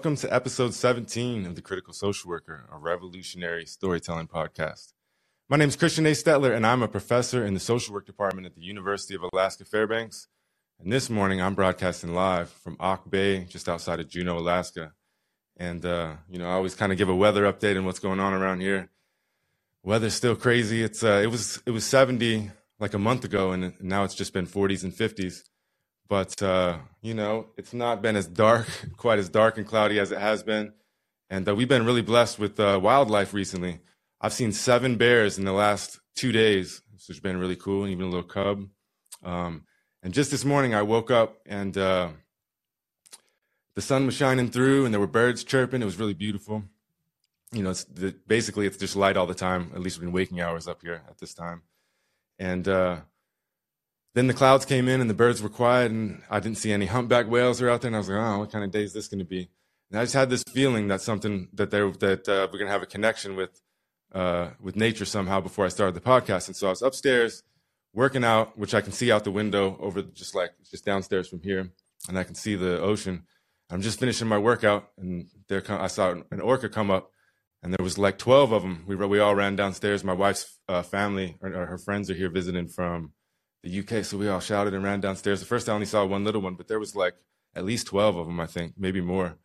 Welcome to episode 17 of The Critical Social Worker, a revolutionary storytelling podcast. My name is Christian A. Stettler, and I'm a professor in the social work department at the University of Alaska Fairbanks. And this morning, I'm broadcasting live from Auk Bay, just outside of Juneau, Alaska. And, uh, you know, I always kind of give a weather update on what's going on around here. Weather's still crazy. It's, uh, it was, it was 70 like a month ago, and now it's just been 40s and 50s. But, uh, you know, it's not been as dark, quite as dark and cloudy as it has been. And uh, we've been really blessed with uh, wildlife recently. I've seen seven bears in the last two days, which has been really cool, and even a little cub. Um, and just this morning, I woke up and uh, the sun was shining through, and there were birds chirping. It was really beautiful. You know, it's the, basically it's just light all the time, at least in waking hours up here at this time. And uh, then the clouds came in, and the birds were quiet, and I didn't see any humpback whales are out there. And I was like, oh, what kind of day is this going to be? And I just had this feeling that something that they that uh, we're going to have a connection with uh, with nature somehow before I started the podcast. And so I was upstairs working out, which I can see out the window over just like just downstairs from here, and I can see the ocean. I'm just finishing my workout, and there come, I saw an orca come up, and there was like 12 of them. We we all ran downstairs. My wife's uh, family or, or, her friends are here visiting from the UK, so we all shouted and ran downstairs. The first I only saw one little one, but there was like at least 12 of them, I think, maybe more.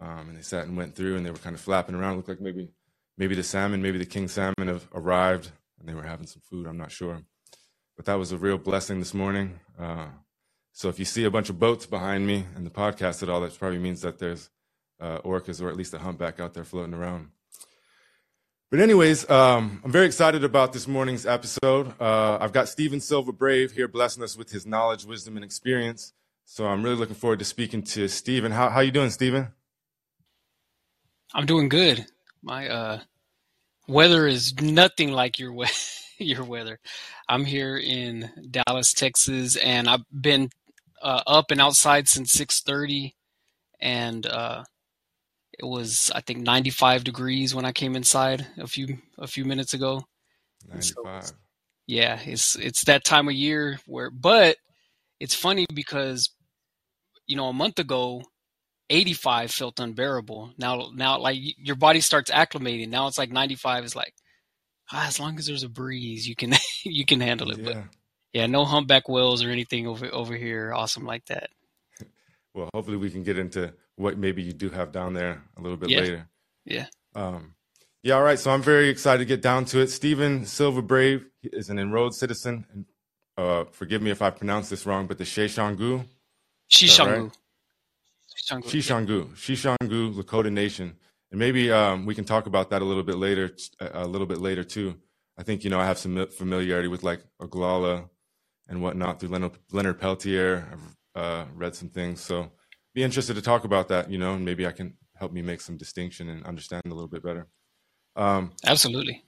Um, and they sat and went through, and they were kind of flapping around. It looked like maybe maybe the salmon, maybe the king salmon have arrived, and they were having some food. I'm not sure but that was a real blessing this morning. Uh, so if you see a bunch of boats behind me and the podcast at all, that probably means that there's uh, orcas or at least a humpback out there floating around. But anyways, um, I'm very excited about this morning's episode. Uh, I've got Stephen Silva Brave here blessing us with his knowledge, wisdom, and experience. So I'm really looking forward to speaking to Stephen. How how you doing, Stephen? I'm doing good. My uh, weather is nothing like your your weather. I'm here in Dallas, Texas, and I've been uh, up and outside since 6:30, and uh, it was I think 95 degrees when I came inside a few a few minutes ago. 95. So, yeah, it's it's that time of year where, but it's funny because you know a month ago 85 felt unbearable. Now, now, like your body starts acclimating. Now it's like 95 is like, ah, as long as there's a breeze, you can you can handle it. Yeah. But yeah, no humpback whales or anything over over here. Awesome like that. Well, hopefully we can get into what maybe you do have down there a little bit yeah. later. Yeah. Um, yeah. All right. So I'm very excited to get down to it. Stephen Silva Brave is an enrolled citizen, and uh, forgive me if I pronounce this wrong, but the Sicangu. Sicangu. Right? Sicangu. Sicangu. Sicangu Lakota Nation and maybe um, we can talk about that a little bit later, a little bit later too. I think you know I have some familiarity with like Oglala and whatnot through Leonard, Leonard Peltier. I've uh, read some things, so be interested to talk about that. You know, and maybe I can help me make some distinction and understand a little bit better. Um, Absolutely.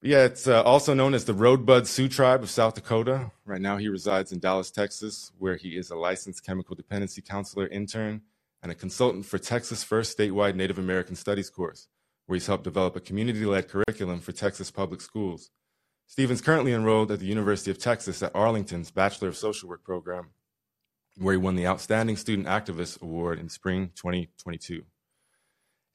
Yeah, it's uh, also known as the Rosebud Sioux Tribe of South Dakota. Right now, he resides in Dallas, Texas, where he is a licensed chemical dependency counselor intern and a consultant for Texas' first statewide Native American Studies course, where he's helped develop a community led curriculum for Texas public schools. Stephen's currently enrolled at the University of Texas at Arlington's Bachelor of Social Work program, where he won the Outstanding Student Activist Award in spring 2022,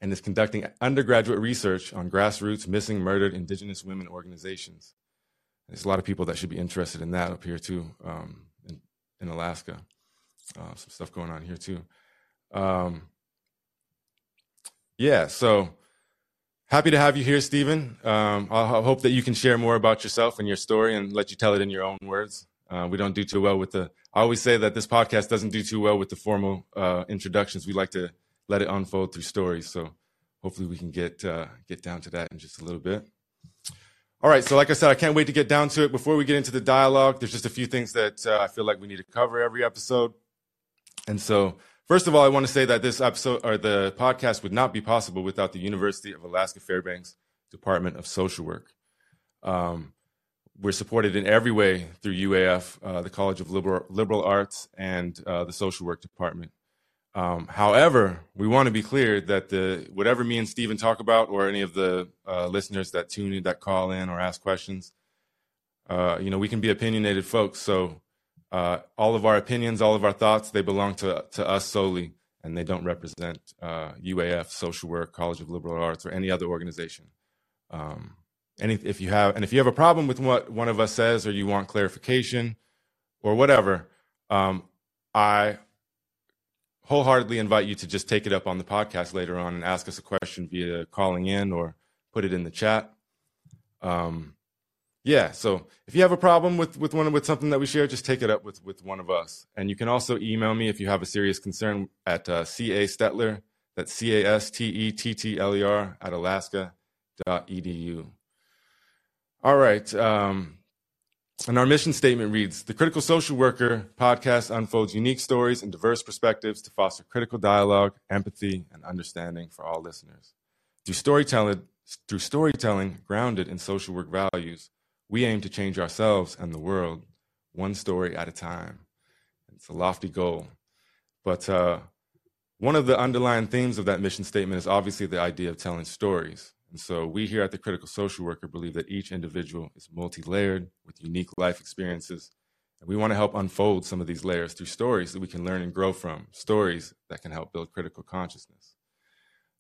and is conducting undergraduate research on grassroots missing, murdered Indigenous women organizations. There's a lot of people that should be interested in that up here, too, um, in, in Alaska. Uh, some stuff going on here, too. Um, yeah, so happy to have you here, Stephen. Um, I hope that you can share more about yourself and your story and let you tell it in your own words. Uh, we don't do too well with the. I always say that this podcast doesn't do too well with the formal uh, introductions. We like to let it unfold through stories. So hopefully we can get uh, get down to that in just a little bit. All right. So like I said, I can't wait to get down to it. Before we get into the dialogue, there's just a few things that uh, I feel like we need to cover every episode, and so First of all, I want to say that this episode or the podcast would not be possible without the University of Alaska Fairbanks Department of Social Work. Um, we're supported in every way through UAF, uh, the College of Liberal, Liberal Arts, and uh, the Social Work Department. Um, however, we want to be clear that the whatever me and Stephen talk about, or any of the uh, listeners that tune in, that call in, or ask questions, uh, you know, we can be opinionated folks. So uh, all of our opinions, all of our thoughts, they belong to, to us solely. and they don't represent uh, UAF, Social Work, College of Liberal Arts, or any other organization. Um, any, if you have, and if you have a problem with what one of us says, or you want clarification, or whatever, um, I wholeheartedly invite you to just take it up on the podcast later on and ask us a question via calling in or put it in the chat. Um, yeah, so if you have a problem with with one with something that we share, just take it up with with one of us. And you can also email me if you have a serious concern at uh, ca stettler. That's c a s t e t t l e r at alaska.edu. All right. Um, and our mission statement reads The Critical Social Worker podcast unfolds unique stories and diverse perspectives to foster critical dialogue, empathy, and understanding for all listeners. Through storytelling, through storytelling grounded in social work values, we aim to change ourselves and the world one story at a time. It's a lofty goal. But uh, one of the underlying themes of that mission statement is obviously the idea of telling stories. And so we here at the Critical Social Worker believe that each individual is multi layered with unique life experiences. And we want to help unfold some of these layers through stories that we can learn and grow from, stories that can help build critical consciousness.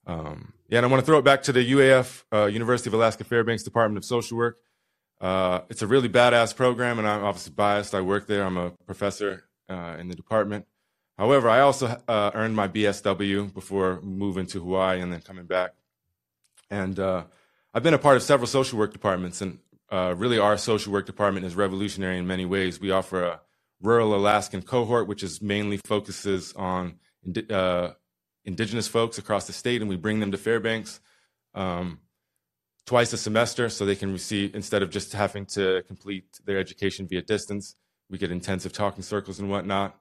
Um, yeah, and I want to throw it back to the UAF, uh, University of Alaska Fairbanks Department of Social Work. Uh, it's a really badass program, and I'm obviously biased. I work there, I'm a professor uh, in the department. However, I also uh, earned my BSW before moving to Hawaii and then coming back. And uh, I've been a part of several social work departments, and uh, really our social work department is revolutionary in many ways. We offer a rural Alaskan cohort, which is mainly focuses on uh, indigenous folks across the state, and we bring them to Fairbanks um, twice a semester so they can receive, instead of just having to complete their education via distance, we get intensive talking circles and whatnot.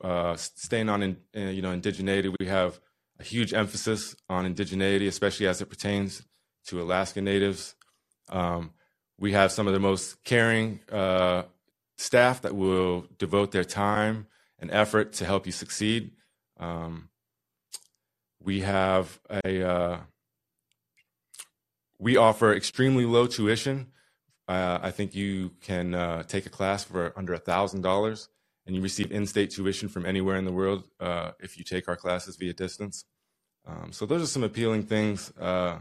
Uh, staying on, in, uh, you know, indigeneity, we have a huge emphasis on indigeneity, especially as it pertains to Alaska Natives. Um, we have some of the most caring uh, staff that will devote their time and effort to help you succeed. Um, we have a uh, we offer extremely low tuition. Uh, I think you can uh, take a class for under a thousand dollars and you receive in-state tuition from anywhere in the world uh, if you take our classes via distance. Um, so those are some appealing things uh,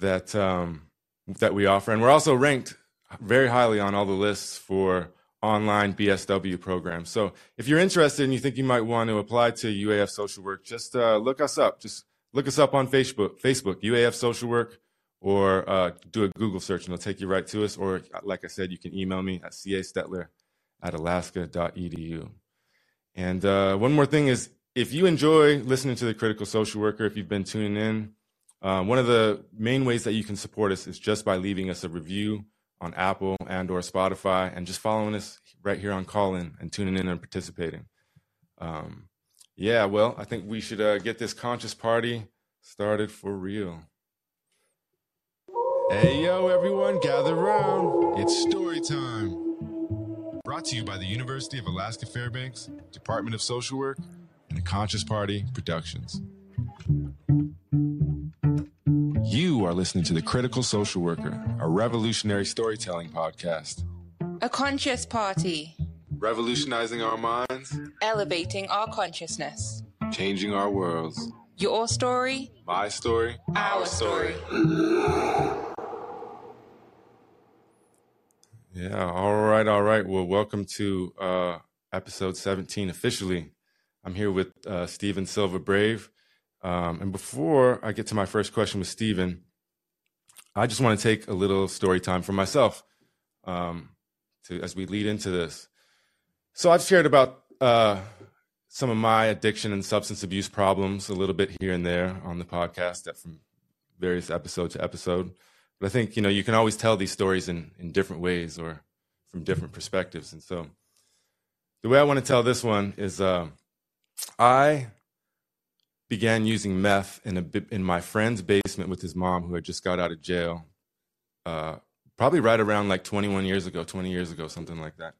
that um, that we offer, and we're also ranked very highly on all the lists for online BSW programs. So if you're interested and you think you might want to apply to UAF Social Work, just uh, look us up. Just look us up on Facebook, Facebook UAF Social Work, or uh, do a Google search and it'll take you right to us. Or like I said, you can email me at castettler at alaska.edu. And uh, one more thing is if you enjoy listening to the Critical Social Worker, if you've been tuning in, uh, one of the main ways that you can support us is just by leaving us a review on Apple and or Spotify, and just following us right here on Callin and tuning in and participating. Um, yeah, well, I think we should uh, get this conscious party started for real. Hey, yo, everyone, gather around. It's story time. Brought to you by the University of Alaska Fairbanks, Department of Social Work, and the Conscious Party Productions. You are listening to The Critical Social Worker, a revolutionary storytelling podcast. A conscious party, Revolutionizing our minds, elevating our consciousness. changing our worlds. Your story, My story, our story. Yeah, all right, all right. Well, welcome to uh, episode 17 officially. I'm here with uh, Stephen Silva Brave. Um, and before I get to my first question with Stephen, I just want to take a little story time for myself um, to, as we lead into this. So I've shared about uh, some of my addiction and substance abuse problems a little bit here and there on the podcast that from various episode to episode. But I think, you know, you can always tell these stories in, in different ways or from different perspectives. And so the way I want to tell this one is uh, I began using meth in, a, in my friend's basement with his mom who had just got out of jail, uh, probably right around like 21 years ago, 20 years ago, something like that.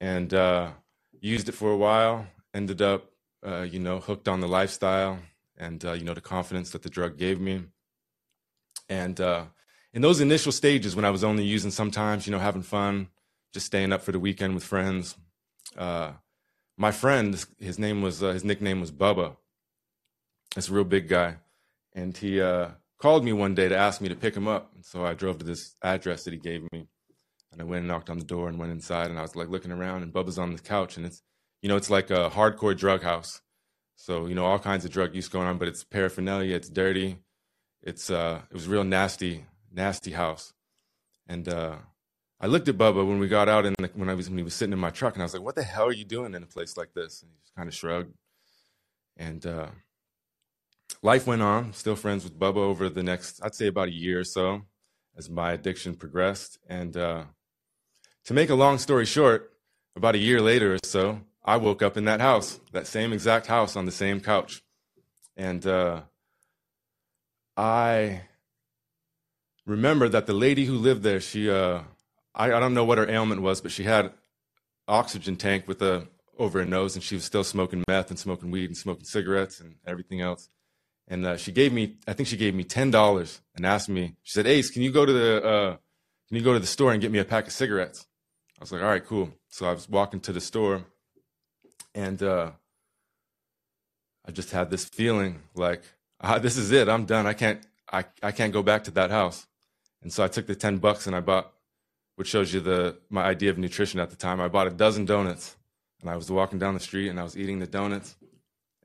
And uh, used it for a while, ended up, uh, you know, hooked on the lifestyle and, uh, you know, the confidence that the drug gave me. And uh, in those initial stages when I was only using sometimes, you know, having fun, just staying up for the weekend with friends, uh, my friend, his name was uh, his nickname was Bubba. This real big guy, and he uh, called me one day to ask me to pick him up. And so I drove to this address that he gave me, and I went and knocked on the door and went inside, and I was like looking around, and Bubba's on the couch, and it's you know it's like a hardcore drug house. So you know all kinds of drug use going on, but it's paraphernalia, it's dirty, it's uh, it was real nasty, nasty house, and uh, I looked at Bubba when we got out and when I was when he was sitting in my truck, and I was like, "What the hell are you doing in a place like this?" And he just kind of shrugged. And uh, life went on. Still friends with Bubba over the next, I'd say, about a year or so, as my addiction progressed. And uh, to make a long story short, about a year later or so, I woke up in that house, that same exact house, on the same couch, and uh, I remember that the lady who lived there, she uh, I, I don't know what her ailment was, but she had oxygen tank with a over her nose, and she was still smoking meth and smoking weed and smoking cigarettes and everything else. And uh, she gave me, I think she gave me ten dollars and asked me. She said, "Ace, can you go to the uh, can you go to the store and get me a pack of cigarettes?" I was like, "All right, cool." So I was walking to the store, and uh, I just had this feeling like, ah, "This is it. I'm done. I can't, I, I can't go back to that house." And so I took the ten bucks and I bought which shows you the my idea of nutrition at the time. I bought a dozen donuts, and I was walking down the street and I was eating the donuts,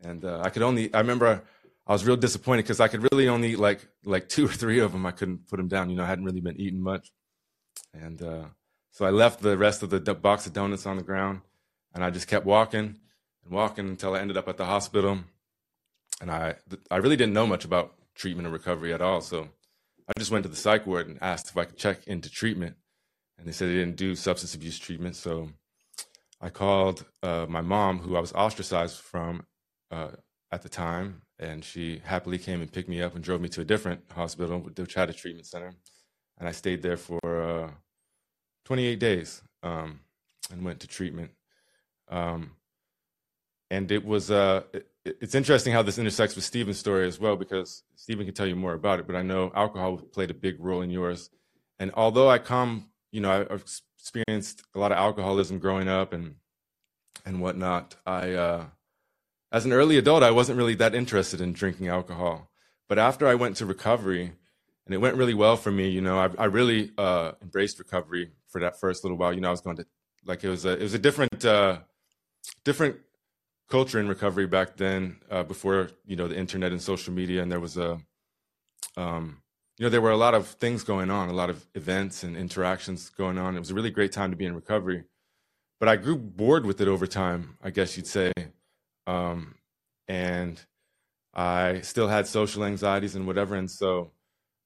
and uh, I could only. I remember I was real disappointed because I could really only eat like like two or three of them. I couldn't put them down. You know, I hadn't really been eating much, and uh, so I left the rest of the box of donuts on the ground, and I just kept walking and walking until I ended up at the hospital. And I I really didn't know much about treatment and recovery at all, so I just went to the psych ward and asked if I could check into treatment and they said they didn't do substance abuse treatment. So I called uh, my mom, who I was ostracized from uh, at the time, and she happily came and picked me up and drove me to a different hospital, which had a treatment center. And I stayed there for uh, 28 days um, and went to treatment. Um, and it was uh, it, it's interesting how this intersects with Stephen's story as well, because Stephen can tell you more about it. But I know alcohol played a big role in yours. And although I come you know, I've experienced a lot of alcoholism growing up and and whatnot. I, uh, as an early adult, I wasn't really that interested in drinking alcohol. But after I went to recovery, and it went really well for me, you know, I, I really uh, embraced recovery for that first little while. You know, I was going to like it was a it was a different uh, different culture in recovery back then uh, before you know the internet and social media, and there was a um, you know, there were a lot of things going on, a lot of events and interactions going on. It was a really great time to be in recovery. But I grew bored with it over time, I guess you'd say. Um, and I still had social anxieties and whatever. And so,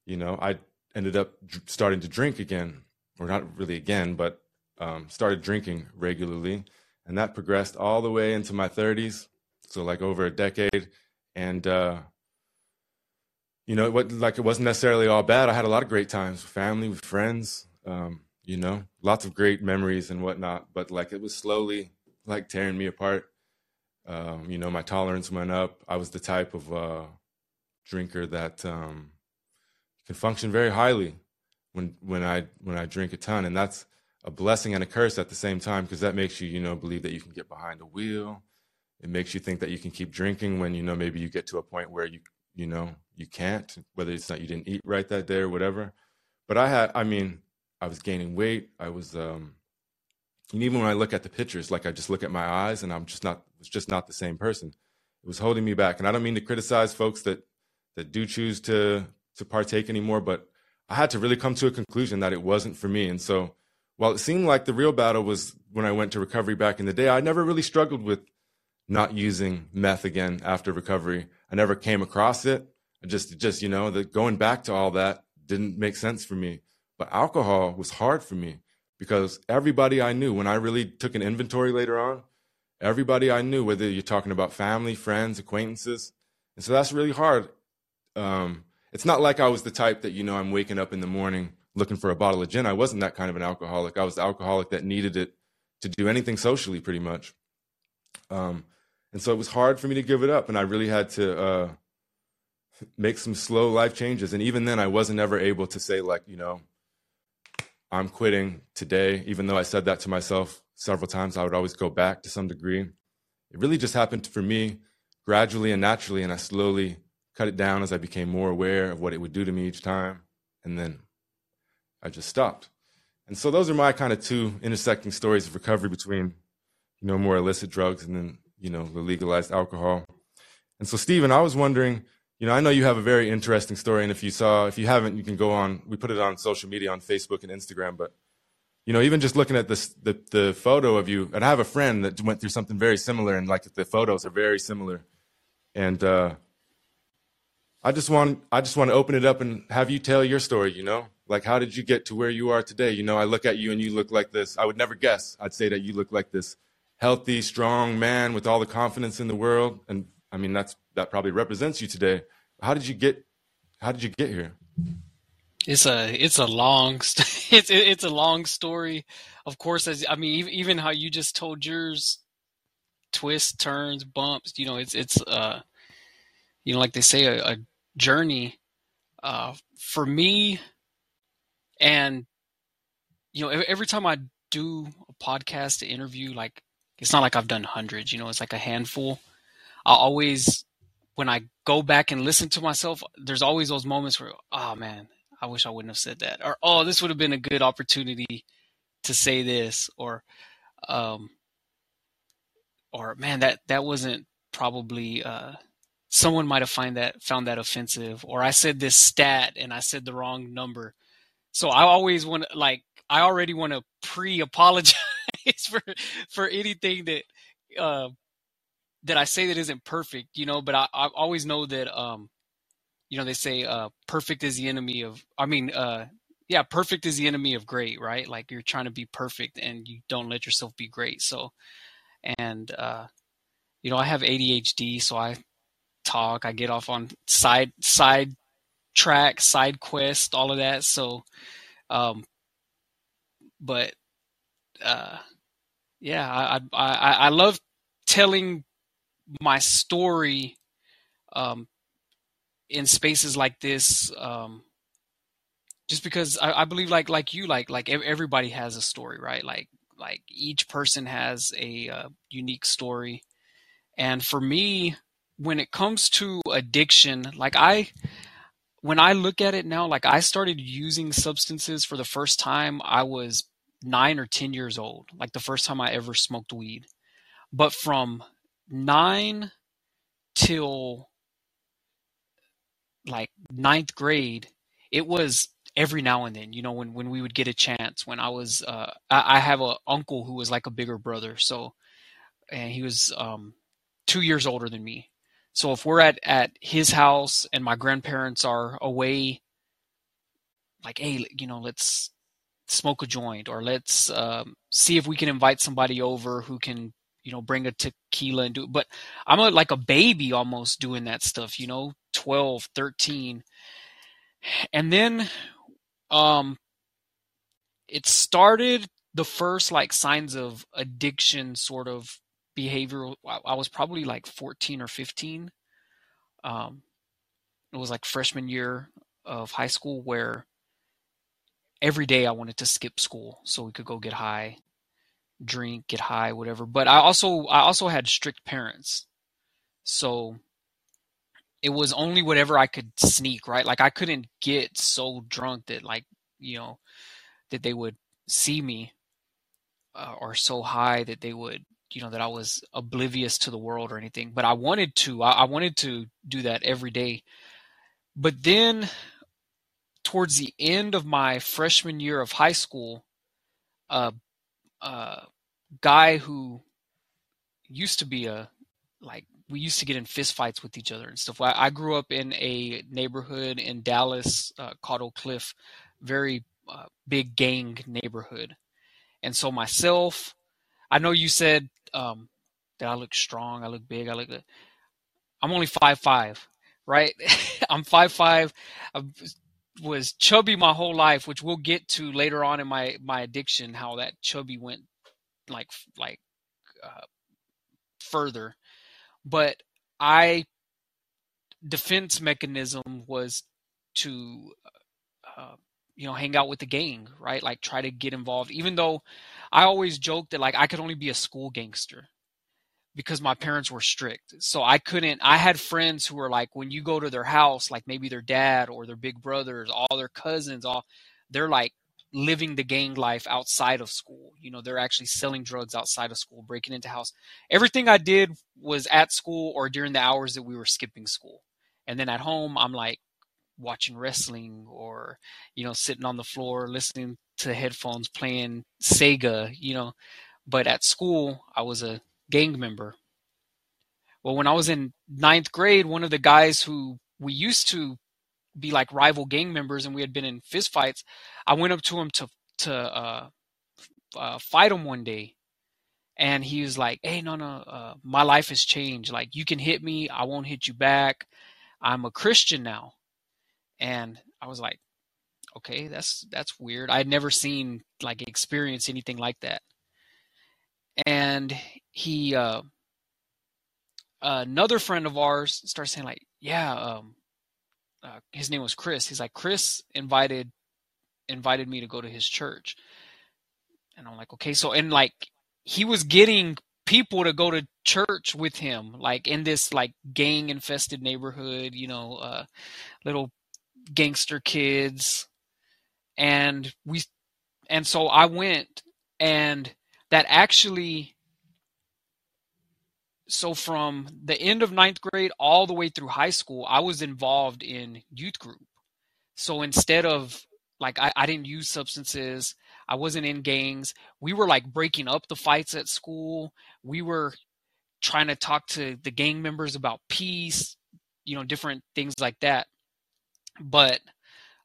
you know, I ended up starting to drink again, or not really again, but um, started drinking regularly. And that progressed all the way into my 30s. So, like over a decade. And, uh, you know, it like it wasn't necessarily all bad. I had a lot of great times with family, with friends, um, you know, lots of great memories and whatnot. But like it was slowly like tearing me apart. Um, you know, my tolerance went up. I was the type of uh, drinker that um, can function very highly when when I when I drink a ton, and that's a blessing and a curse at the same time because that makes you you know believe that you can get behind a wheel. It makes you think that you can keep drinking when you know maybe you get to a point where you you know you can't whether it's not you didn't eat right that day or whatever. But i had i mean i was gaining weight. I was um and even when i look at the pictures like i just look at my eyes and i'm just not was just not the same person. It was holding me back. And i don't mean to criticize folks that that do choose to to partake anymore but i had to really come to a conclusion that it wasn't for me. And so while it seemed like the real battle was when i went to recovery back in the day. I never really struggled with not using meth again after recovery. I never came across it. Just just you know the going back to all that didn't make sense for me. But alcohol was hard for me because everybody i knew when i really took an inventory later on everybody i knew whether you're talking about family friends acquaintances and so that's really hard. Um, it's not like i was the type that you know i'm waking up in the morning looking for a bottle of gin i wasn't that kind of an alcoholic i was the alcoholic that needed it to do anything socially pretty much um, and so it was hard for me to give it up and i really had to uh, make some slow life changes. And even then, I wasn't ever able to say, like, you know, I'm quitting today. Even though I said that to myself several times, I would always go back to some degree. it really just happened for me gradually and naturally, and I slowly cut it down as I became more aware of what it would do to me each time, and then I just stopped. And so those are my kind of two intersecting stories of recovery between, you know, more illicit drugs and then, you know, the legalized alcohol. And so, Stephen, I was wondering, you know, I know you have a very interesting story, and if you saw, if you haven't, you can go on. We put it on social media on Facebook and Instagram, but you know, even just looking at this, the the photo of you, and I have a friend that went through something very similar, and like the photos are very similar, and uh, I just want I just want to open it up and have you tell your story. You know, like how did you get to where you are today? You know, I look at you and you look like this. I would never guess. I'd say that you look like this healthy, strong man with all the confidence in the world, and I mean that's that probably represents you today. How did you get? How did you get here? It's a it's a long it's it's a long story. Of course, as I mean, even how you just told yours, twists, turns, bumps. You know, it's it's uh, you know, like they say, a, a journey. Uh, for me, and you know, every time I do a podcast, to interview, like it's not like I've done hundreds. You know, it's like a handful. I always, when I go back and listen to myself, there's always those moments where, oh man, I wish I wouldn't have said that, or oh, this would have been a good opportunity to say this, or um, or man, that that wasn't probably uh, someone might have find that found that offensive, or I said this stat and I said the wrong number. So I always want to like I already want to pre-apologize for for anything that uh, that I say that isn't perfect, you know. But I, I always know that um, you know they say uh, perfect is the enemy of i mean uh, yeah perfect is the enemy of great right like you're trying to be perfect and you don't let yourself be great so and uh, you know i have adhd so i talk i get off on side side track side quest all of that. So um but uh yeah i i i love telling my story um in spaces like this um just because I, I, believe like like you like like everybody has a story right? Like like each person has a uh, unique story. And for me when it comes to addiction like i when i look at it now like i started using substances for the first time i was 9 or 10 years old like the first time i ever smoked weed but from 9 till like ninth grade, it was every now and then, you know, when, when we would get a chance, when I was, uh, I, I have a uncle who was like a bigger brother. So, and he was, um, two years older than me. So if we're at, at his house and my grandparents are away, like, Hey, you know, let's smoke a joint or let's, um, see if we can invite somebody over who can, you know, bring a tequila and do, it. but I'm a, like a baby almost doing that stuff, you know, 12, 13. And then um it started the first like signs of addiction sort of behavioral I was probably like 14 or 15. Um it was like freshman year of high school where every day I wanted to skip school so we could go get high, drink, get high, whatever. But I also I also had strict parents. So it was only whatever I could sneak, right? Like I couldn't get so drunk that like, you know, that they would see me uh, or so high that they would, you know, that I was oblivious to the world or anything. But I wanted to, I, I wanted to do that every day. But then towards the end of my freshman year of high school, a uh, uh, guy who used to be a like we used to get in fistfights with each other and stuff. I, I grew up in a neighborhood in Dallas uh, Cliff, very uh, big gang neighborhood. And so myself, I know you said um, that I look strong, I look big, I look. I'm only five five, right? I'm five five. I was chubby my whole life, which we'll get to later on in my my addiction. How that chubby went like like uh, further but I defense mechanism was to uh, you know hang out with the gang right like try to get involved even though i always joked that like i could only be a school gangster because my parents were strict. So I couldn't I had friends who were like when you go to their house, like maybe their dad or their big brothers, all their cousins, all they're like living the gang life outside of school. You know, they're actually selling drugs outside of school, breaking into house. Everything I did was at school or during the hours that we were skipping school. And then at home, I'm like watching wrestling or, you know, sitting on the floor listening to headphones playing Sega, you know. But at school, I was a gang member. Well, when I was in ninth grade, one of the guys who we used to be like rival gang members and we had been in fistfights, I went up to him to to uh, uh, fight him one day, and he was like, "Hey, no, no, uh, my life has changed. Like, you can hit me, I won't hit you back. I'm a Christian now." And I was like, "Okay, that's that's weird. I'd never seen like experience anything like that." And he, uh, another friend of ours, started saying like, "Yeah, um, uh, his name was Chris. He's like, Chris invited invited me to go to his church. And I'm like, okay, so and like he was getting people to go to church with him, like in this like gang infested neighborhood, you know, uh, little gangster kids. And we and so I went and that actually so from the end of ninth grade all the way through high school, I was involved in youth group. So instead of like I, I didn't use substances, I wasn't in gangs. We were like breaking up the fights at school. We were trying to talk to the gang members about peace, you know, different things like that. But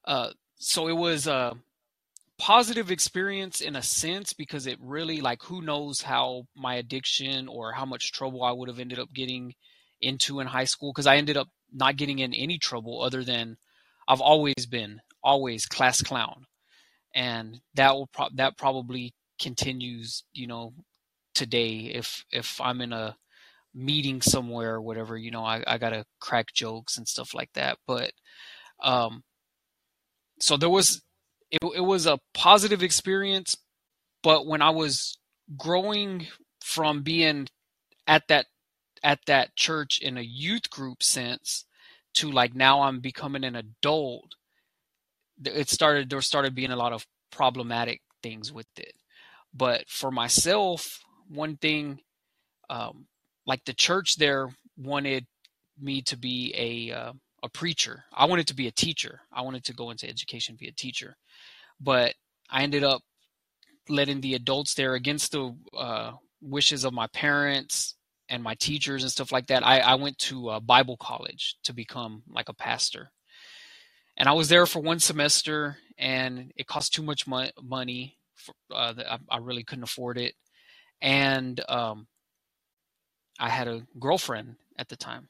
uh so it was a positive experience in a sense because it really like who knows how my addiction or how much trouble I would have ended up getting into in high school because I ended up not getting in any trouble other than I've always been always class clown. And that will pro- that probably continues you know today if if I'm in a meeting somewhere or whatever you know I, I gotta crack jokes and stuff like that. But um so there was it, it was a positive experience but when i was growing from being at that at that church in a youth group sense to like now i'm becoming an adult it started there started being a lot of problematic things with it. But for myself one thing um, like the church there wanted me to be a uh, a preacher i wanted to be a teacher i wanted to go into education be a teacher but I ended up letting the adults there against the uh, wishes of my parents and my teachers and stuff like that. I, I went to uh, Bible college to become like a pastor. And I was there for one semester and it cost too much mo- money. For, uh, I, I, really couldn't afford it. And um, I had a girlfriend at the time.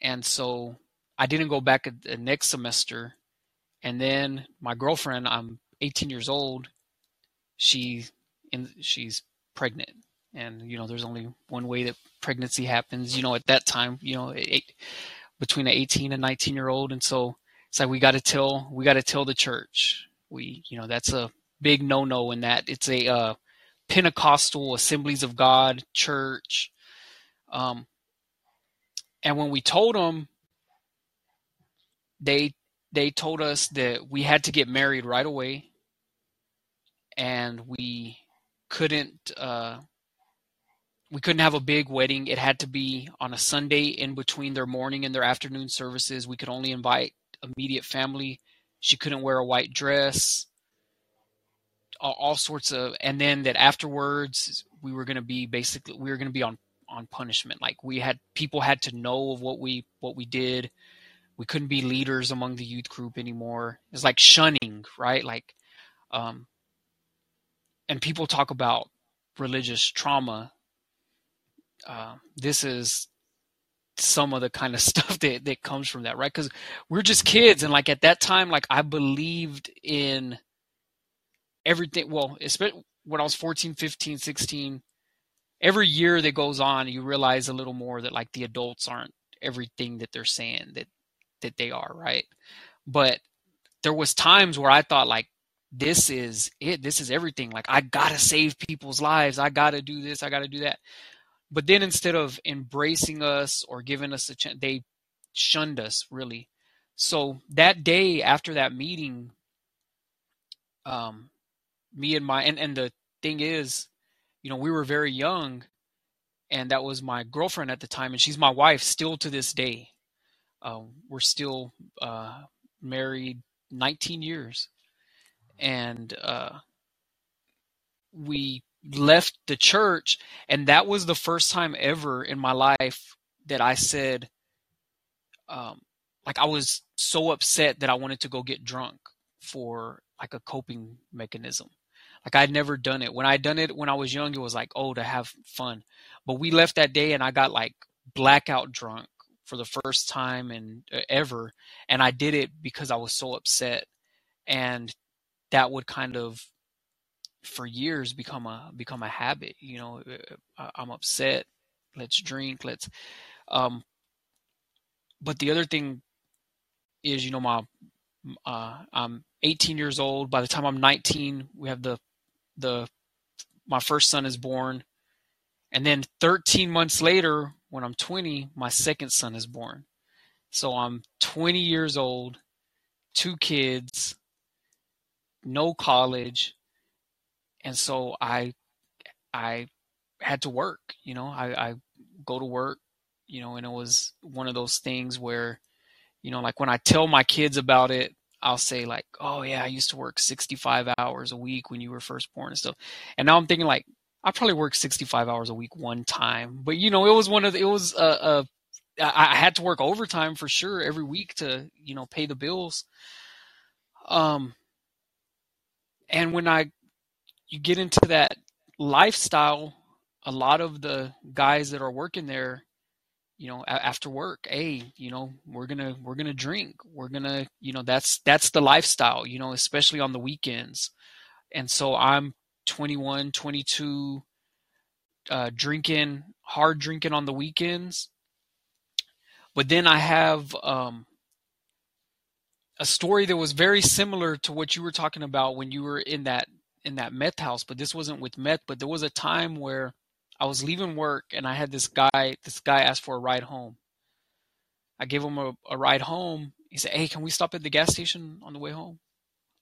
And so I didn't go back the next semester and then my girlfriend, I'm 18 years old. She in she's pregnant, and you know there's only one way that pregnancy happens. You know at that time, you know between an 18 and 19 year old, and so it's like we got to tell we got to tell the church. We you know that's a big no no in that it's a uh, Pentecostal Assemblies of God church. Um, and when we told them, they they told us that we had to get married right away and we couldn't uh, we couldn't have a big wedding. It had to be on a sunday in between their morning and their afternoon services. We could only invite immediate family. She couldn't wear a white dress. All, all sorts of and then that afterwards we were going to be basically we were going to be on on punishment. Like we had people had to know of what we what we did we couldn't be leaders among the youth group anymore. It's like shunning, right? Like, um, and people talk about religious trauma. Uh, this is some of the kind of stuff that, that comes from that, right? Because we're just kids. And like at that time, like I believed in everything. Well, especially when I was 14, 15, 16, every year that goes on, you realize a little more that like the adults aren't everything that they're saying, that that they are, right? But there was times where I thought like this is it, this is everything. Like I gotta save people's lives. I gotta do this, I gotta do that. but then instead of embracing us or giving us a chance, they shunned us really. So that day after that meeting, um, me and my and, and the thing is, you know, we were very young, and that was my girlfriend at the time, and she's my wife still to this day. Uh, we're still uh, married 19 years, and uh, we left the church, and that was the first time ever in my life that I said, um, like I was so upset that I wanted to go get drunk for like a coping mechanism. Like I'd never done it. When I'd done it when I was young, it was like, oh, to have fun. But we left that day and I got like blackout drunk for the first time and uh, ever. And I did it because I was so upset. And that would kind of for years become a become a habit you know uh, i'm upset let's drink let's um but the other thing is you know my uh, I'm 18 years old. By the time I'm 19, we have the the my first son is born, and then 13 months later, when I'm 20, my second son is born. So I'm 20 years old, two kids, no college, and so I I had to work. You know, I, I go to work. You know, and it was one of those things where you know, like when I tell my kids about it, I'll say like, "Oh yeah, I used to work 65 hours a week when you were first born and stuff." And now I'm thinking like, I probably worked 65 hours a week one time, but you know, it was one of the, it was a, a I had to work overtime for sure every week to you know pay the bills. Um, and when I you get into that lifestyle, a lot of the guys that are working there you know after work hey you know we're gonna we're gonna drink we're gonna you know that's that's the lifestyle you know especially on the weekends and so i'm 21 22 uh, drinking hard drinking on the weekends but then i have um, a story that was very similar to what you were talking about when you were in that in that meth house but this wasn't with meth but there was a time where I was leaving work and I had this guy. This guy asked for a ride home. I gave him a, a ride home. He said, "Hey, can we stop at the gas station on the way home?"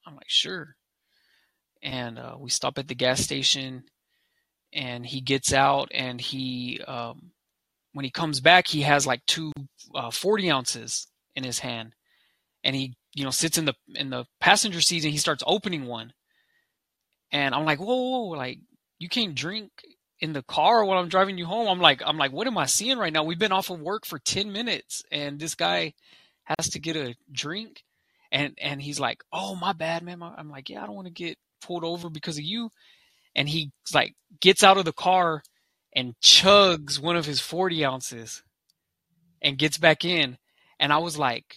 I'm like, "Sure." And uh, we stop at the gas station, and he gets out, and he, um, when he comes back, he has like two uh, 40 ounces in his hand, and he, you know, sits in the in the passenger seat, and he starts opening one. And I'm like, whoa, whoa, whoa like you can't drink in the car while I'm driving you home. I'm like, I'm like, what am I seeing right now? We've been off of work for 10 minutes and this guy has to get a drink. And, and he's like, oh, my bad, man. I'm like, yeah, I don't want to get pulled over because of you. And he like gets out of the car and chugs one of his 40 ounces and gets back in. And I was like,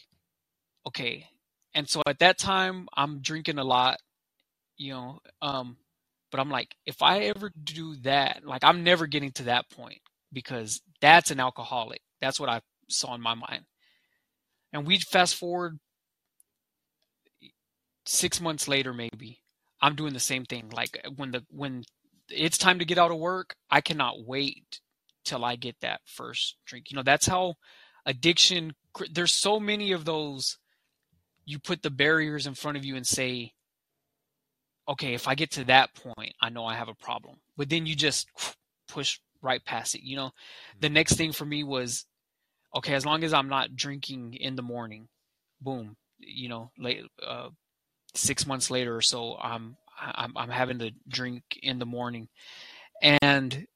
okay. And so at that time, I'm drinking a lot, you know, um, but I'm like, if I ever do that, like I'm never getting to that point because that's an alcoholic. That's what I saw in my mind. And we fast forward six months later, maybe I'm doing the same thing. Like when the when it's time to get out of work, I cannot wait till I get that first drink. You know, that's how addiction. There's so many of those. You put the barriers in front of you and say, okay, if I get to that point, I know I have a problem. But then you just push right past it. You know, the mm-hmm. next thing for me was, okay, as long as I'm not drinking in the morning, boom, you know, late, uh, six months later or so, I'm, I'm, I'm having to drink in the morning. And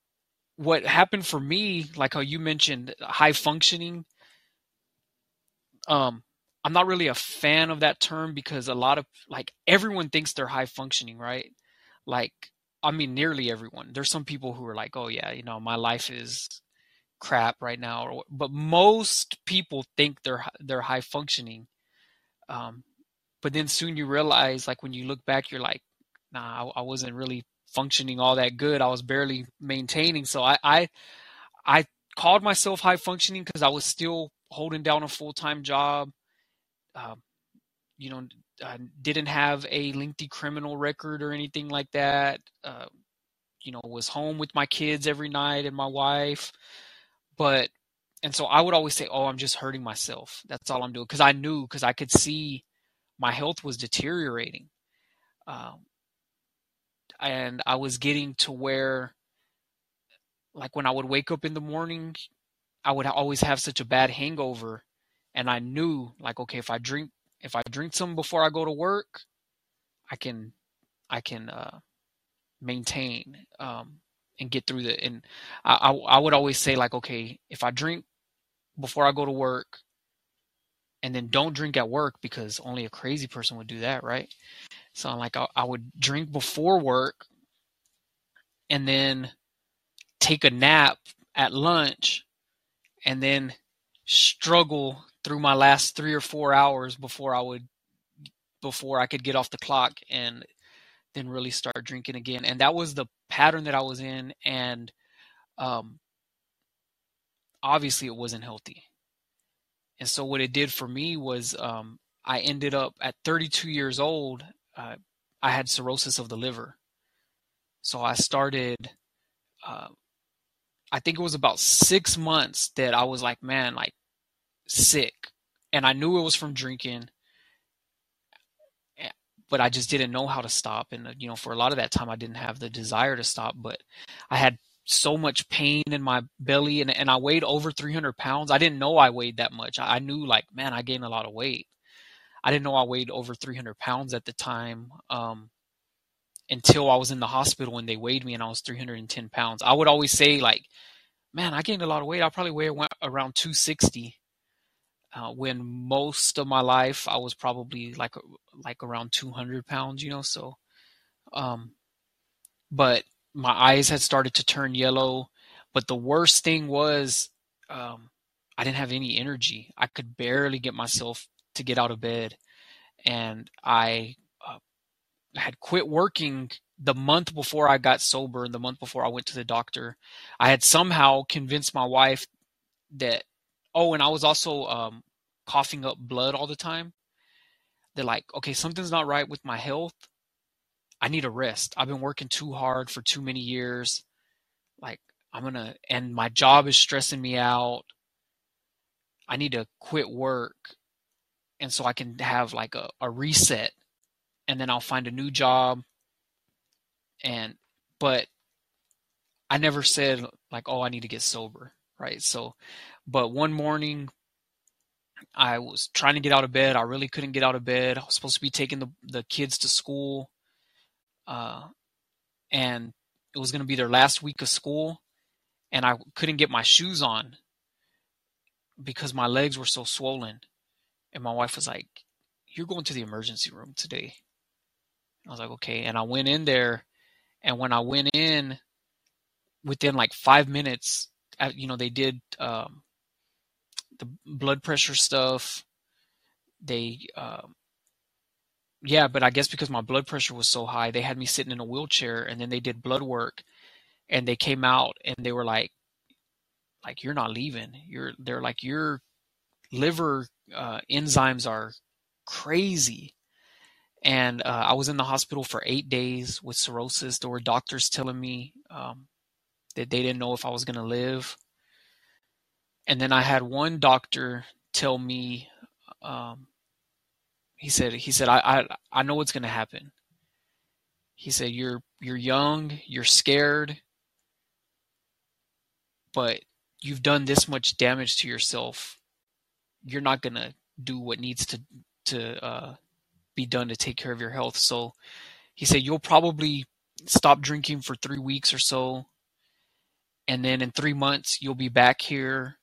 what happened for me, like how you mentioned high functioning, um, I'm not really a fan of that term because a lot of like everyone thinks they're high functioning, right? Like I mean nearly everyone. There's some people who are like, "Oh yeah, you know, my life is crap right now." But most people think they're they're high functioning. Um, but then soon you realize like when you look back you're like, "Nah, I, I wasn't really functioning all that good. I was barely maintaining." So I I I called myself high functioning because I was still holding down a full-time job um, you know, uh, didn't have a lengthy criminal record or anything like that. Uh, you know was home with my kids every night and my wife but and so i would always say oh i'm just hurting myself that's all i'm doing because i knew because i could see my health was deteriorating. Um, and i was getting to where like when i would wake up in the morning i would always have such a bad hangover. And i knew like okay if i drink if i drink some before i go to work i can i can uh maintain um, and get through the and I, I, I would always say like okay if i drink before i go to work and then don't drink at work because only a crazy person would do that right so I'm like I, I would drink before work and then take a nap at lunch and then struggle through my last three or four hours before i would before i could get off the clock and then really start drinking again. And that was the pattern that I was in. And um, obviously, it wasn't healthy. And so, what it did for me was um, I ended up at 32 years old, uh, I had cirrhosis of the liver. So, I started, uh, I think it was about six months that I was like, man, like sick. And I knew it was from drinking but I just didn't know how to stop. And, uh, you know, for a lot of that time, I didn't have the desire to stop, but I had so much pain in my belly and, and I weighed over 300 pounds. I didn't know I weighed that much. I knew like, man, I gained a lot of weight. I didn't know I weighed over 300 pounds at the time. Um, until I was in the hospital and they weighed me and I was 310 pounds. I would always say like, man, I gained a lot of weight. I probably weigh around 260 uh, when most of my life I was probably like like around 200 pounds, you know. So, um, but my eyes had started to turn yellow. But the worst thing was, um, I didn't have any energy. I could barely get myself to get out of bed, and I uh, had quit working the month before I got sober and the month before I went to the doctor. I had somehow convinced my wife that Oh, and I was also um, coughing up blood all the time. They're like, okay, something's not right with my health. I need a rest. I've been working too hard for too many years. Like, I'm going to, and my job is stressing me out. I need to quit work. And so I can have like a, a reset and then I'll find a new job. And, but I never said like, oh, I need to get sober. Right. So but one morning, I was trying to get out of bed. I really couldn't get out of bed. I was supposed to be taking the, the kids to school. Uh, and it was going to be their last week of school. And I couldn't get my shoes on because my legs were so swollen. And my wife was like, You're going to the emergency room today. I was like, Okay. And I went in there. And when I went in, within like five minutes, you know, they did um, the blood pressure stuff. They, um, yeah, but I guess because my blood pressure was so high, they had me sitting in a wheelchair, and then they did blood work, and they came out and they were like, like you're not leaving. You're they're like your liver uh, enzymes are crazy. And uh, I was in the hospital for eight days with cirrhosis. There were doctors telling me um, that they didn't know if I was going to live and then I had one doctor tell me, um, he said, he said, I, I, I know what's going to happen. He said, you're, you're young, you're scared, but you've done this much damage to yourself. You're not going to do what needs to, to, uh, be done to take care of your health. So he said, you'll probably stop drinking for three weeks or so. And then in three months, you'll be back here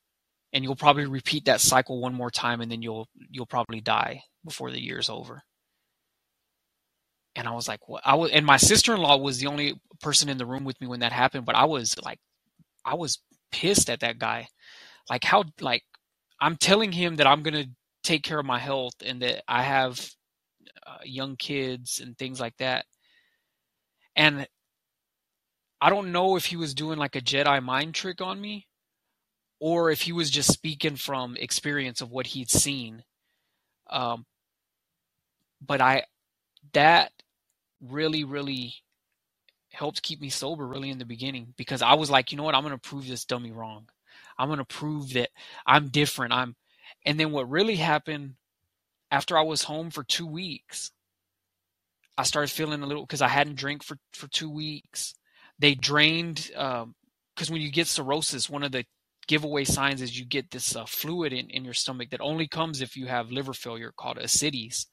and you'll probably repeat that cycle one more time and then you'll you'll probably die before the year's over. And i was like what i was and my sister-in-law was the only person in the room with me when that happened but i was like i was pissed at that guy. Like how like i'm telling him that i'm going to take care of my health and that i have uh, young kids and things like that. And i don't know if he was doing like a jedi mind trick on me or if he was just speaking from experience of what he'd seen. Um, but I, that really, really helped keep me sober really in the beginning because I was like, you know what, I'm gonna prove this dummy wrong. I'm gonna prove that I'm different. I'm and then what really happened after I was home for two weeks, I started feeling a little because I hadn't drank for for two weeks. They drained because when you get cirrhosis, one of the giveaway signs is you get this uh, fluid in, in your stomach that only comes if you have liver failure called ascites.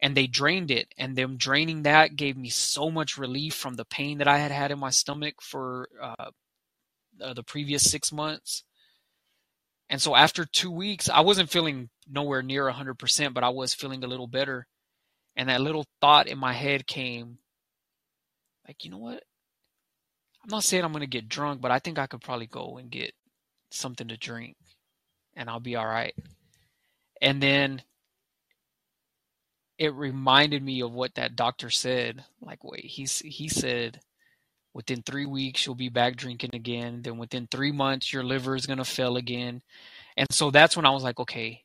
And they drained it and them draining that gave me so much relief from the pain that i had had in my stomach for uh, uh, the previous six months. And so after two weeks i wasn't feeling nowhere near 100% but i was feeling a little better. And that little thought in my head came like you know what? I'm not saying i'm going to get drunk but i think i could probably go and get something to drink and I'll be all right. And then it reminded me of what that doctor said. Like, wait, he's he said within three weeks you'll be back drinking again. Then within three months your liver is gonna fail again. And so that's when I was like, okay,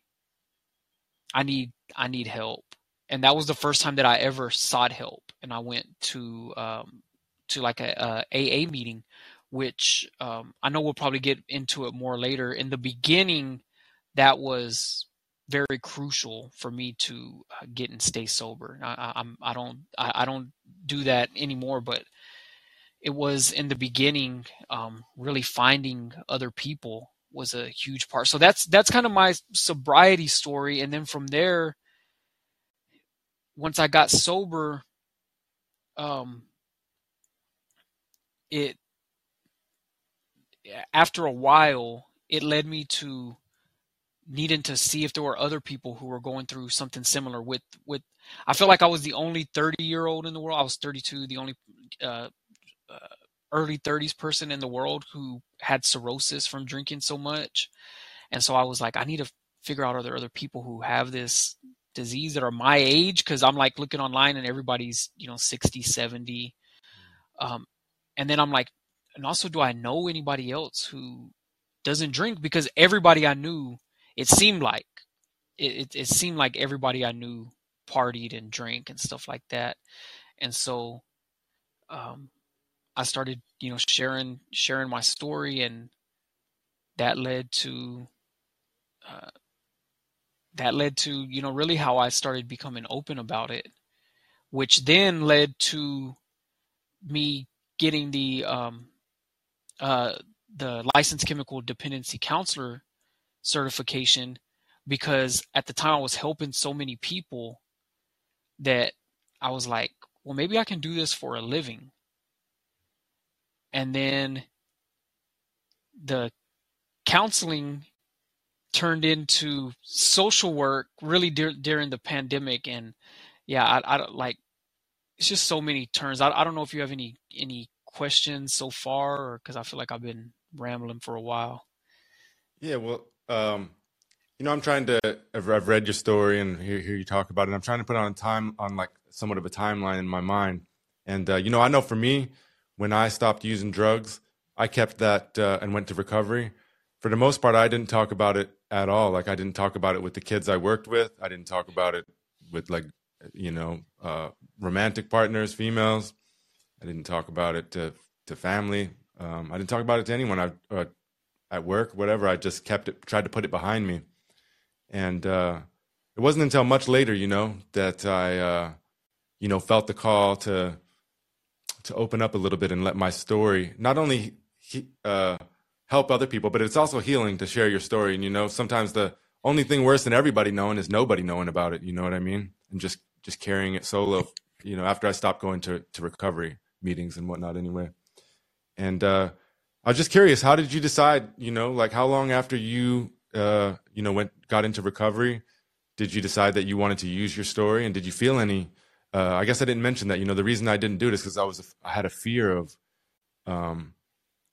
I need I need help. And that was the first time that I ever sought help. And I went to um, to like a, a AA meeting which um, I know we'll probably get into it more later. In the beginning, that was very crucial for me to uh, get and stay sober. I, I'm I don't I, I, don't do that anymore, but it was in the beginning um, really finding other people was a huge part. So that's that's kind of my sobriety story, and then from there, once I got sober, um, it after a while, it led me to needing to see if there were other people who were going through something similar with with I felt like I was the only 30 year old in the world. I was 32, the only uh, uh, early 30s person in the world who had cirrhosis from drinking so much. And so I was like, I need to figure out are there other people who have this disease that are my age? Cause I'm like looking online and everybody's, you know, 60, 70. Um, and then I'm like, and also do I know anybody else who doesn't drink? Because everybody I knew, it seemed like it, it, it seemed like everybody I knew partied and drank and stuff like that. And so um, I started, you know, sharing sharing my story, and that led to uh, that led to you know really how I started becoming open about it, which then led to me getting the um, uh, the licensed chemical dependency counselor certification because at the time I was helping so many people that I was like, well, maybe I can do this for a living. And then the counseling turned into social work really de- during the pandemic. And yeah, I, I like, it's just so many turns. I, I don't know if you have any, any questions so far, because I feel like I've been rambling for a while. Yeah, well, um, you know, I'm trying to. I've, I've read your story and hear, hear, you talk about it. I'm trying to put on a time on like somewhat of a timeline in my mind. And uh, you know, I know for me, when I stopped using drugs, I kept that uh, and went to recovery. For the most part, I didn't talk about it at all. Like I didn't talk about it with the kids I worked with. I didn't talk about it with like you know uh, romantic partners, females. I didn't talk about it to to family. Um, I didn't talk about it to anyone. I uh, at work, whatever. I just kept it, tried to put it behind me, and uh, it wasn't until much later, you know, that I, uh, you know, felt the call to to open up a little bit and let my story not only he, uh, help other people, but it's also healing to share your story. And you know, sometimes the only thing worse than everybody knowing is nobody knowing about it. You know what I mean? And just just carrying it solo. You know, after I stopped going to to recovery meetings and whatnot anyway. And uh, I was just curious, how did you decide? You know, like how long after you uh, you know went got into recovery did you decide that you wanted to use your story? And did you feel any? Uh, I guess I didn't mention that. You know, the reason I didn't do it is because I was I had a fear of um,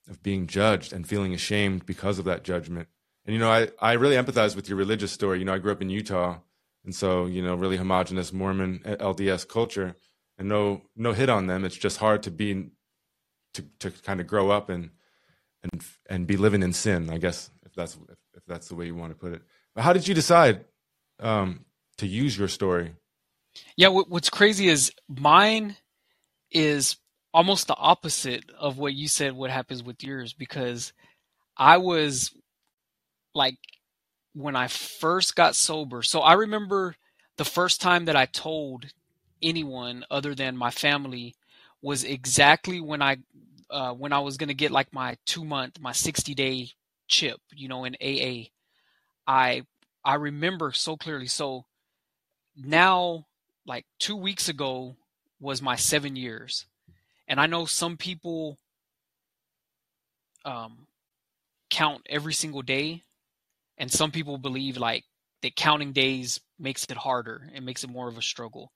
of being judged and feeling ashamed because of that judgment. And you know, I I really empathize with your religious story. You know, I grew up in Utah, and so you know, really homogenous Mormon LDS culture and no no hit on them. It's just hard to be to to kind of grow up and and and be living in sin. I guess if that's if, if that's the way you want to put it. But how did you decide um, to use your story? Yeah, what's crazy is mine is almost the opposite of what you said what happens with yours because I was like when I first got sober. So I remember the first time that I told anyone other than my family was exactly when I uh, when I was gonna get like my two month, my sixty day chip, you know, in AA. I I remember so clearly. So now, like two weeks ago, was my seven years, and I know some people um, count every single day, and some people believe like that counting days makes it harder and makes it more of a struggle.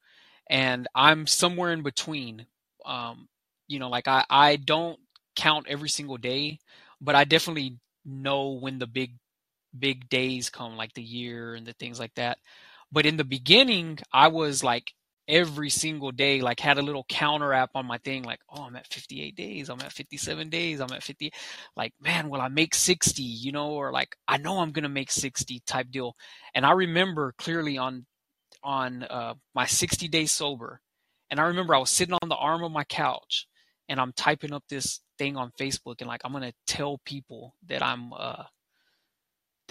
And I'm somewhere in between. Um, you know, like I, I don't count every single day, but I definitely know when the big big days come, like the year and the things like that. But in the beginning, I was like every single day like had a little counter app on my thing like oh i'm at 58 days i'm at 57 days i'm at 50 like man will i make 60 you know or like i know i'm gonna make 60 type deal and i remember clearly on on uh, my 60 days sober and i remember i was sitting on the arm of my couch and i'm typing up this thing on facebook and like i'm gonna tell people that i'm uh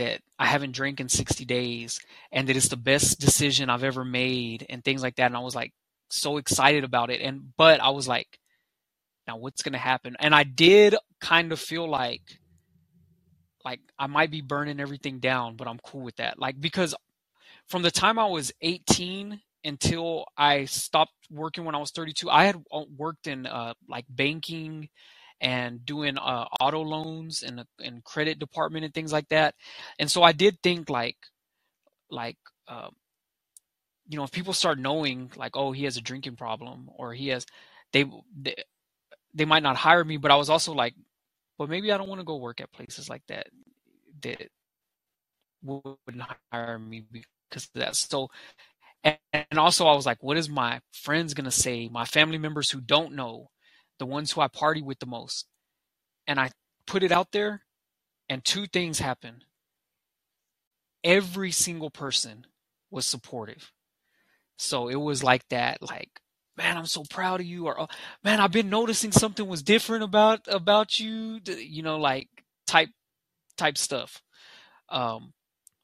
that I haven't drank in 60 days and that it's the best decision I've ever made and things like that. And I was like so excited about it. And, but I was like, now what's to happen? And I did kind of feel like, like I might be burning everything down, but I'm cool with that. Like, because from the time I was 18 until I stopped working when I was 32, I had uh, worked in uh, like banking and doing uh, auto loans and and credit department and things like that. And so I did think like like uh, you know if people start knowing like oh he has a drinking problem or he has they they, they might not hire me. But I was also like, but maybe I don't want to go work at places like that that wouldn't hire me because of that. So and also I was like, what is my friends gonna say? My family members who don't know the ones who I party with the most. And I put it out there, and two things happened. Every single person was supportive. So it was like that, like, man, I'm so proud of you, or oh, man, I've been noticing something was different about about you, you know, like type type stuff. Um,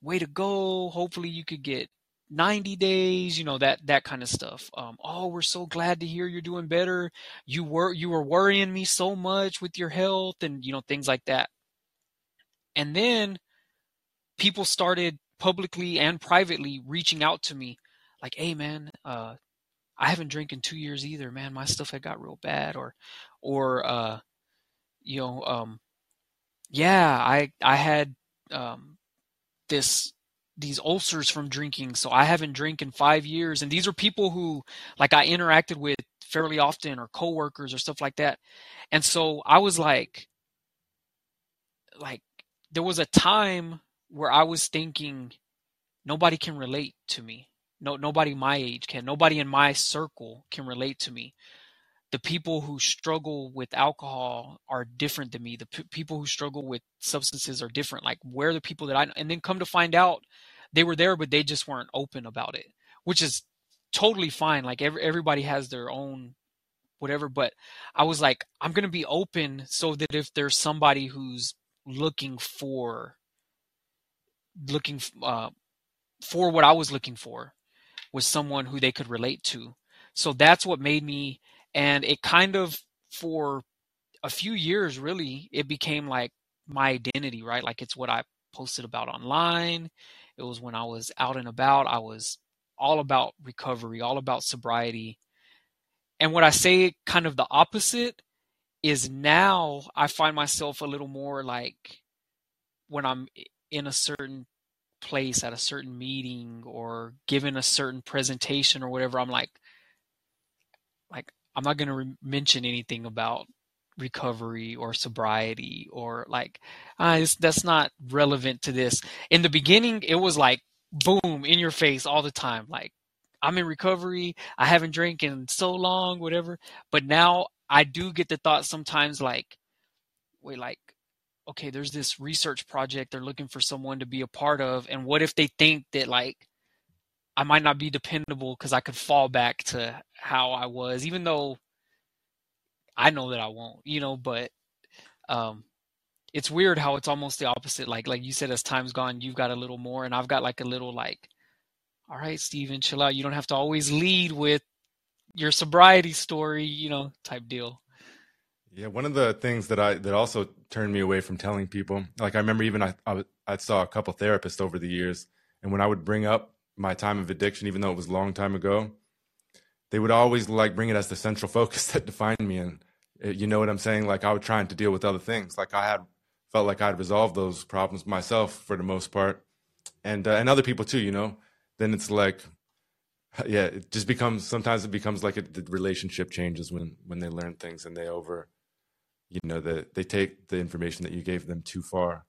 way to go. Hopefully you could get 90 days you know that that kind of stuff. Um, oh we're so glad to hear you're doing better. You were you were worrying me so much with your health and you know things like that. And then people started publicly and privately reaching out to me like hey man uh, i haven't drank in two years either man. My stuff had got real bad or or uh, you know um, yeah i i had um, this these ulcers from drinking. So I haven't drank in five years. And these are people who like I interacted with fairly often or coworkers or stuff like that. And so I was like, like there was a time where I was thinking nobody can relate to me. No, nobody my age can. Nobody in my circle can relate to me. The people who struggle with alcohol are different than me. The p- people who struggle with substances are different. Like where the people that I and then come to find out they were there, but they just weren't open about it, which is totally fine. Like every, everybody has their own whatever, but I was like, I'm going to be open so that if there's somebody who's looking for, looking uh, for what I was looking for was someone who they could relate to. So that's what made me, and it kind of for a few years really it became like my identity right like it's what i posted about online it was when I was out and about. I was all about recovery, all about sobriety. And what I say kind of the opposite is now I find myself a little more like when I'm in a certain place at a certain meeting or given a certain presentation or whatever, I'm like, like I'm not going to re- mention anything about recovery or sobriety or like uh, that's not relevant to this. In the beginning it was like boom in your face all the time like i'm in recovery i haven't drank in so long whatever. But now i do get the thought sometimes like wait like okay there's this research project they're looking for someone to be a part of and what if they think that like i might not be dependable because i could fall back to how i was even though I know that I won't, you know, but um it's weird how it's almost the opposite. Like like you said, as time's gone, you've got a little more, and I've got like a little like, all right, Stephen, chill out. You don't have to always lead with your sobriety story, you know, type deal. Yeah, one of the things that I that also turned me away from telling people, like I remember even I I, I saw a couple therapists over the years, and when I would bring up my time of addiction, even though it was a long time ago, they would always like bring it as the central focus that defined me. And uh, you know what I'm saying? Like I was trying to deal with other things. Like I had felt like I'd resolved those problems myself for the most part, and uh, and other people too. You know, then it's like, yeah, it just becomes sometimes it becomes like a, the relationship changes when when they learn things and they over, you know, that they take the information that you gave them too far.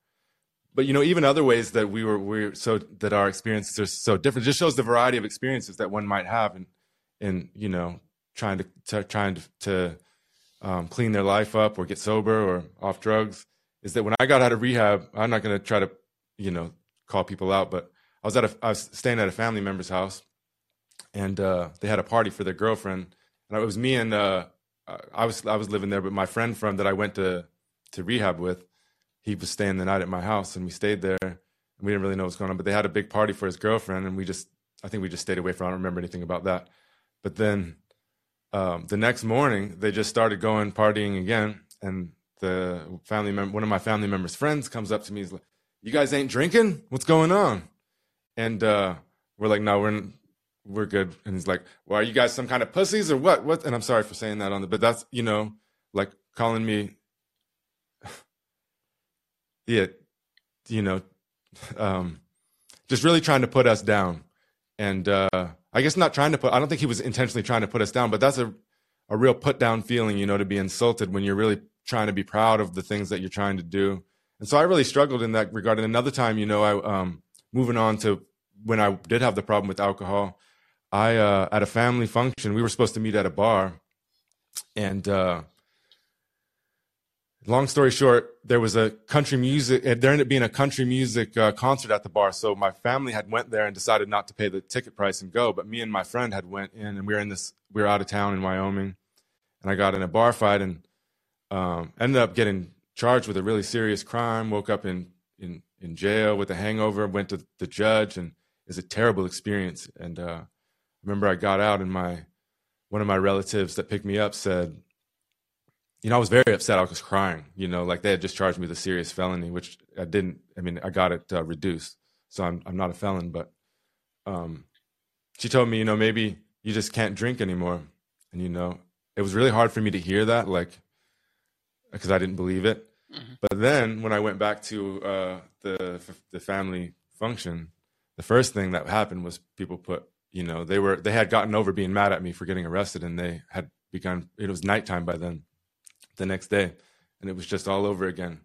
But you know, even other ways that we were we so that our experiences are so different just shows the variety of experiences that one might have and in you know trying to, to trying to, to um, clean their life up or get sober or off drugs is that when I got out of rehab, I'm not going to try to, you know, call people out, but I was at a, I was staying at a family member's house, and uh, they had a party for their girlfriend, and it was me and uh, I was I was living there, but my friend from that I went to to rehab with, he was staying the night at my house, and we stayed there, and we didn't really know what's going on, but they had a big party for his girlfriend, and we just I think we just stayed away from. I don't remember anything about that, but then um, the next morning they just started going partying again, and the family member, one of my family members' friends, comes up to me. He's like, "You guys ain't drinking? What's going on?" And uh, we're like, "No, we're we're good." And he's like, "Well, are you guys some kind of pussies or what? What?" And I'm sorry for saying that on the, but that's you know, like calling me, yeah, you know, um, just really trying to put us down. And uh, I guess not trying to put. I don't think he was intentionally trying to put us down, but that's a a real put down feeling, you know, to be insulted when you're really trying to be proud of the things that you're trying to do. And so I really struggled in that regard. And another time, you know, I um, moving on to when I did have the problem with alcohol, I uh, at a family function, we were supposed to meet at a bar, and uh, long story short, there was a country music. There ended up being a country music uh, concert at the bar. So my family had went there and decided not to pay the ticket price and go. But me and my friend had went in, and we were in this. We were out of town in Wyoming, and I got in a bar fight and um, ended up getting charged with a really serious crime. Woke up in in in jail with a hangover. Went to the judge, and it's a terrible experience. And uh, remember I got out, and my one of my relatives that picked me up said, "You know, I was very upset. I was crying. You know, like they had just charged me with a serious felony, which I didn't. I mean, I got it uh, reduced, so I'm I'm not a felon. But um, she told me, you know, maybe you just can't drink anymore. And you know, it was really hard for me to hear that, like because I didn't believe it. Mm-hmm. But then when I went back to uh, the the family function, the first thing that happened was people put, you know, they were they had gotten over being mad at me for getting arrested, and they had begun. It was nighttime by then, the next day, and it was just all over again.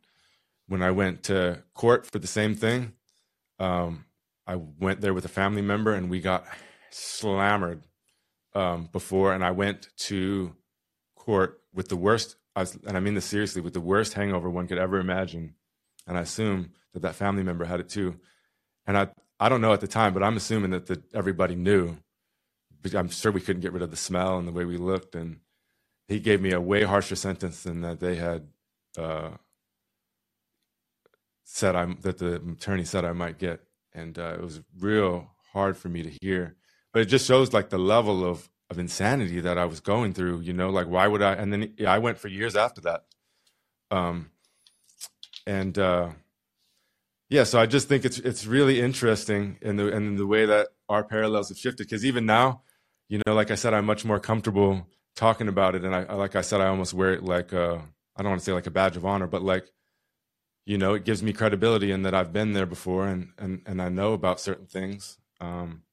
When I went to court for the same thing, um, I went there with a family member, and we got slammered um, before, and I went to court with the worst and I mean this seriously, with the worst hangover one could ever imagine. And I assume that that family member had it too. And I, I don't know at the time, but I'm assuming that the, everybody knew. I'm sure we couldn't get rid of the smell and the way we looked. And he gave me a way harsher sentence than that they had uh, said I'm that the attorney said I might get. And uh, it was real hard for me to hear. But it just shows like the level of of insanity that I was going through, you know, like why would I and then yeah, I went for years after that. Um and uh yeah, so I just think it's it's really interesting in the in the way that our parallels have shifted because even now, you know, like I said, I'm much more comfortable talking about it, and I like I said, I almost wear it like uh, I don't want to say like a badge of honor, but like you know, it gives me credibility in that I've been there before and and and I know about certain things. Um,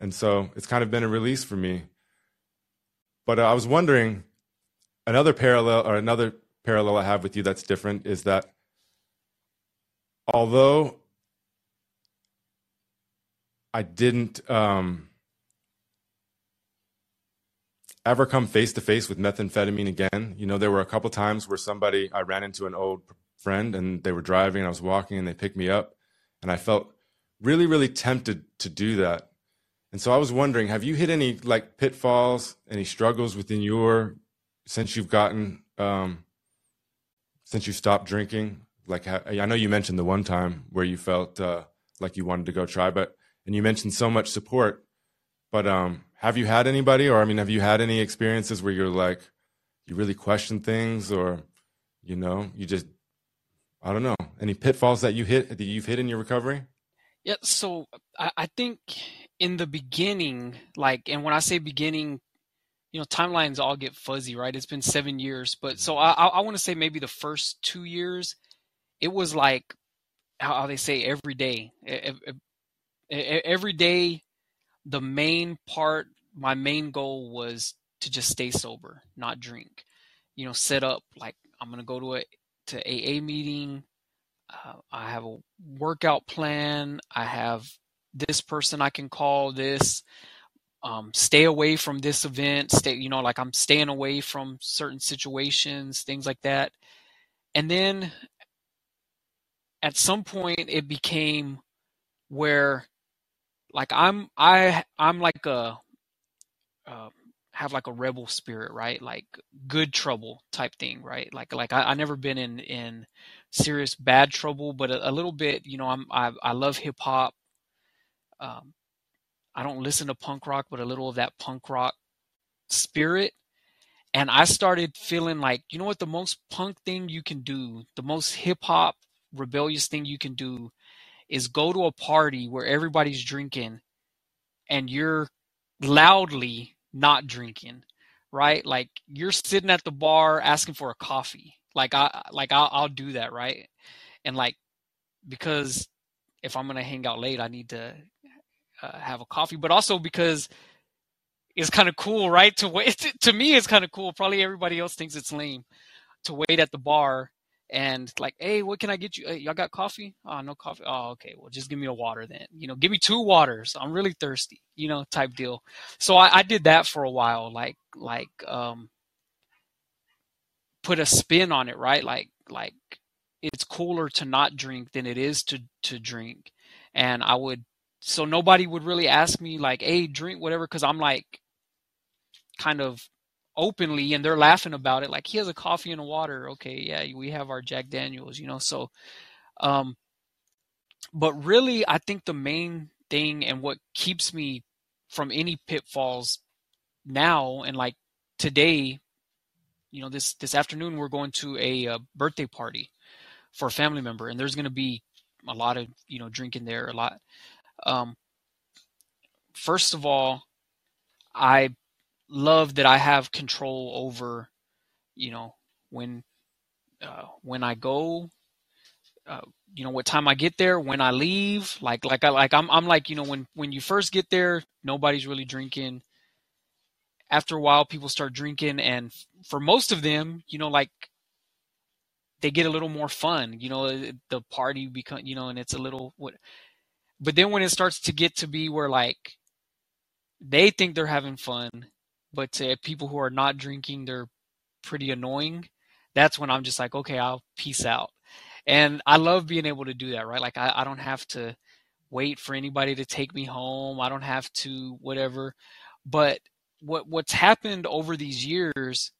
and so it's kind of been a release for me. But I was wondering another parallel or another parallel I have with you that's different is that although I didn't um, ever come face to face with methamphetamine again, you know, there were a couple times where somebody, I ran into an old friend and they were driving and I was walking and they picked me up and I felt really, really tempted to do that and so I was wondering, have you hit any like pitfalls, any struggles within your since you've gotten um, since you stopped drinking? Like I know you mentioned the one time where you felt uh, like you wanted to go try, but and you mentioned so much support. But um, have you had anybody, or I mean, have you had any experiences where you're like, you really question things, or you know, you just, I don't know, any pitfalls that you hit that you've hit in your recovery? Yeah, so I, I think in the beginning, like, and when I say beginning, you know, timelines all get fuzzy, right? It's been seven years, but so mm-hmm. I, I want to say maybe the first two years, it was like how, they say every day, every day, the main part, my main goal was to just stay sober, not drink. You know, set up like I'm gonna go to a to AA meeting. Uh, I have a workout plan. I have this person I can call. This um, stay away from this event. Stay, you know, like I'm staying away from certain situations, things like that. And then at some point, it became where like I'm I I'm like a uh, have like a rebel spirit, right? Like good trouble type thing, right? Like like I, I never been in in serious bad trouble, but a, a little bit, you know, I'm I I love hip hop. Um, I don't listen to punk rock, but a little of that punk rock spirit. And I started feeling like, you know what, the most punk thing you can do, the most hip hop rebellious thing you can do is go to a party where everybody's drinking and you're loudly not drinking, right? Like you're sitting at the bar asking for a coffee. Like I like I'll, I'll do that, right? And like because if I'm gonna hang out late, I need to uh, have a coffee, but also because it's kind of cool, right? To wait. To me, it's kind of cool. Probably everybody else thinks it's lame to wait at the bar and like, hey, what can I get you? Hey, y'all got coffee? Oh, no coffee. Oh, okay. Well, just give me a water then. You know, give me two waters. I'm really thirsty. You know, type deal. So I, I did that for a while. Like, like, um, put a spin on it, right? Like, like it's cooler to not drink than it is to to drink, and I would. So nobody would really ask me like, hey, drink whatever, because I'm like, kind of openly and they're laughing about it like he has a coffee and a water. Okay yeah we have our jack daniels you know so um but really i think the main thing and what keeps me from any pitfalls now and like today you know this this afternoon we're going to a, a uh, birthday party for a family member and there's going to be a lot of you know drinking there a lot. Um first of all i love that I have control over, you know, when uh, when I go, uh, you know, what time I get there, when I leave. Like like I like I'm I'm like you know when when you first get there, nobody's really drinking. After a while, people start drinking, and for most of them, you know, like they get a little more fun. You know, the party become you know, and it's a little what. But then when it starts to get to be where like they think they're having fun but people who are not drinking, they're pretty annoying. That's when I'm just like, okay, I'll peace out. And I love being able to do that, right? Like I, I don't have to wait for anybody to take me home. I don't have to whatever. But what what's happened over these years,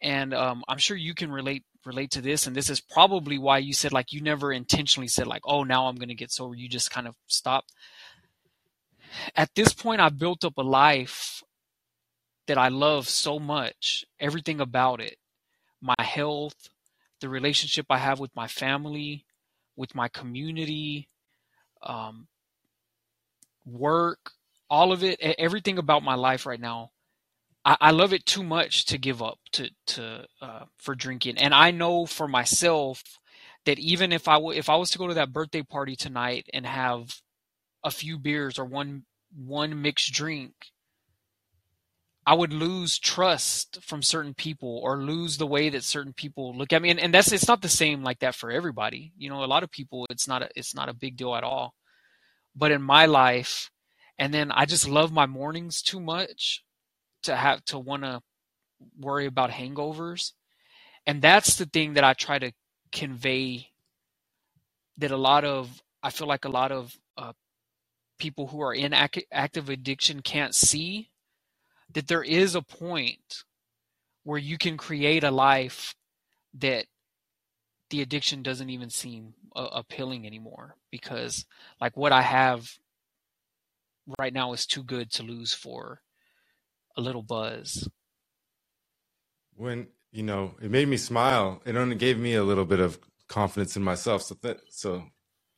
and um, I'm sure you can relate relate to this, and this is probably why you said like you never intentionally said like, oh, now I'm to get sober. You just kind of stopped. At this point, I've built up a life that I love so much, everything about it my health, the relationship I have with my family, with my community, um, work, all of it, everything about my life right now. I, I love it too much to give up to to uh, for drinking, and I know for myself that even if I w- if I was to go to that birthday party tonight and have a few beers or one one mixed drink, I would lose trust from certain people or lose the way that certain people look at me. And, and that's it's not the same like that for everybody. You know, a lot of people it's not a it's not a big deal at all. But in my life, and then I just love my mornings too much to have to want to worry about hangovers. And that's the thing that I try to convey that a lot of I feel like a lot of uh, people who are in ac- active addiction can't see that there is a point where you can create a life that the addiction doesn't even seem uh, appealing anymore because like what I have right now is too good to lose for a little buzz. When you know, it made me smile. It only gave me a little bit of confidence in myself. So that so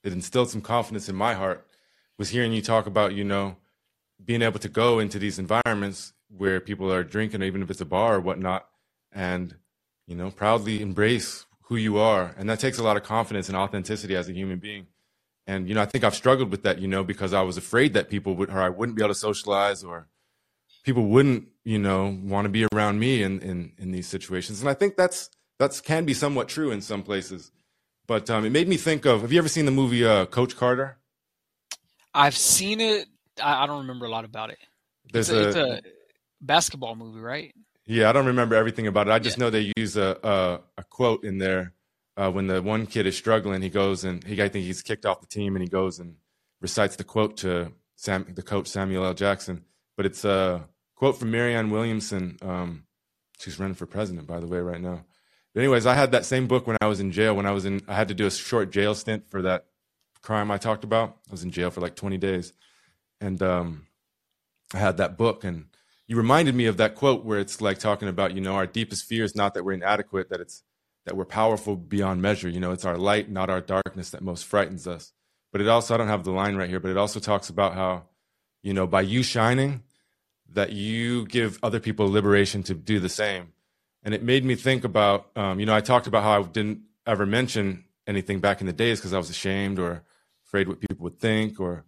it instilled some confidence in my heart. Was hearing you talk about you know being able to go into these environments where people are drinking, even if it's a bar or whatnot, and you know proudly embrace who you are, and that takes a lot of confidence and authenticity as a human being. And you know, I think I've struggled with that, you know, because I was afraid that people would, or I wouldn't be able to socialize, or people wouldn't, you know, want to be around me in in in these situations. And I think that's that's can be somewhat true in some places. But um, it made me think of. Have you ever seen the movie uh, Coach Carter? I've seen it. I, I don't remember a lot about it. There's it's a, a, it's a basketball movie, right? Yeah, I don't remember everything about it. I just Yeah. know they use a a, a quote in there uh, when the one kid is struggling. He goes and he I think he's kicked off the team, and he goes and recites the quote to Sam, the coach Samuel L. Jackson. But it's a quote from Marianne Williamson. Um, she's running for president, by the way, right now. But anyways, I had that same book when I was in jail. When I was in, I had to do a short jail stint for that crime I talked about. I was in jail for like 20 days, and um, I had that book and you reminded me of that quote where it's like talking about you know our deepest fear is not that we're inadequate that it's that we're powerful beyond measure. You know it's our light not our darkness that most frightens us. But it also i don't have the line right here but it also talks about how you know by you shining that you give other people liberation to do the same. And it made me think about um, you know i talked about how i didn't ever mention anything back in the days because i was ashamed or afraid what people would think or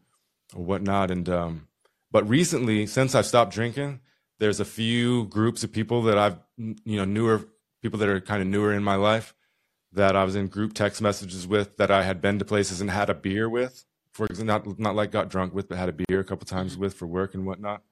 or whatnot. And um, but recently since i've stopped drinking there's a few groups of people that I've, you know, newer people that are kind of newer in my life that I was in group text messages with that I had been to places and had a beer with, for example, not, not like got drunk with, but had a beer a couple times mm-hmm. with for work and whatnot.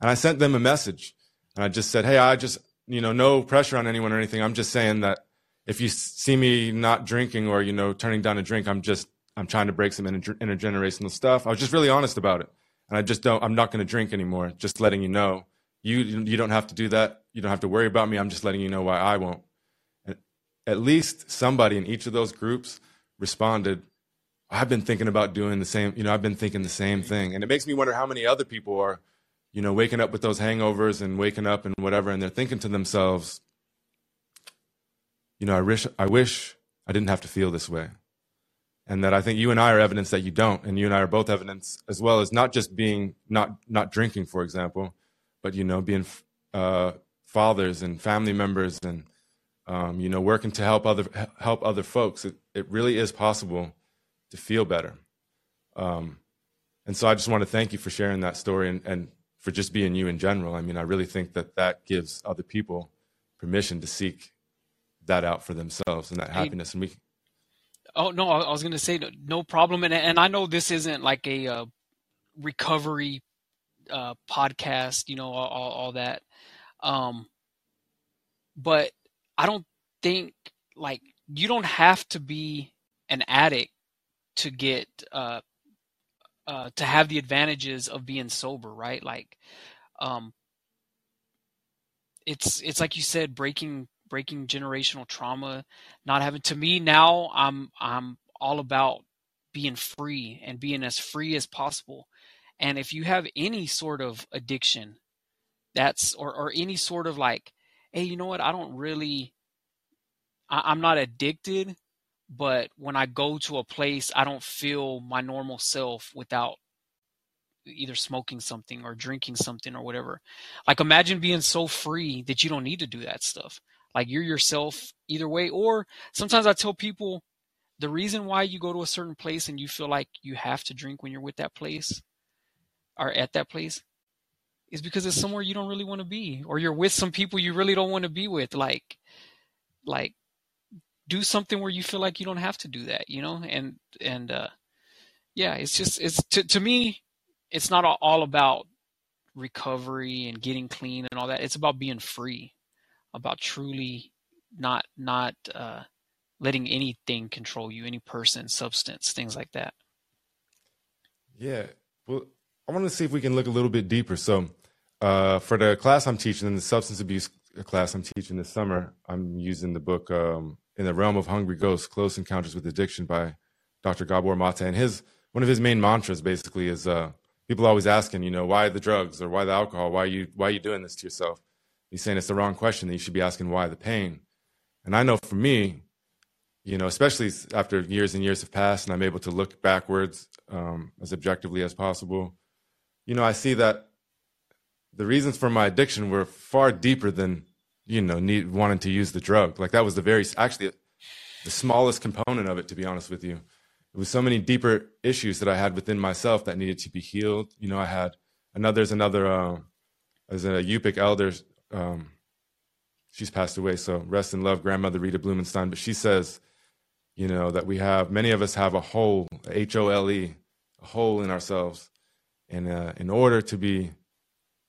And I sent them a message and I just said, Hey, I just, you know, no pressure on anyone or anything. I'm just saying that if you see me not drinking or, you know, turning down a drink, I'm just, I'm trying to break some inter- intergenerational stuff. I was just really honest about it. And I just don't, I'm not going to drink anymore. Just letting you know you you don't have to do that. You don't have to worry about me. I'm just letting you know why I won't. And at least somebody in each of those groups responded. I've been thinking about doing the same. You know, I've been thinking the same thing, and it makes me wonder how many other people are, you know, waking up with those hangovers and waking up and whatever, and they're thinking to themselves, you know, I wish I wish I didn't have to feel this way, and that I think you and I are evidence that you don't, and you and I are both evidence as well as not just being not not drinking, for example but you know being uh, fathers and family members and um, you know working to help other help other folks it, it really is possible to feel better. Um, and so i just want to thank you for sharing that story and, and for just being you in general. I mean i really think that that gives other people permission to seek that out for themselves and that happiness and we Oh no, I was gonna say no, no problem, and and I know this isn't like a uh, recovery uh, podcast, you know, all, all, all that. Um, but I don't think like you don't have to be an addict to get uh, uh, to have the advantages of being sober, right? Like, um, it's it's like you said, breaking breaking generational trauma, not having to me now. I'm I'm all about being free and being as free as possible. And if you have any sort of addiction, that's or or any sort of like, hey, you know what? I don't really, I, I'm not addicted, but when I go to a place, I don't feel my normal self without either smoking something or drinking something or whatever. Like imagine being so free that you don't need to do that stuff. Like you're yourself either way. Or sometimes I tell people the reason why you go to a certain place and you feel like you have to drink when you're with that place or at that place is because it's somewhere you don't really want to be or you're with some people you really don't want to be with like like do something where you feel like you don't have to do that you know and and uh yeah it's just it's to, to me it's not all about recovery and getting clean and all that it's about being free about truly not not uh letting anything control you any person substance things like that Yeah. Well, I want to see if we can look a little bit deeper. So, uh, for the class I'm teaching in the substance abuse class I'm teaching this summer, I'm using the book um, "In the Realm of Hungry Ghosts: Close Encounters with Addiction" by Dr. Gabor Mate, and his one of his main mantras basically is uh, people always asking, you know, why the drugs or why the alcohol? Why are you why you doing this to yourself? He's saying it's the wrong question. That you should be asking why the pain. And I know for me, you know, especially after years and years have passed, and I'm able to look backwards um, as objectively as possible. You know, I see that the reasons for my addiction were far deeper than you know need wanting to use the drug. Like that was the very actually the smallest component of it, to be honest with you it was so many deeper issues that I had within myself that needed to be healed. You know, I had another, there's another, um, as a Yupik elder, um, she's passed away, so rest in love, grandmother Rita Blumenstein. But she says, you know, that we have, many of us have a hole, H O L E, a hole in ourselves. And uh, in order to be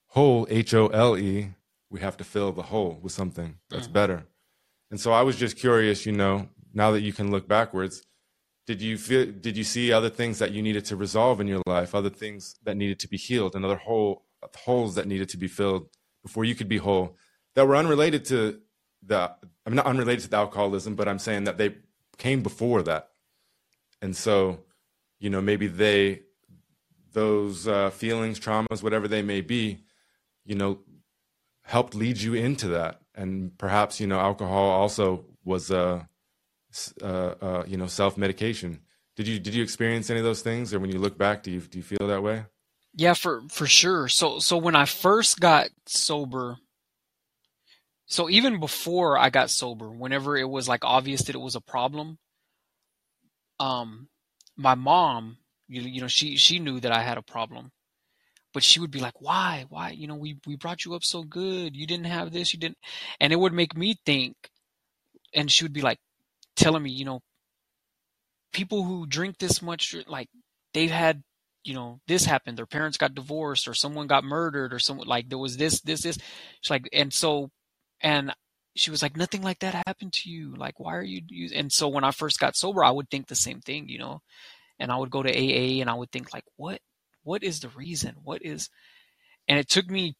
whole, H O L E, we have to fill the hole with something that's mm-hmm. better. And so I was just curious, you know, now that you can look backwards, did you feel did you see other things that you needed to resolve in your life other things that needed to be healed and other hole holes that needed to be filled before you could be whole that were unrelated to the i'm not unrelated to the alcoholism but i'm saying that they came before that and so you know maybe they those uh, feelings traumas whatever they may be you know helped lead you into that and perhaps you know alcohol also was uh, uh, uh, you know, self medication. Did you did you experience any of those things, or when you look back, do you do you feel that way? Yeah, for for sure. So so when I first got sober, so even before I got sober, whenever it was like obvious that it was a problem, um, my mom, you you know, she she knew that I had a problem, but she would be like, "Why, why? You know, we we brought you up so good. You didn't have this, you didn't," and it would make me think. And she would be like, telling me, you know, people who drink this much, like they've had, you know, this happened. Their parents got divorced, or someone got murdered, or someone like there was this, this, this. She's like, and so, and she was like, nothing like that happened to you. Like, why are you? And so when I first got sober, I would think the same thing, you know, and I would go to AA and I would think like, what, what is the reason? What is? And it took me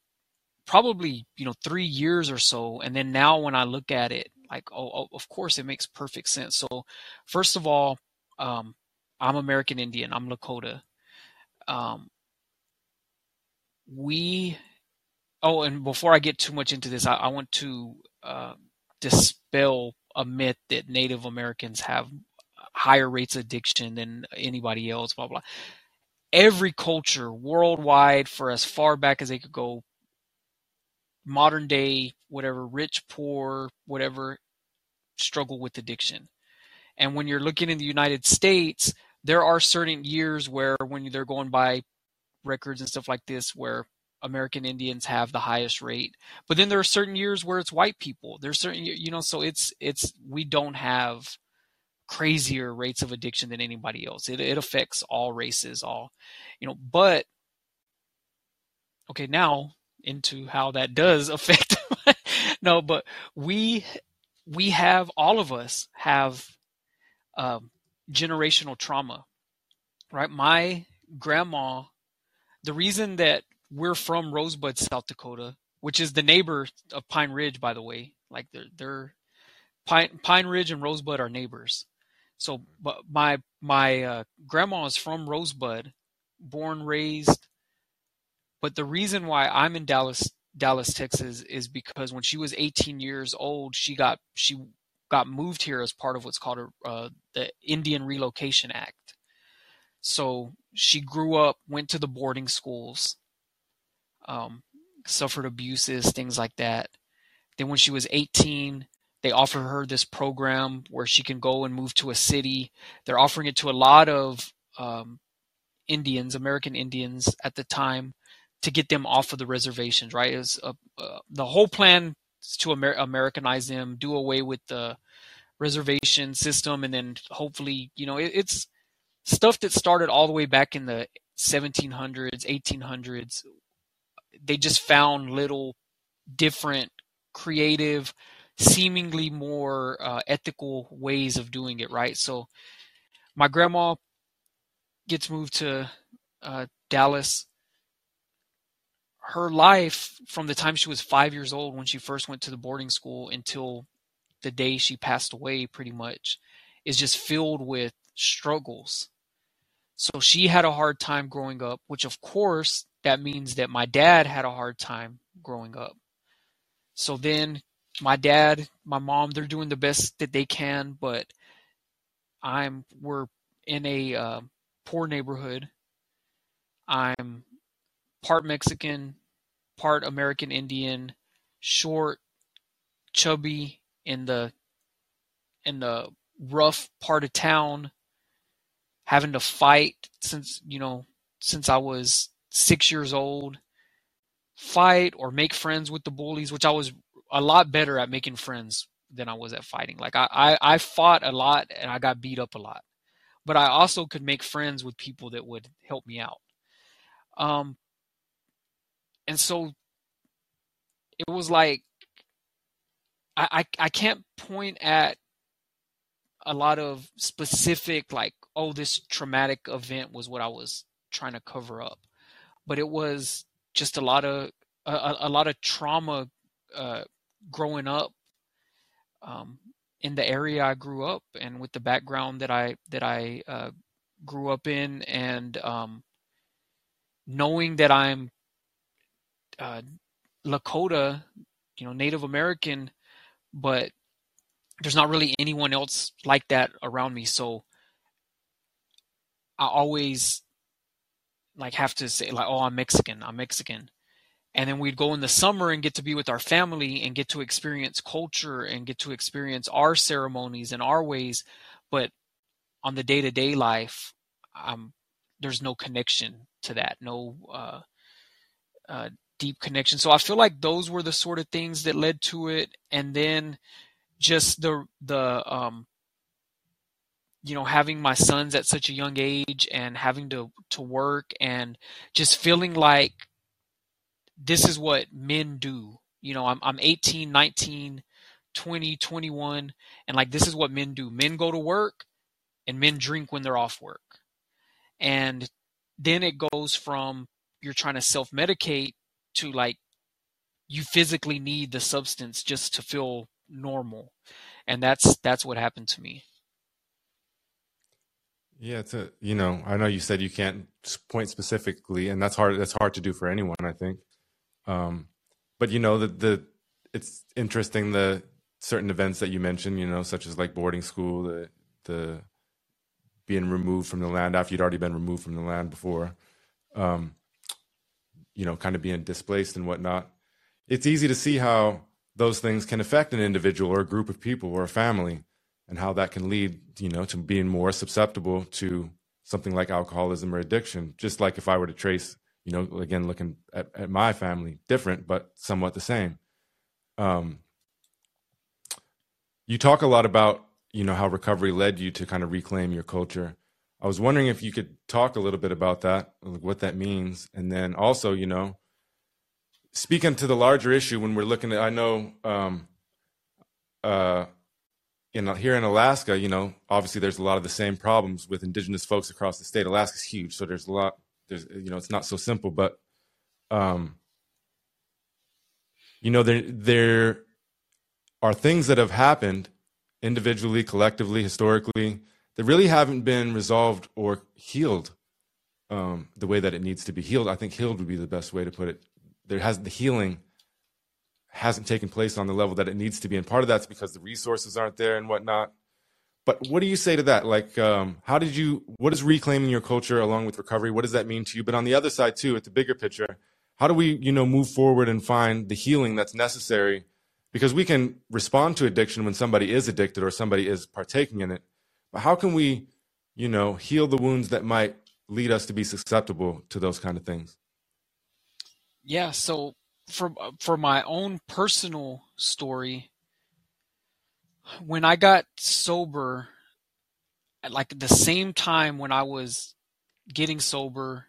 probably you know three years or so and then now when i look at it like oh, oh, of course it makes perfect sense so first of all um, i'm american indian i'm lakota um, we oh and before i get too much into this i, I want to uh, dispel a myth that native americans have higher rates of addiction than anybody else blah blah every culture worldwide for as far back as they could go modern day whatever rich poor whatever struggle with addiction. And when you're looking in the United States, there are certain years where when they're going by records and stuff like this where American Indians have the highest rate. But then there are certain years where it's white people. There's certain you know so it's it's we don't have crazier rates of addiction than anybody else. It it affects all races, all you know, but okay, now into how that does affect no, but we we have all of us have um, generational trauma, right? My grandma, the reason that we're from Rosebud, South Dakota, which is the neighbor of Pine Ridge, by the way, like they're, they're Pine, Pine Ridge and Rosebud are neighbors. So, but my my uh, grandma is from Rosebud, born raised. But the reason why I'm in Dallas Dallas, Texas, is because when she was 18 years old, she got she got moved here as part of what's called a, uh, the Indian Relocation Act. So she grew up, went to the boarding schools, um, suffered abuses, things like that. Then when she was 18, they offer her this program where she can go and move to a city. They're offering it to a lot of um, Indians, American Indians at the time, to get them off of the reservations, right? Is uh, the whole plan is to Amer- Americanize them, do away with the reservation system, and then hopefully, you know, it, it's stuff that started all the way back in the 1700s, 1800s. They just found little different, creative, seemingly more uh, ethical ways of doing it, right? So, my grandma gets moved to uh, Dallas her life from the time she was five years old when she first went to the boarding school until the day she passed away, pretty much, is just filled with struggles. So she had a hard time growing up, which of course that means that my dad had a hard time growing up. So then my dad, my mom, they're doing the best that they can, but I'm we're in a uh, poor neighborhood. I'm part Mexican, part American Indian, short, chubby in the in the rough part of town, having to fight since you know since I was six years old, fight or make friends with the bullies, which I was a lot better at making friends than I was at fighting. Like I, I, I fought a lot and I got beat up a lot, but I also could make friends with people that would help me out. Um, and so it was like I, I, I can't point at a lot of specific like oh this traumatic event was what I was trying to cover up, but it was just a lot of a, a lot of trauma uh, growing up um, in the area I grew up and with the background that I that I uh, grew up in, and um, knowing that I'm uh, Lakota, you know, Native American, but there's not really anyone else like that around me. So I always like have to say like, oh, I'm Mexican. I'm Mexican and then we'd go in the summer and get to be with our family and get to experience culture and get to experience our ceremonies and our ways. But on the day-to-day life um, there's no connection to that no uh, uh, deep connection. So i feel like those were the sort of things that led to it. And then just the the um, you know having my sons at such a young age and having to to work and just feeling like this is what men do. You know, I'm I'm 18, 19, 20, 21 and like this is what men do. Men go to work and men drink when they're off work. And then it goes from you're trying to self-medicate to like you physically need the substance just to feel normal. And that's that's what happened to me. Yeah, it's a you know, I know you said you can't point specifically and that's hard that's hard to do for anyone, I think. Um, but you know the the it's interesting the certain events that you mentioned, you know, such as like boarding school, the the being removed from the land after you'd already been removed from the land before, um, you know, kind of being displaced and whatnot. It's easy to see how those things can affect an individual or a group of people or a family, and how that can lead, you know, to being more susceptible to something like alcoholism or addiction. Just like if I were to trace you know, again, looking at, at my family, different, but somewhat the same. Um, you talk a lot about, you know, how recovery led you to kind of reclaim your culture. I was wondering if you could talk a little bit about that, what that means. And then also, you know, speaking to the larger issue when we're looking at, I know, um, uh, in here in Alaska, you know, obviously there's a lot of the same problems with indigenous folks across the state. Alaska's huge, so there's a lot there's you know it's not so simple but um you know there there are things that have happened individually collectively historically that really haven't been resolved or healed um, the way that it needs to be healed. I think healed would be the best way to put it. There has the healing hasn't taken place on the level that it needs to be and part of that's because the resources aren't there and whatnot but what do you say to that? Like, um, how did you? What is reclaiming your culture along with recovery? What does that mean to you? But on the other side too, at the bigger picture, how do we, you know, move forward and find the healing that's necessary? Because we can respond to addiction when somebody is addicted or somebody is partaking in it. But how can we, you know, heal the wounds that might lead us to be susceptible to those kind of things? Yeah. So for for my own personal story, when I got sober, at like the same time when I was getting sober,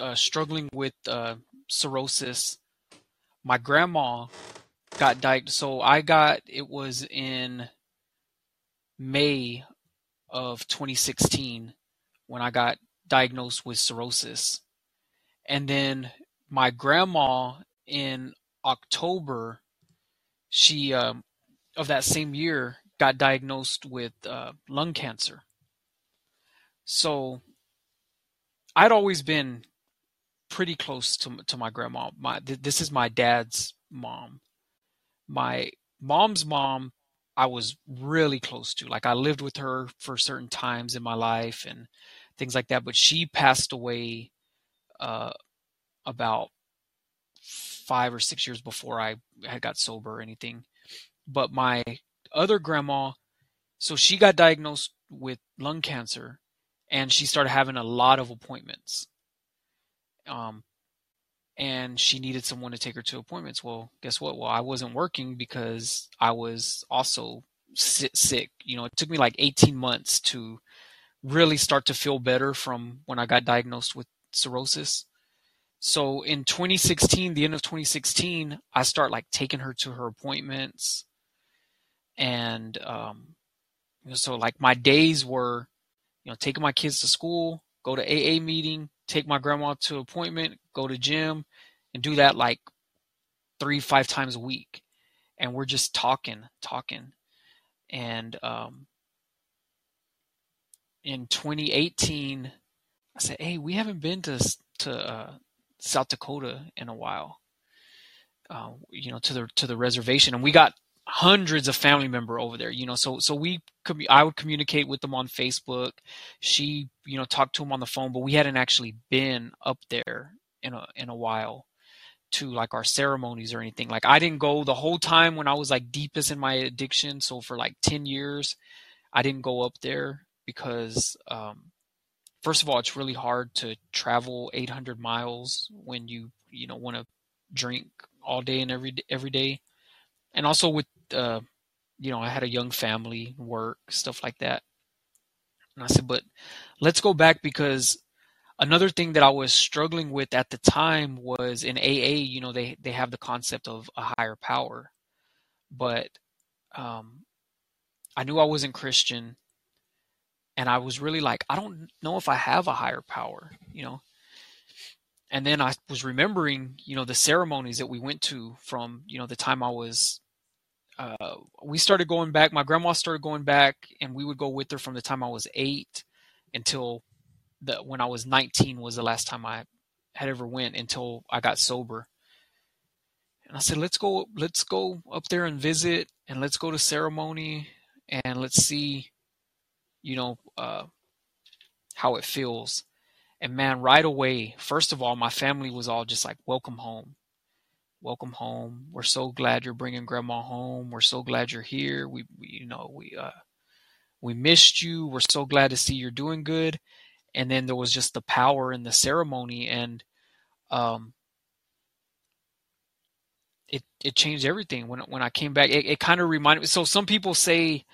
uh, struggling with uh, cirrhosis, my grandma got diagnosed. So I got it was in May of 2016 when I got diagnosed with cirrhosis, and then my grandma in October, she um, of that same year got diagnosed with uh, lung cancer. So I'd always been pretty close to to my grandma. My th- this is my dad's mom. My mom's mom I was really close to. Like I lived with her for certain times in my life and things like that. But she passed away uh, about five or six years before I had got sober or anything. But my other grandma, so she got diagnosed with lung cancer, and she started having a lot of appointments. Um, and she needed someone to take her to appointments. Well, guess what? Well, I wasn't working because I was also sick. You know, it took me like 18 months to really start to feel better from when I got diagnosed with cirrhosis. So in 2016, the end of 2016, I start like taking her to her appointments, and um, so like my days were, you know, taking my kids to school, go to AA meeting, take my grandma to appointment, go to gym, and do that like three, five times a week. And we're just talking, talking. And um, in 2018, I said, "Hey, we haven't been to to uh, South Dakota in a while. Uh, you know, to the to the reservation, and we got hundreds of family member over there. You know, so so we could I would communicate with them on Facebook. She, you know, talked to them on the phone, but we hadn't actually been up there in a in a while to like our ceremonies or anything. Like I didn't go the whole time when I was like deepest in my addiction. So for like 10 years, I didn't go up there because um, first of all, it's really hard to travel 800 miles when you you know want to drink all day and every every day, and also with uh, you know I had a young family, work, stuff like that. And I said, but let's go back because another thing that I was struggling with at the time was in AA. You know, they they have the concept of a higher power, but um, I knew I wasn't Christian and I was really like, I don't know if I have a higher power, you know. And then I was remembering, you know, the ceremonies that we went to from, you know, the time I was. Uh, we started going back. My grandma started going back, and we would go with her from the time I was eight until the when I was 19 was the last time I had ever went until I got sober. And I said, let's go, let's go up there and visit, and let's go to ceremony, and let's see you know, uh, how it feels. And man, right away, first of all, my family was all just like, welcome home. Welcome home. We're so glad you're bringing grandma home. We're so glad you're here. We, we you know, we, uh, we missed you. We're so glad to see you're doing good. And then there was just the power in the ceremony and, um, it, it changed everything when, when I came back. It, it kind of reminded me. So some people say,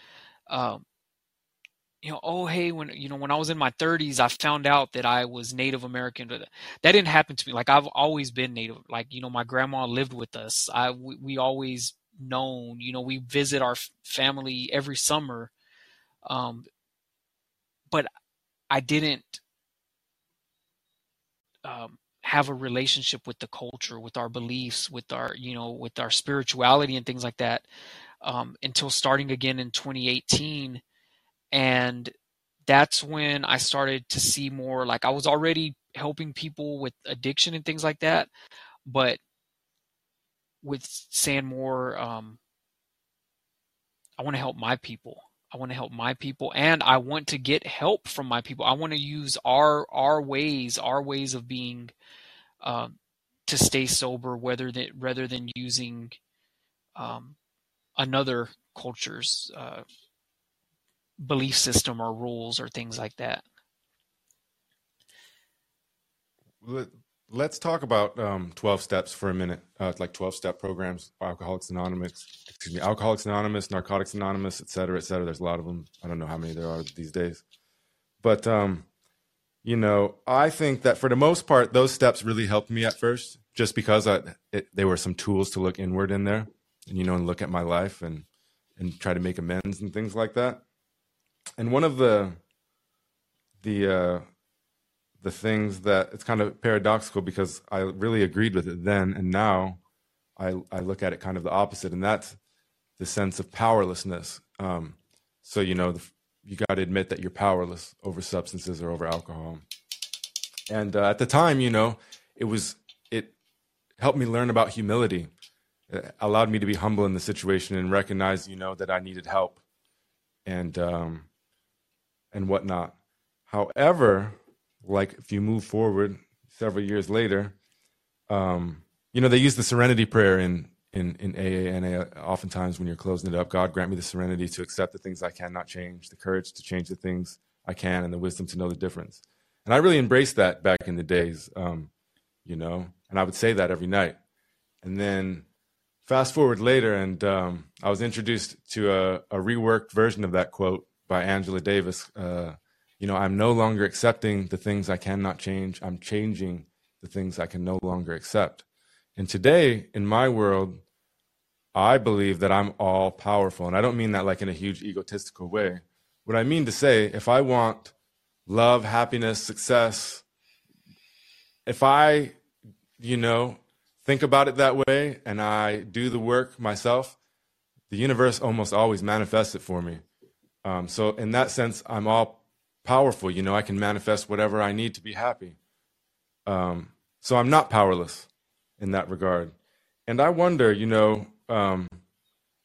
um, you know, oh hey, when you know when I was in my 30s, I found out that I was Native American. That didn't happen to me. Like I've always been Native. Like you know, my grandma lived with us. I we, we always known. You know, we visit our family every summer. Um, but I didn't um, have a relationship with the culture, with our beliefs, with our you know, with our spirituality and things like that um, until starting again in 2018 and that's when I started to see more like I was already helping people with addiction and things like that, but with saying more, um, I want to help my people. I want to help my people, and I want to get help from my people. I want to use our our ways, our ways of being, um, to stay sober, whether that rather than using um, another culture's uh, belief system or rules or things like that. Let's talk about um, 12 steps for a minute, uh, like 12 step programs, Alcoholics Anonymous, excuse me, Alcoholics Anonymous, Narcotics Anonymous, et cetera, et cetera. There's a lot of them. I don't know how many there are these days. But, um, you know, I think that for the most part, those steps really helped me at first, just because I, it, were some tools to look inward in there and, you know, and look at my life and, and try to make amends and things like that and one of the the uh, the things that it's kind of paradoxical because I really agreed with it then, and now I I look at it kind of the opposite, and that's the sense of powerlessness. Um, so you know, the, you got to admit that you're powerless over substances or over alcohol. And uh, at the time, you know, it was it helped me learn about humility. It allowed me to be humble in the situation and recognize, you know, that I needed help and um, and whatnot. However, like if you move forward several years later, um, you know, they use the serenity prayer in in in AA and oftentimes when you're closing it up. God grant me the serenity to accept the things I cannot change, the courage to change the things I can, and the wisdom to know the difference. And I really embraced that back in the days, um, you know, and I would say that every night. And then fast forward later, and um, I was introduced to a, a, reworked version of that quote by Angela Davis. Uh, you know, I'm no longer accepting the things I cannot change. I'm changing the things I can no longer accept. And today, in my world, I believe that I'm all powerful. And I don't mean that like in a huge egotistical way. What I mean to say, if I want love, happiness, success, if I, you know, think about it that way and I do the work myself, the universe almost always manifests it for me. Um, so, in that sense, I'm all powerful. You know, I can manifest whatever I need to be happy. Um, so, I'm not powerless in that regard. And I wonder, you know, um,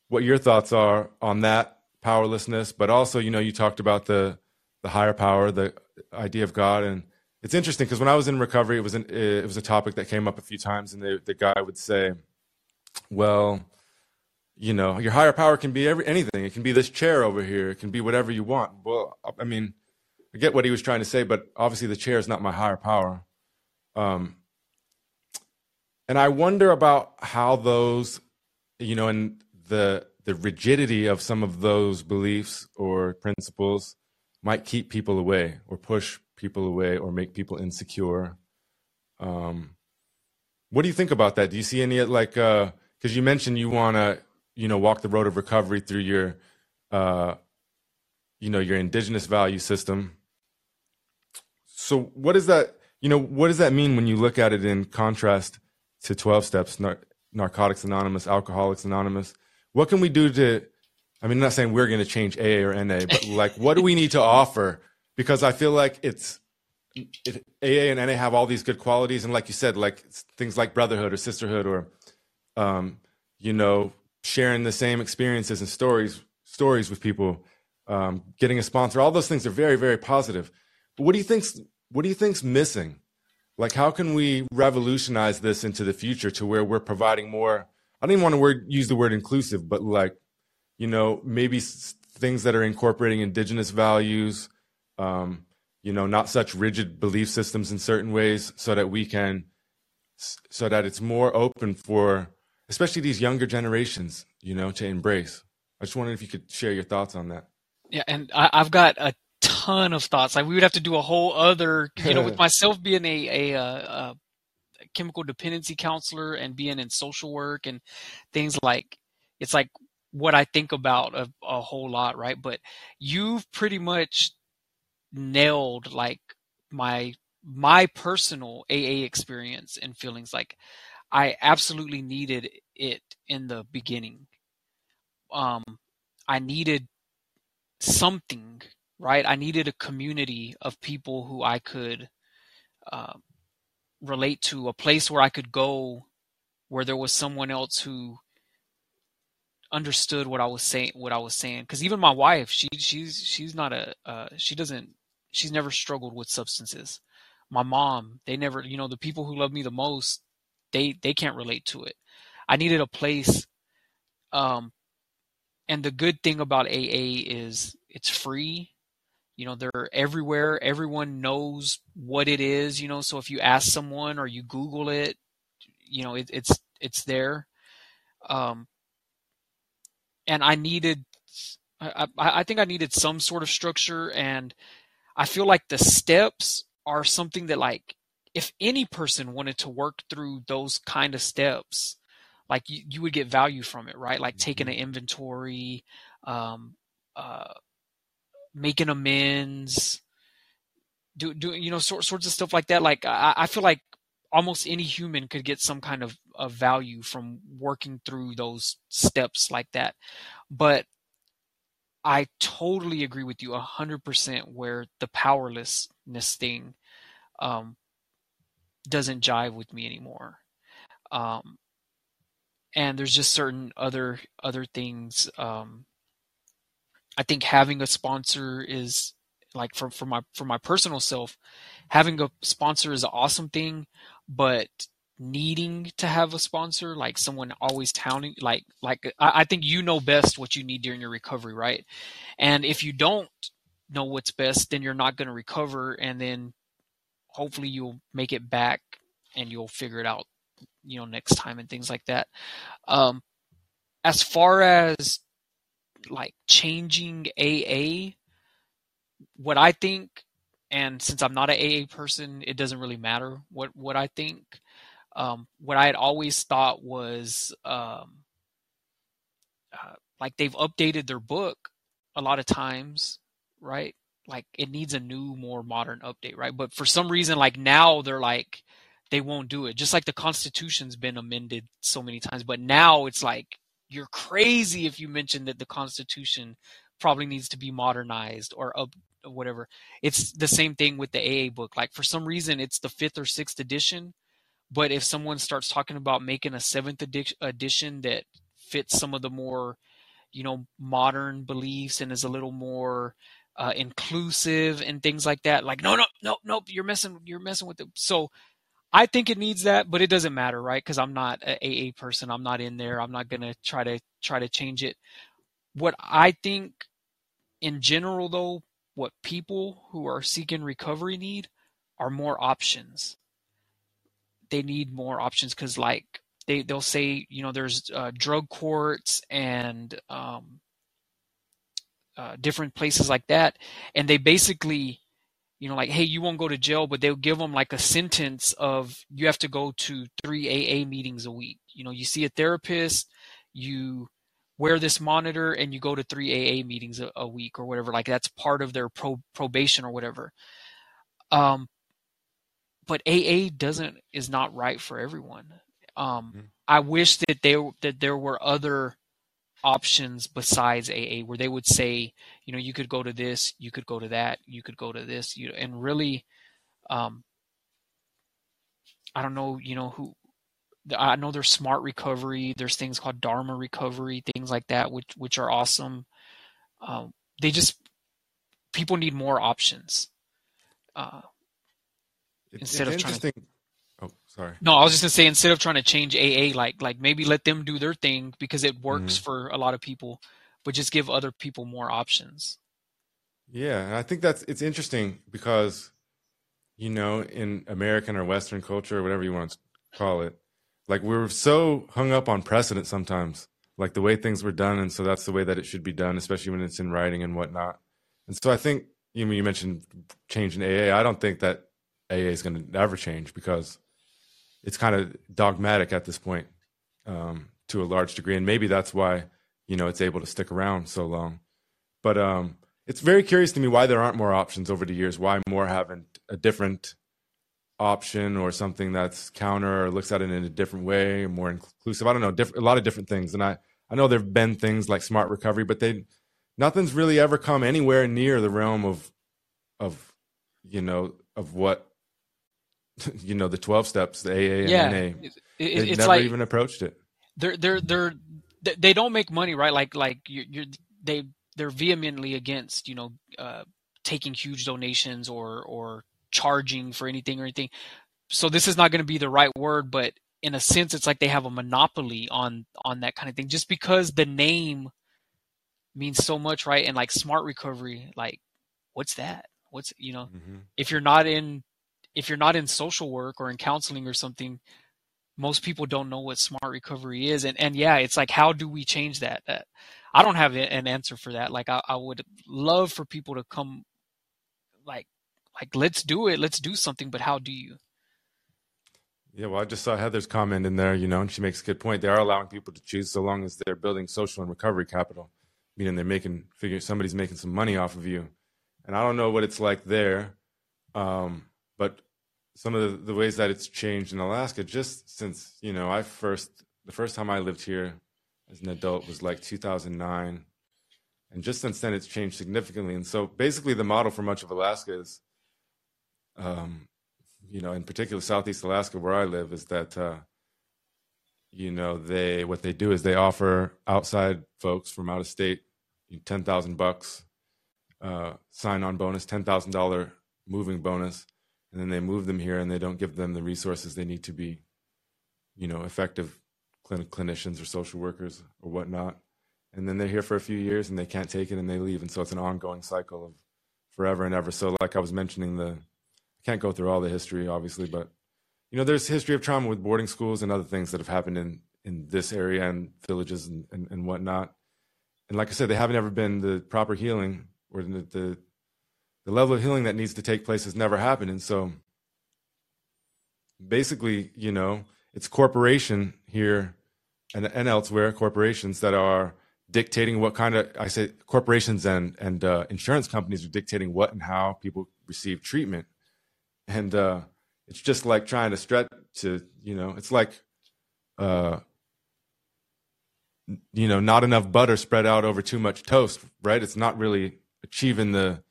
what your thoughts are on that powerlessness, but also, you know, you talked about the the higher power, the idea of God, and it's interesting because when I was in recovery, it was an, it was a topic that came up a few times, and the the guy would say, "Well, you know, your higher power can be every, anything. It can be this chair over here. It can be whatever you want." Well, I mean, I get what he was trying to say, but obviously the chair is not my higher power. Um, and I wonder about how those, you know, and the the rigidity of some of those beliefs or principles might keep people away or push people away or make people insecure. Um, what do you think about that? Do you see any like because uh, you mentioned you want to you know walk the road of recovery through your uh, you know your indigenous value system. So what does that you know what does that mean when you look at it in contrast to 12 steps nar- narcotics anonymous alcoholics anonymous what can we do to I mean, I'm not saying we're going to change AA or NA, but like, what do we need to offer? Because I feel like it's it, AA and NA have all these good qualities, and like you said, like things like brotherhood or sisterhood, or um, you know, sharing the same experiences and stories stories with people, um, getting a sponsor. All those things are very very positive. But what do you think's what do you think's missing? Like, how can we revolutionize this into the future to where we're providing more? I don't even want to word, use the word inclusive, but like you know, maybe things that are incorporating indigenous values, um, you know, not such rigid belief systems in certain ways, so that we can, so that it's more open for, especially these younger generations, you know, to embrace. I just wondered if you could share your thoughts on that. Yeah, and I, have got a ton of thoughts. Like we would have to do a whole other, you know, with myself being a, a, a, a chemical dependency counselor and being in social work and things like, it's like what I think about a, a whole lot, right? But you've pretty much nailed like my my personal AA experience and feelings. Like I absolutely needed it in the beginning. Um, I needed something, right? I needed a community of people who I could uh, relate to, a place where I could go, where there was someone else who understood what I was saying what I was saying because even my wife she she's she's not a uh, she doesn't she's never struggled with substances my mom they never you know the people who love me the most they they can't relate to it. I needed a place um and the good thing about AA is it's free. You know they're everywhere. Everyone knows what it is you know so if you ask someone or you google it you know it, it's it's there. Um and I needed, I, I think I needed some sort of structure, and I feel like the steps are something that like if any person wanted to work through those kind of steps, like you, you would get value from it, right? Like mm-hmm. taking an inventory, um, uh, making amends, do do you know sort, sorts of stuff like that. Like I, I feel like almost any human could get some kind of, of value from working through those steps like that. But I totally agree with you a hundred percent where the powerlessness thing um, doesn't jive with me anymore. Um, and there's just certain other other things. Um, I think having a sponsor is like for for my for my personal self, having a sponsor is an awesome thing, but needing to have a sponsor, like someone always touting, like like I, I think you know best what you need during your recovery, right? And if you don't know what's best, then you're not going to recover, and then hopefully you'll make it back and you'll figure it out, you know, next time and things like that. Um, as far as like changing AA, what I think, and since I'm not an AA person, it doesn't really matter what what I think. Um, what I had always thought was um, uh, like they've updated their book a lot of times, right? Like it needs a new, more modern update, right? But for some reason, like now they're like they won't do it. Just like the Constitution's been amended so many times, but now it's like you're crazy if you mention that the Constitution probably needs to be modernized or up whatever. It's the same thing with the AA book. Like for some reason, it's the fifth or sixth edition, but if someone starts talking about making a seventh edi- edition that fits some of the more, you know, modern beliefs and is a little more uh, inclusive and things like that, like no, no, no, no, you're messing, you're messing with it. So I think it needs that, but it doesn't matter, right? Because I'm not an AA person. I'm not in there. I'm not gonna try to try to change it. What I think, in general, though, what people who are seeking recovery need are more options. They need more options because, like, they they'll say, you know, there's uh, drug courts and um, uh, different places like that, and they basically you know, like, hey, you won't go to jail, but they'll give them like a sentence of you have to go to three AA meetings a week. You know, you see a therapist, you wear this monitor, and you go to three AA meetings a, a week or whatever. Like that's part of their pro- probation or whatever. Um, but AA doesn't is not right for everyone. Um, mm-hmm. I wish that they that there were other options besides AA where they would say, you know, you could go to this, you could go to that, you could go to this, you and really, um, I don't know, you know, who, I know there's smart recovery, there's things called Dharma recovery, things like that, which, which are awesome. Um, they just, people need more options. Uh, it's, instead it's of trying to sorry. No, I was just gonna say instead of trying to change AA, like like maybe let them do their thing because it works mm-hmm. for a lot of people, but just give other people more options. Yeah, and I think that's it's interesting because you know in American or Western culture or whatever you want to call it, like we're so hung up on precedent sometimes, like the way things were done, and so that's the way that it should be done, especially when it's in writing and whatnot. And so I think you know, you mentioned changing AA. I don't think that AA is going to ever change because it's kind of dogmatic at this point um, to a large degree, and maybe that's why you know it's able to stick around so long. But um, it's very curious to me why there aren't more options over the years. Why more haven't a different option or something that's counter or looks at it in a different way, more inclusive. I don't know, diff- a lot of different things. And I I know there've been things like smart recovery, but they nothing's really ever come anywhere near the realm of of you know of what you know the 12 steps the aa and yeah, na it, it, it's never like, even approached it. They're they're they're they don't make money right? Like like you're, you're they they're vehemently against you know uh, taking huge donations or or charging for anything or anything. So this is not going to be the right word but in a sense it's like they have a monopoly on on that kind of thing. Just because the name means so much right? And like smart recovery like what's that? What's you know mm-hmm. if you're not in if you're not in social work or in counseling or something, most people don't know what smart recovery is. And and yeah, it's like how do we change that? That I don't have an answer for that. Like I, I would love for people to come, like like let's do it, let's do something. But how do you? Yeah, well, I just saw Heather's comment in there, you know, and she makes a good point. They are allowing people to choose so long as they're building social and recovery capital, meaning they're making figure somebody's making some money off of you. And I don't know what it's like there, Um, but some of the, the ways that it's changed in Alaska, just since you know, I first the first time I lived here as an adult was like 2009, and just since then it's changed significantly. And so basically, the model for much of Alaska is, um, you know, in particular Southeast Alaska, where I live, is that. Uh, you know they what they do is they offer outside folks from out of state ten thousand bucks uh, sign on bonus, ten thousand dollar moving bonus, and then they move them here and they don't give them the resources they need to be, you know, effective clinic clinicians or social workers or whatnot. And then they're here for a few years and they can't take it and they leave, and so it's an ongoing cycle of forever and ever. So, like I was mentioning, the I can't go through all the history, obviously, but you know, there's history of trauma with boarding schools and other things that have happened in in this area and villages and, and, and whatnot. And like I said, they haven't ever been the proper healing or the, the the level of healing that needs to take place has never happened. And so basically, you know, it's corporation here and, and elsewhere, corporations that are dictating what kind of I say corporations and and uh, insurance companies are dictating what and how people receive treatment. And uh, it's just like trying to stretch to you know it's like uh you know not enough butter spread out over too much toast right it's not really achieving the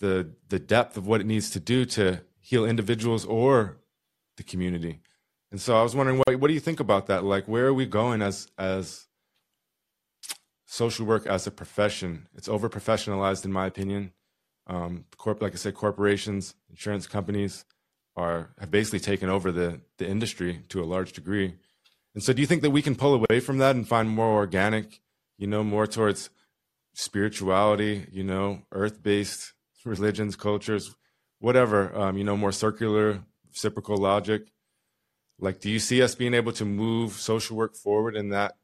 the the depth of what it needs to do to heal individuals or the community. And so i was wondering what what do you think about that? Like where are we going as as social work as a profession? It's over professionalized in my opinion. Um corp like i said corporations insurance companies are have basically taken over the the industry to a large degree. And so do you think that we can pull away from that and find more organic, you know, more towards spirituality, you know, earth-based religions, cultures, whatever, um, you know, more circular, reciprocal logic? Like do you see us being able to move social work forward in that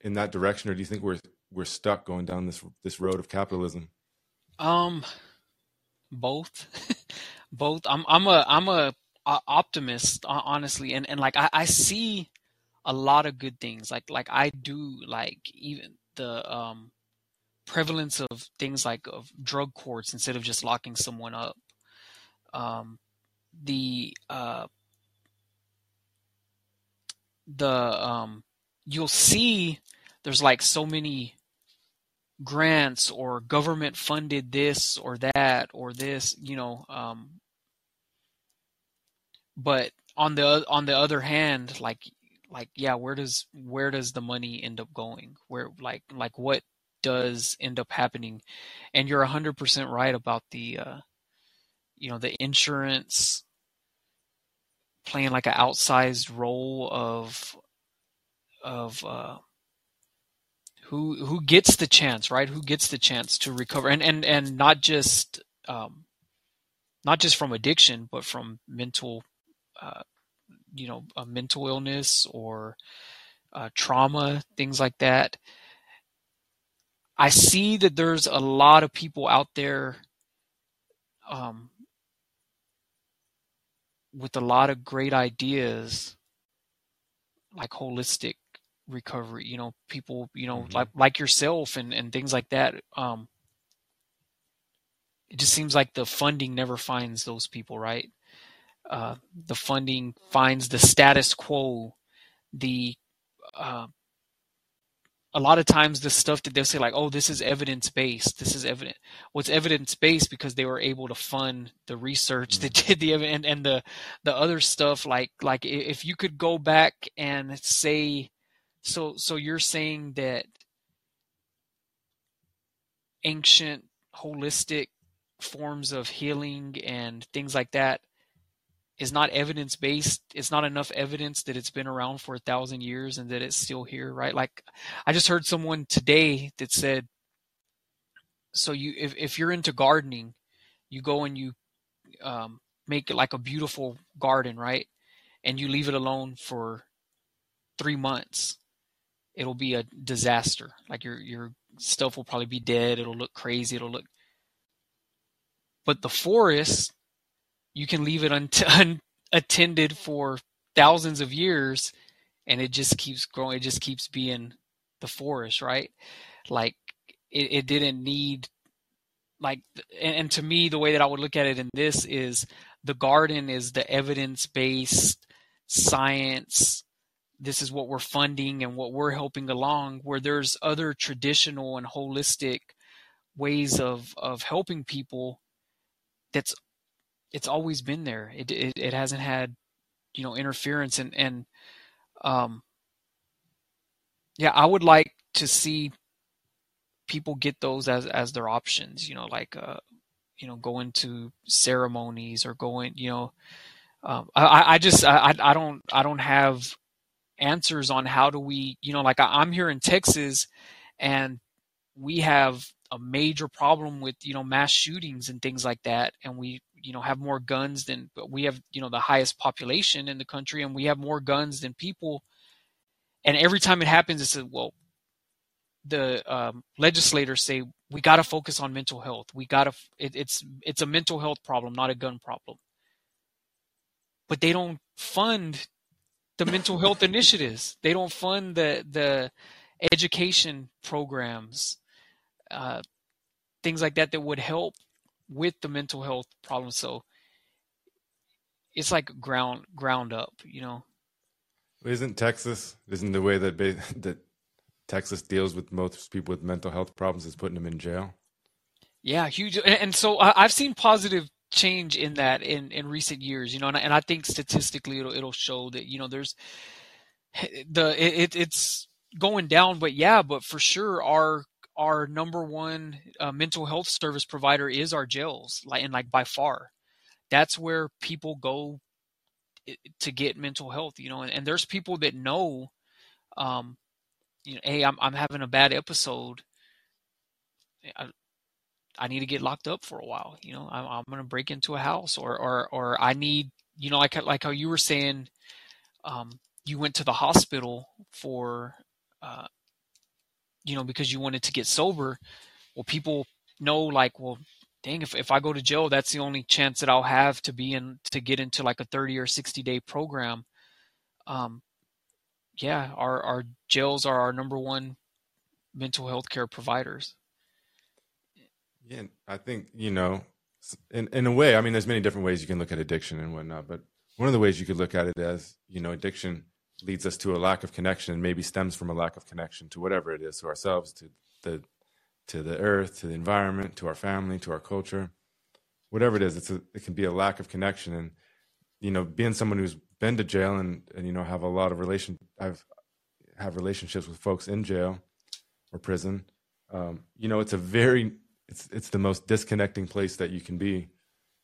in that direction or do you think we're we're stuck going down this this road of capitalism? Um both. both. I'm I'm a I'm a, a optimist honestly, and and like I, I see a lot of good things. Like like I do like even the um prevalence of things like of drug courts instead of just locking someone up. Um, the uh, the um, you'll see there's like so many grants or government funded this or that or this you know um but on the on the other hand like like yeah where does where does the money end up going where like like what does end up happening and you're 100% right about the uh you know the insurance playing like an outsized role of of uh who who gets the chance, right? Who gets the chance to recover, and and and not just um, not just from addiction, but from mental, uh, you know, a mental illness or uh, trauma, things like that. I see that there's a lot of people out there um, with a lot of great ideas, like holistic recovery you know people you know mm-hmm. like like yourself and and things like that um it just seems like the funding never finds those people right uh the funding finds the status quo the uh a lot of times the stuff that they'll say like oh this is evidence based this is evident what's evidence based because they were able to fund the research mm-hmm. that did the and, and the the other stuff like like if you could go back and say so so you're saying that ancient holistic forms of healing and things like that is not evidence based it's not enough evidence that it's been around for a thousand years and that it's still here right like i just heard someone today that said so you if, if you're into gardening you go and you um, make it like a beautiful garden right and you leave it alone for three months it'll be a disaster. Like your your stuff will probably be dead. It'll look crazy. It'll look. But the forest, you can leave it un- unattended for thousands of years, and it just keeps growing. It just keeps being the forest, right? Like it, it didn't need like and, and to me the way that I would look at it in this is the garden is the evidence based science this is what we're funding and what we're helping along where there's other traditional and holistic ways of of helping people that's it's always been there. It it, it hasn't had you know interference. And and um yeah i would like to see people get those as as their options you know like uh you know going to ceremonies or going you know um i i just i i don't i don't have answers on how do we you know like I, i'm here in texas and we have a major problem with you know mass shootings and things like that. And we you know have more guns than we have you know the highest population in the country and we have more guns than people. And every time it happens it's a well the um, legislators say we got to focus on mental health. We got to it, it's it's a mental health problem not a gun problem. But they don't fund the mental health initiatives. They don't fund the the education programs uh, things like that that would help with the mental health problem. So it's like ground ground up, you know. Isn't Texas? Isn't the way that that Texas deals with most people with mental health problems is putting them in jail? Yeah, huge. And, so I, have seen positive change in that in in recent years, you know, and, and I think statistically it'll it'll show that you know there's the it, it's going down, but yeah, but for sure our our number one uh, mental health service provider is our jails, like and like by far, that's where people go to get mental health. You know, and, and there's people that know, um, you know, hey, I'm I'm having a bad episode. I, I need to get locked up for a while. You know, I'm, I'm going to break into a house, or or or I need, you know, like like how you were saying, um, you went to the hospital for uh, you know, because you wanted to get sober, well, people know like, well, dang, if, if I go to jail, that's the only chance that I'll have to be in, to get into like a 30 or 60 day program. Um, yeah, our, our jails are our number one mental health care providers. Yeah, I think, you know, in, in a way, I mean, there's many different ways you can look at addiction and whatnot, but one of the ways you could look at it as, you know, addiction leads us to a lack of connection and maybe stems from a lack of connection to whatever it is to ourselves to the to the earth to the environment to our family to our culture whatever it is it's a, it can be a lack of connection. And you know being someone who's been to jail and and you know have a lot of relation i've have relationships with folks in jail or prison um, you know it's a very it's it's the most disconnecting place that you can be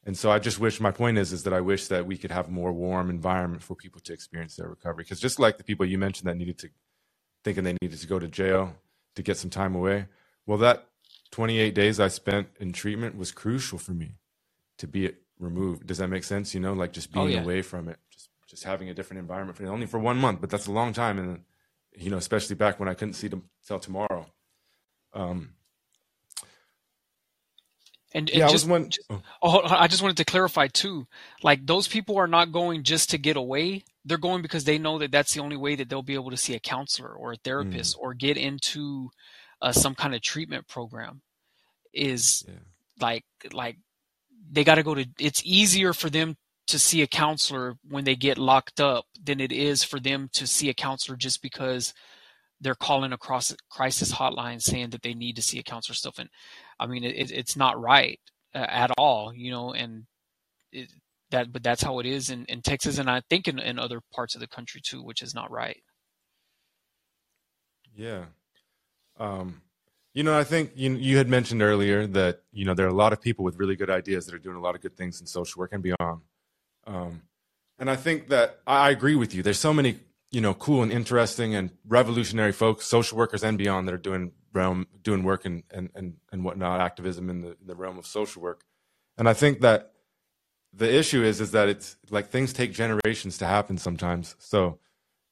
and so I just wish my point is is that I wish that we could have more warm environment for people to experience their recovery. Because just like the people you mentioned that needed to thinking they needed to go to jail to get some time away, well, that 28 days I spent in treatment was crucial for me to be removed. Does that make sense? You know, like just being oh, yeah. away from it, just just having a different environment for only for one month, but that's a long time, and you know, especially back when I couldn't see them till tomorrow. Um, and, and yeah, just, one, oh. oh. I just wanted to clarify too. Like those people are not going just to get away. They're going because they know that that's the only way that they'll be able to see a counselor or a therapist mm. or get into uh, some kind of treatment program. Is yeah. like like they got to go to. It's easier for them to see a counselor when they get locked up than it is for them to see a counselor just because they're calling across crisis hotline saying that they need to see a counselor stuff and i mean it, it's not right uh, at all you know and it, that but that's how it is in, in texas and i think in, in other parts of the country too which is not right. Yeah. Um you know i think you, you had mentioned earlier that you know there are a lot of people with really good ideas that are doing a lot of good things in social work and beyond. Um and i think that i agree with you. There's so many you know cool and interesting and revolutionary folks, social workers and beyond that are doing realm doing work and and and, and whatnot, activism in the, the realm of social work. And I think that the issue is is that it's like things take generations to happen sometimes. So,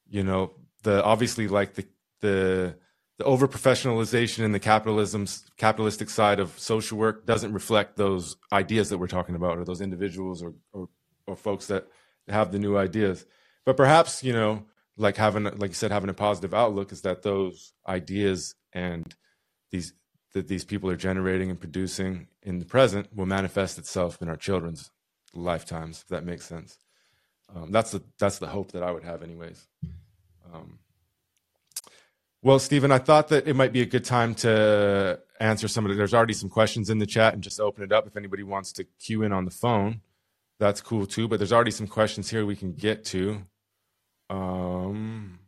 you know, the obviously like the the the over professionalization and the capitalism's capitalistic side of social work doesn't reflect those ideas that we're talking about or those individuals or or, or folks that have the new ideas. But perhaps, you know, like having like you said having a positive outlook is that those ideas and these that these people are generating and producing in the present will manifest itself in our children's lifetimes. If that makes sense, um, that's the that's the hope that I would have, anyways. Um, well, Stephen, I thought that it might be a good time to answer some of the. There's already some questions in the chat, and just open it up if anybody wants to cue in on the phone. That's cool too. But there's already some questions here we can get to. Um,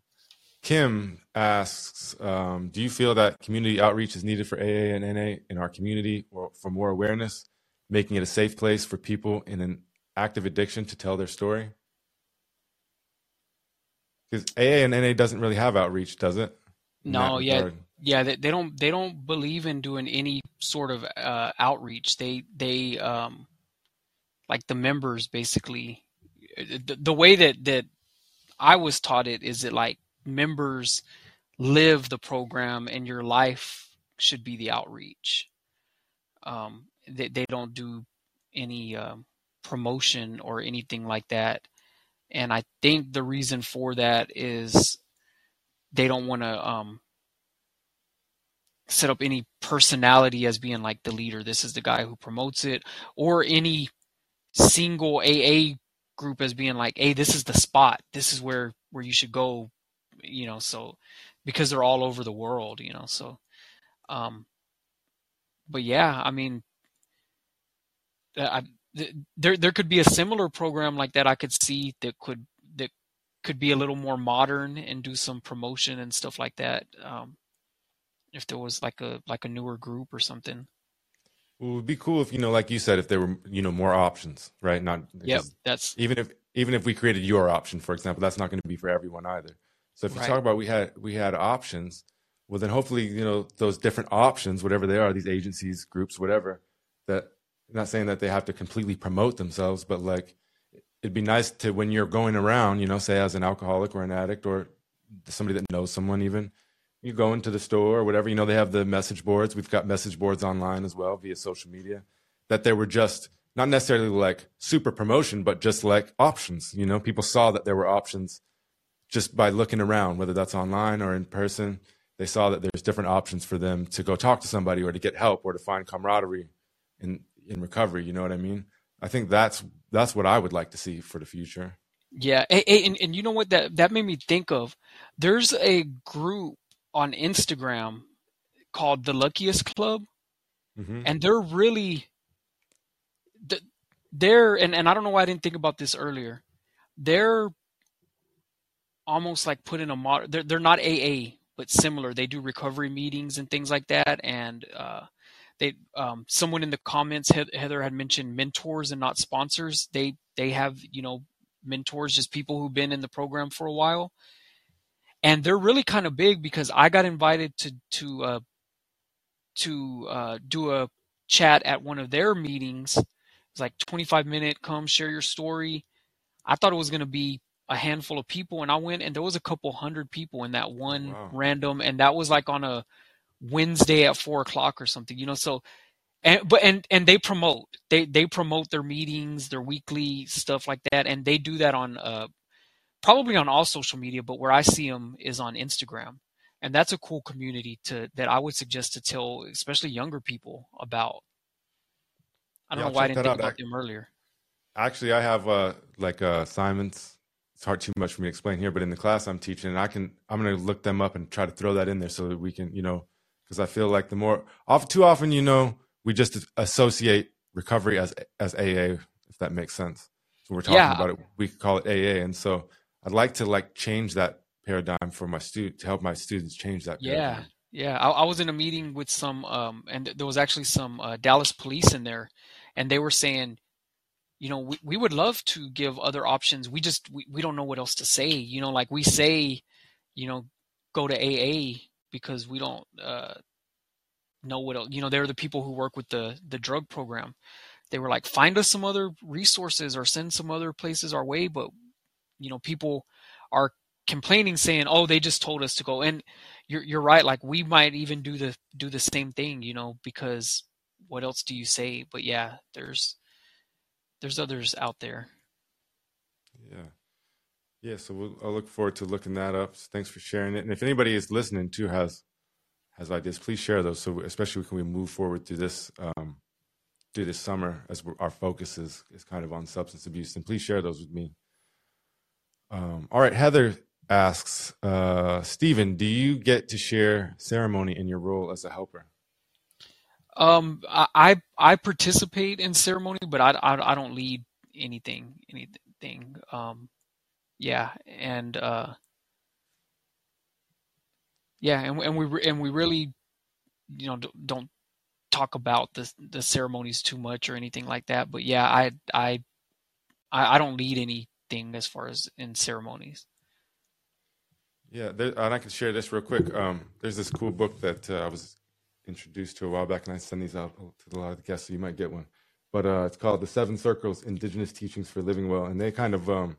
Kim asks, um, do you feel that community outreach is needed for AA and NA in our community or for more awareness, making it a safe place for people in an active addiction to tell their story? Because AA and NA doesn't really have outreach, does it? In No, yeah, regard? yeah. They, they don't they don't believe in doing any sort of uh, outreach. They they um like the members basically. The, the way that that I was taught it is that like members live the program and your life should be the outreach. Um, they they don't do any um, promotion or anything like that. And I think the reason for that is they don't want to um, set up any personality as being like the leader. This is the guy who promotes it, or any single AA group as being like, "Hey, this is the spot. This is where where you should go." You know, so because they're all over the world, you know. So, um, but yeah, I mean, uh, I, there there could be a similar program like that I could see that could that could be a little more modern and do some promotion and stuff like that. Um, if there was like a like a newer group or something. Well, it would be cool if you know, like you said, if there were you know more options, right? Not because that's even if even if we created your option, for example, that's not going to be for everyone either. So if you Right. talk about we had we had options, well then hopefully you know those different options, whatever they are, these agencies, groups, whatever. That I'm not saying that they have to completely promote themselves, but like it'd be nice to when you're going around, you know, say as an alcoholic or an addict or somebody that knows someone even. You go into the store or whatever, you know, they have the message boards. We've got message boards online as well via social media. That they were just not necessarily like super promotion, but just like options. You know, people saw that there were options just by looking around, whether that's online or in person. They saw that there's different options for them to go talk to somebody or to get help or to find camaraderie in in recovery. You know what I mean? I think that's that's what I would like to see for the future. yeah. Hey, and and you know what that that made me think of? There's a group on Instagram called the Luckiest Club, hmm and they're really th- they're and and I don't know why I didn't think about this earlier. They're almost like put in a mod. They're they're not AA, but similar. They do recovery meetings and things like that. And uh, they um, someone in the comments, Heather had mentioned mentors and not sponsors. They they have you know mentors, just people who've been in the program for a while. And they're really kind of big because I got invited to to uh, to uh, do a chat at one of their meetings. It's like 25 minute, come share your story. I thought it was going to be a handful of people, and I went, and there was a couple hundred people in that one Wow. random, and that was like on a Wednesday at four o'clock or something, you know. So, and but and and they promote, they they promote their meetings, their weekly stuff like that, and they do that on uh probably on all social media, but where I see them is on Instagram and that's a cool community to that I would suggest to tell especially younger people about. I don't Yeah, know why I didn't think out. about them earlier. Actually, I have uh, like uh, assignments. It's hard too much for me to explain here, but in the class I'm teaching, and I can I'm going to look them up and try to throw that in there so that we can, you know, because I feel like the more off too often, you know, we just associate recovery as as AA, if that makes sense. So we're talking Yeah. about it, we could call it AA, and so I'd like to like change that paradigm for my student to help my students change that. Yeah, paradigm. yeah. I, I was in a meeting with some, um, and there was actually some uh, Dallas police in there, and they were saying, you know, we, we would love to give other options. We just we, we don't know what else to say. You know, like we say, you know, go to AA because we don't uh, know what else. You know, they're the people who work with the the drug program. They were like, find us some other resources or send some other places our way. But you know, people are complaining, saying, "Oh, they just told us to go." And you're you're right. Like we might even do the do the same thing, you know, because what else do you say? But yeah, there's there's others out there. Yeah. Yeah, so we'll, I'll look forward to looking that up. Thanks for sharing it. And if anybody is listening too has has ideas, please share those. So especially when we move forward through this um, through this summer, as our focus is is kind of on substance abuse, and please share those with me. Um, all right, Heather asks, uh, Stephen, do you get to share ceremony in your role as a helper? Um, I I I participate in ceremony, but I I, I don't lead anything anything. Um, yeah, and uh, yeah, and and we and we really, you know, don't talk about the the ceremonies too much or anything like that. But yeah, I I I don't lead anything as far as in ceremonies. Yeah, there, and I can share this real quick. Um, there's this cool book that uh, I was introduced to a while back, and I send these out to a lot of the guests, so you might get one. But uh, it's called "The Seven Circles: Indigenous Teachings for Living Well," and they kind of um,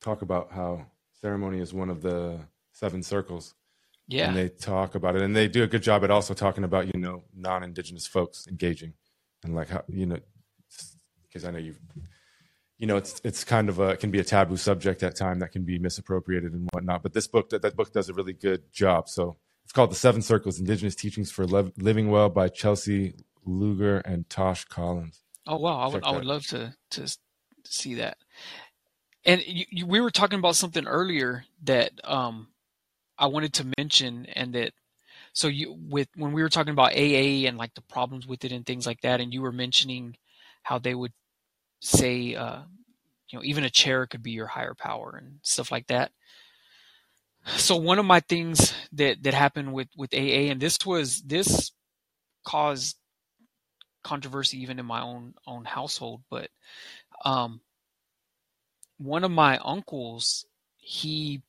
talk about how ceremony is one of the seven circles. Yeah, and they talk about it, and they do a good job at also talking about you know non-indigenous folks engaging, and like how you know, because I know you've you know, it's it's kind of a it can be a taboo subject at time that can be misappropriated and whatnot. But this book that that book does a really good job. So it's called The Seven Circles: Indigenous Teachings for Living Well by Chelsey Luger and Thosh Collins. Oh wow, I would I would love to to see that. And you, you, we were talking about something earlier that um, I wanted to mention, and that so you with when we were talking about AA and like the problems with it and things like that, and you were mentioning how they would say uh, you know even a chair could be your higher power and stuff like that. So one of my things that that happened with with aa and this was this caused controversy even in my own own household but um one of my uncles he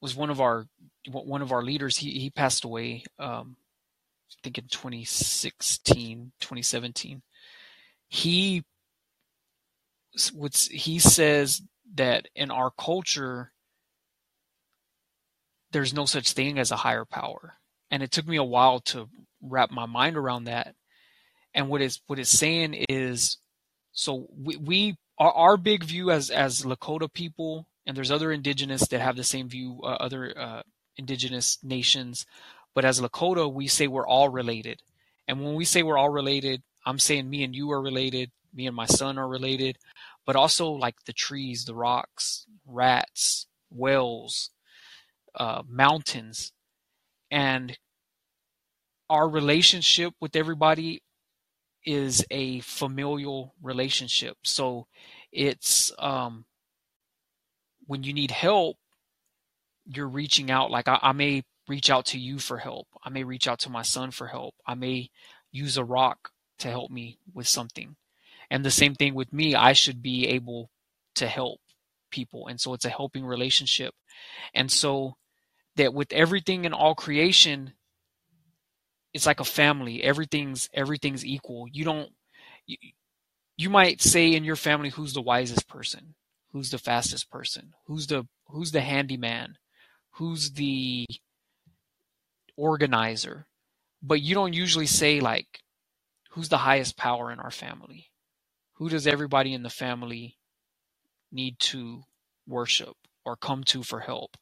was one of our one of our leaders. He he passed away um i think in 2016 2017 he he says that in our culture there's no such thing as a higher power. And it took me a while to wrap my mind around that. And what it's what it's saying is so we, we our, our big view as as lakota people and there's other indigenous that have the same view uh, other uh, indigenous nations but as lakota we say we're all related. And when we say we're all related i'm saying me and you are related me and my son are related, but also like the trees, the rocks, rats, whales, uh, mountains, and our relationship with everybody is a familial relationship. So it's um, when you need help, you're reaching out. Like I, I may reach out to you for help. I may reach out to my son for help. I may use a rock to help me with something. And the same thing with me, I should be able to help people. And so it's a helping relationship. And so that with everything in all creation, it's like a family. Everything's everything's equal. You don't you, you might say in your family who's the wisest person, who's the fastest person, who's the who's the handyman, who's the organizer. But you don't usually say like who's the highest power in our family who does everybody in the family need to worship or come to for help?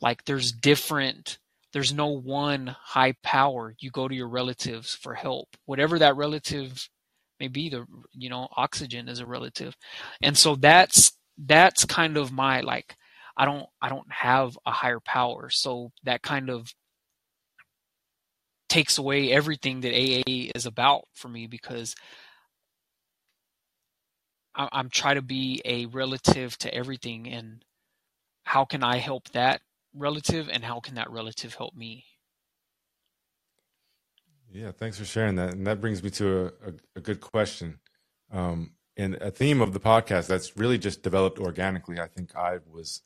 Like there's different there's no one high power. You go to your relatives for help. Whatever that relative may be, the you know, oxygen is a relative. And so that's that's kind of my like I don't I don't have a higher power. So that kind of takes away everything that AA is about for me because I, I'm trying to be a relative to everything, and how can I help that relative, and how can that relative help me? Yeah, thanks for sharing that, and that brings me to a, a, a good question. Um, and a theme of the podcast that's really just developed organically. I think I was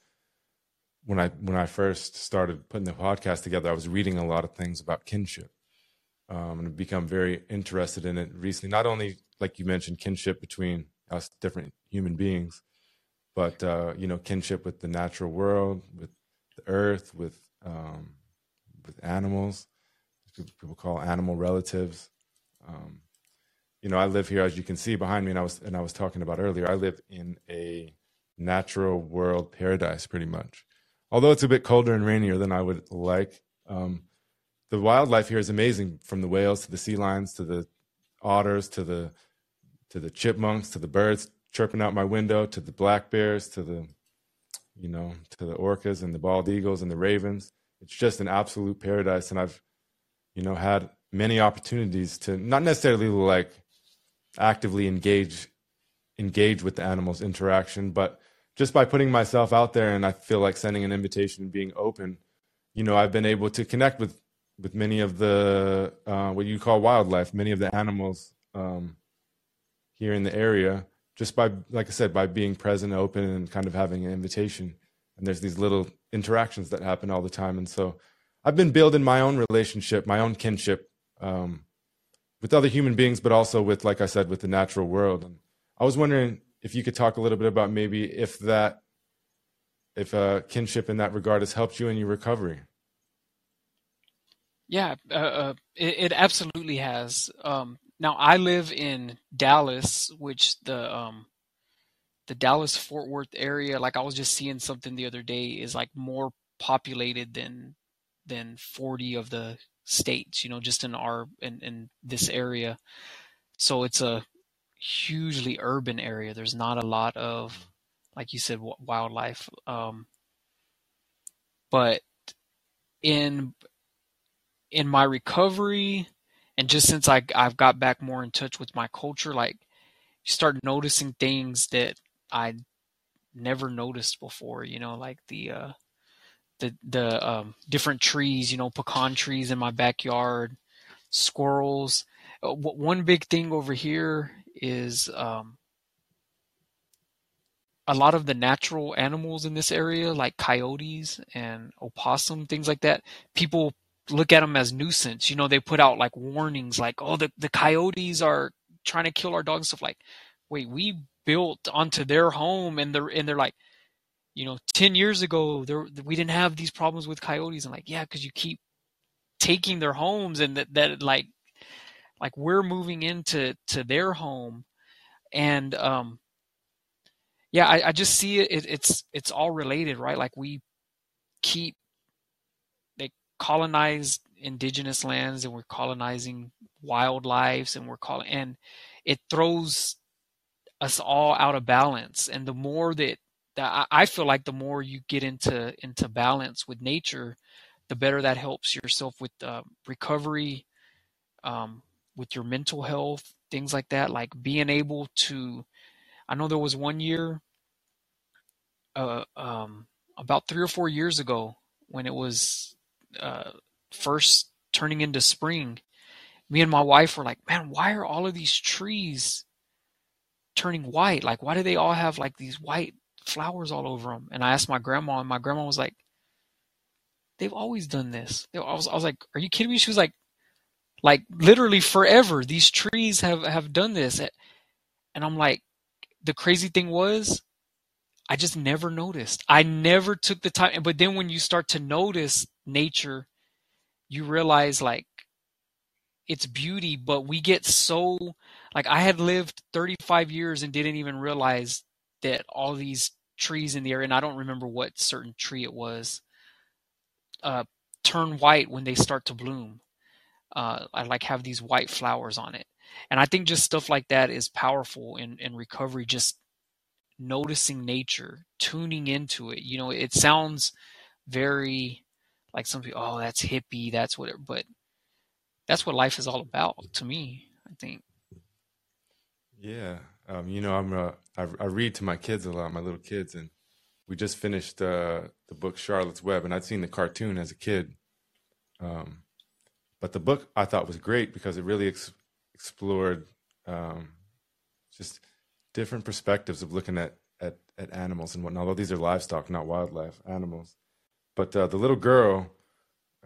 when I when I first started putting the podcast together, I was reading a lot of things about kinship, um, and become very interested in it recently. Not only like you mentioned, kinship between us different human beings, but uh, you know, kinship with the natural world, with the earth, with um, with animals. People call animal relatives. Um, you know, I live here, as you can see behind me, and I was and I was talking about earlier. I live in a natural world paradise, pretty much. Although it's a bit colder and rainier than I would like, um, the wildlife here is amazing from the whales to the sea lions to the otters to the to the chipmunks to the birds chirping out my window to the black bears to the you know to the orcas and the bald eagles and the ravens. It's just an absolute paradise and i've you know had many opportunities to not necessarily like actively engage engage with the animals interaction but just by putting myself out there and i feel like sending an invitation and being open you know i've been able to connect with with many of the uh, what you call wildlife many of the animals um, here in the area just by like i said by being present open and kind of having an invitation. And there's these little interactions that happen all the time. And so i've been building my own relationship my own kinship um, with other human beings but also with like i said with the natural world. And i was wondering if you could talk a little bit about maybe if that if uh, kinship in that regard has helped you in your recovery. Yeah, uh, uh, it, it absolutely has. Um, now I live in Dallas, which the um, the Dallas Fort Worth area, like I was just seeing something the other day, is like more populated than than 40 of the states. You know, just in our in in this area. So it's a hugely urban area. There's not a lot of, like you said, w- wildlife. Um, but in in my recovery and just since I I've got back more in touch with my culture, like you start noticing things that I never noticed before. You know, like the uh, the the um, different trees. You know, pecan trees in my backyard, squirrels. Uh, one big thing over here is um, a lot of the natural animals in this area, like coyotes and opossum, things like that. People look at them as nuisance. You know, they put out like warnings, like, "Oh, the the coyotes are trying to kill our dogs." And stuff like, wait, we built onto their home, and they're and they're like, you know, ten years ago, there we didn't have these problems with coyotes. And like, yeah, because you keep taking their homes, and that that like like we're moving into to their home, and um, yeah, I, I just see it, it. It's it's all related, right? Like we keep they colonize indigenous lands and we're colonizing wildlife and we're calling and it throws us all out of balance. And the more that, that i feel like the more you get into into balance with nature the better that helps yourself with uh, recovery um, with your mental health things like that. Like being able to i know there was one year uh, um, about three or four years ago when it was uh, first turning into spring, me and my wife were like, man, why are all of these trees turning white? Like, why do they all have like these white flowers all over them? And I asked my grandma, and my grandma was like, they've always done this. I was, I was like, are you kidding me? She was like, like literally forever, these trees have, have done this. And I'm like, the crazy thing was, I just never noticed. I never took the time. But then when you start to notice nature, you realize like its beauty, but we get so like I had lived 35 years and didn't even realize that all these trees in the area, and I don't remember what certain tree it was, uh, turn white when they start to bloom. Uh, I like have these white flowers on it. And I think just stuff like that is powerful in, in recovery, just noticing nature, tuning into it. You know, it sounds very like some people, oh, that's hippie, that's whatever, but that's what life is all about to me. I think. Yeah, um, you know, I'm a, I, I read to my kids a lot, my little kids, and we just finished uh, the book Charlotte's Web, and I'd seen the cartoon as a kid. Um, but the book I thought was great because it really ex- explored um, just different perspectives of looking at, at, at animals and whatnot. Although these are livestock, not wildlife, animals. But uh, the little girl,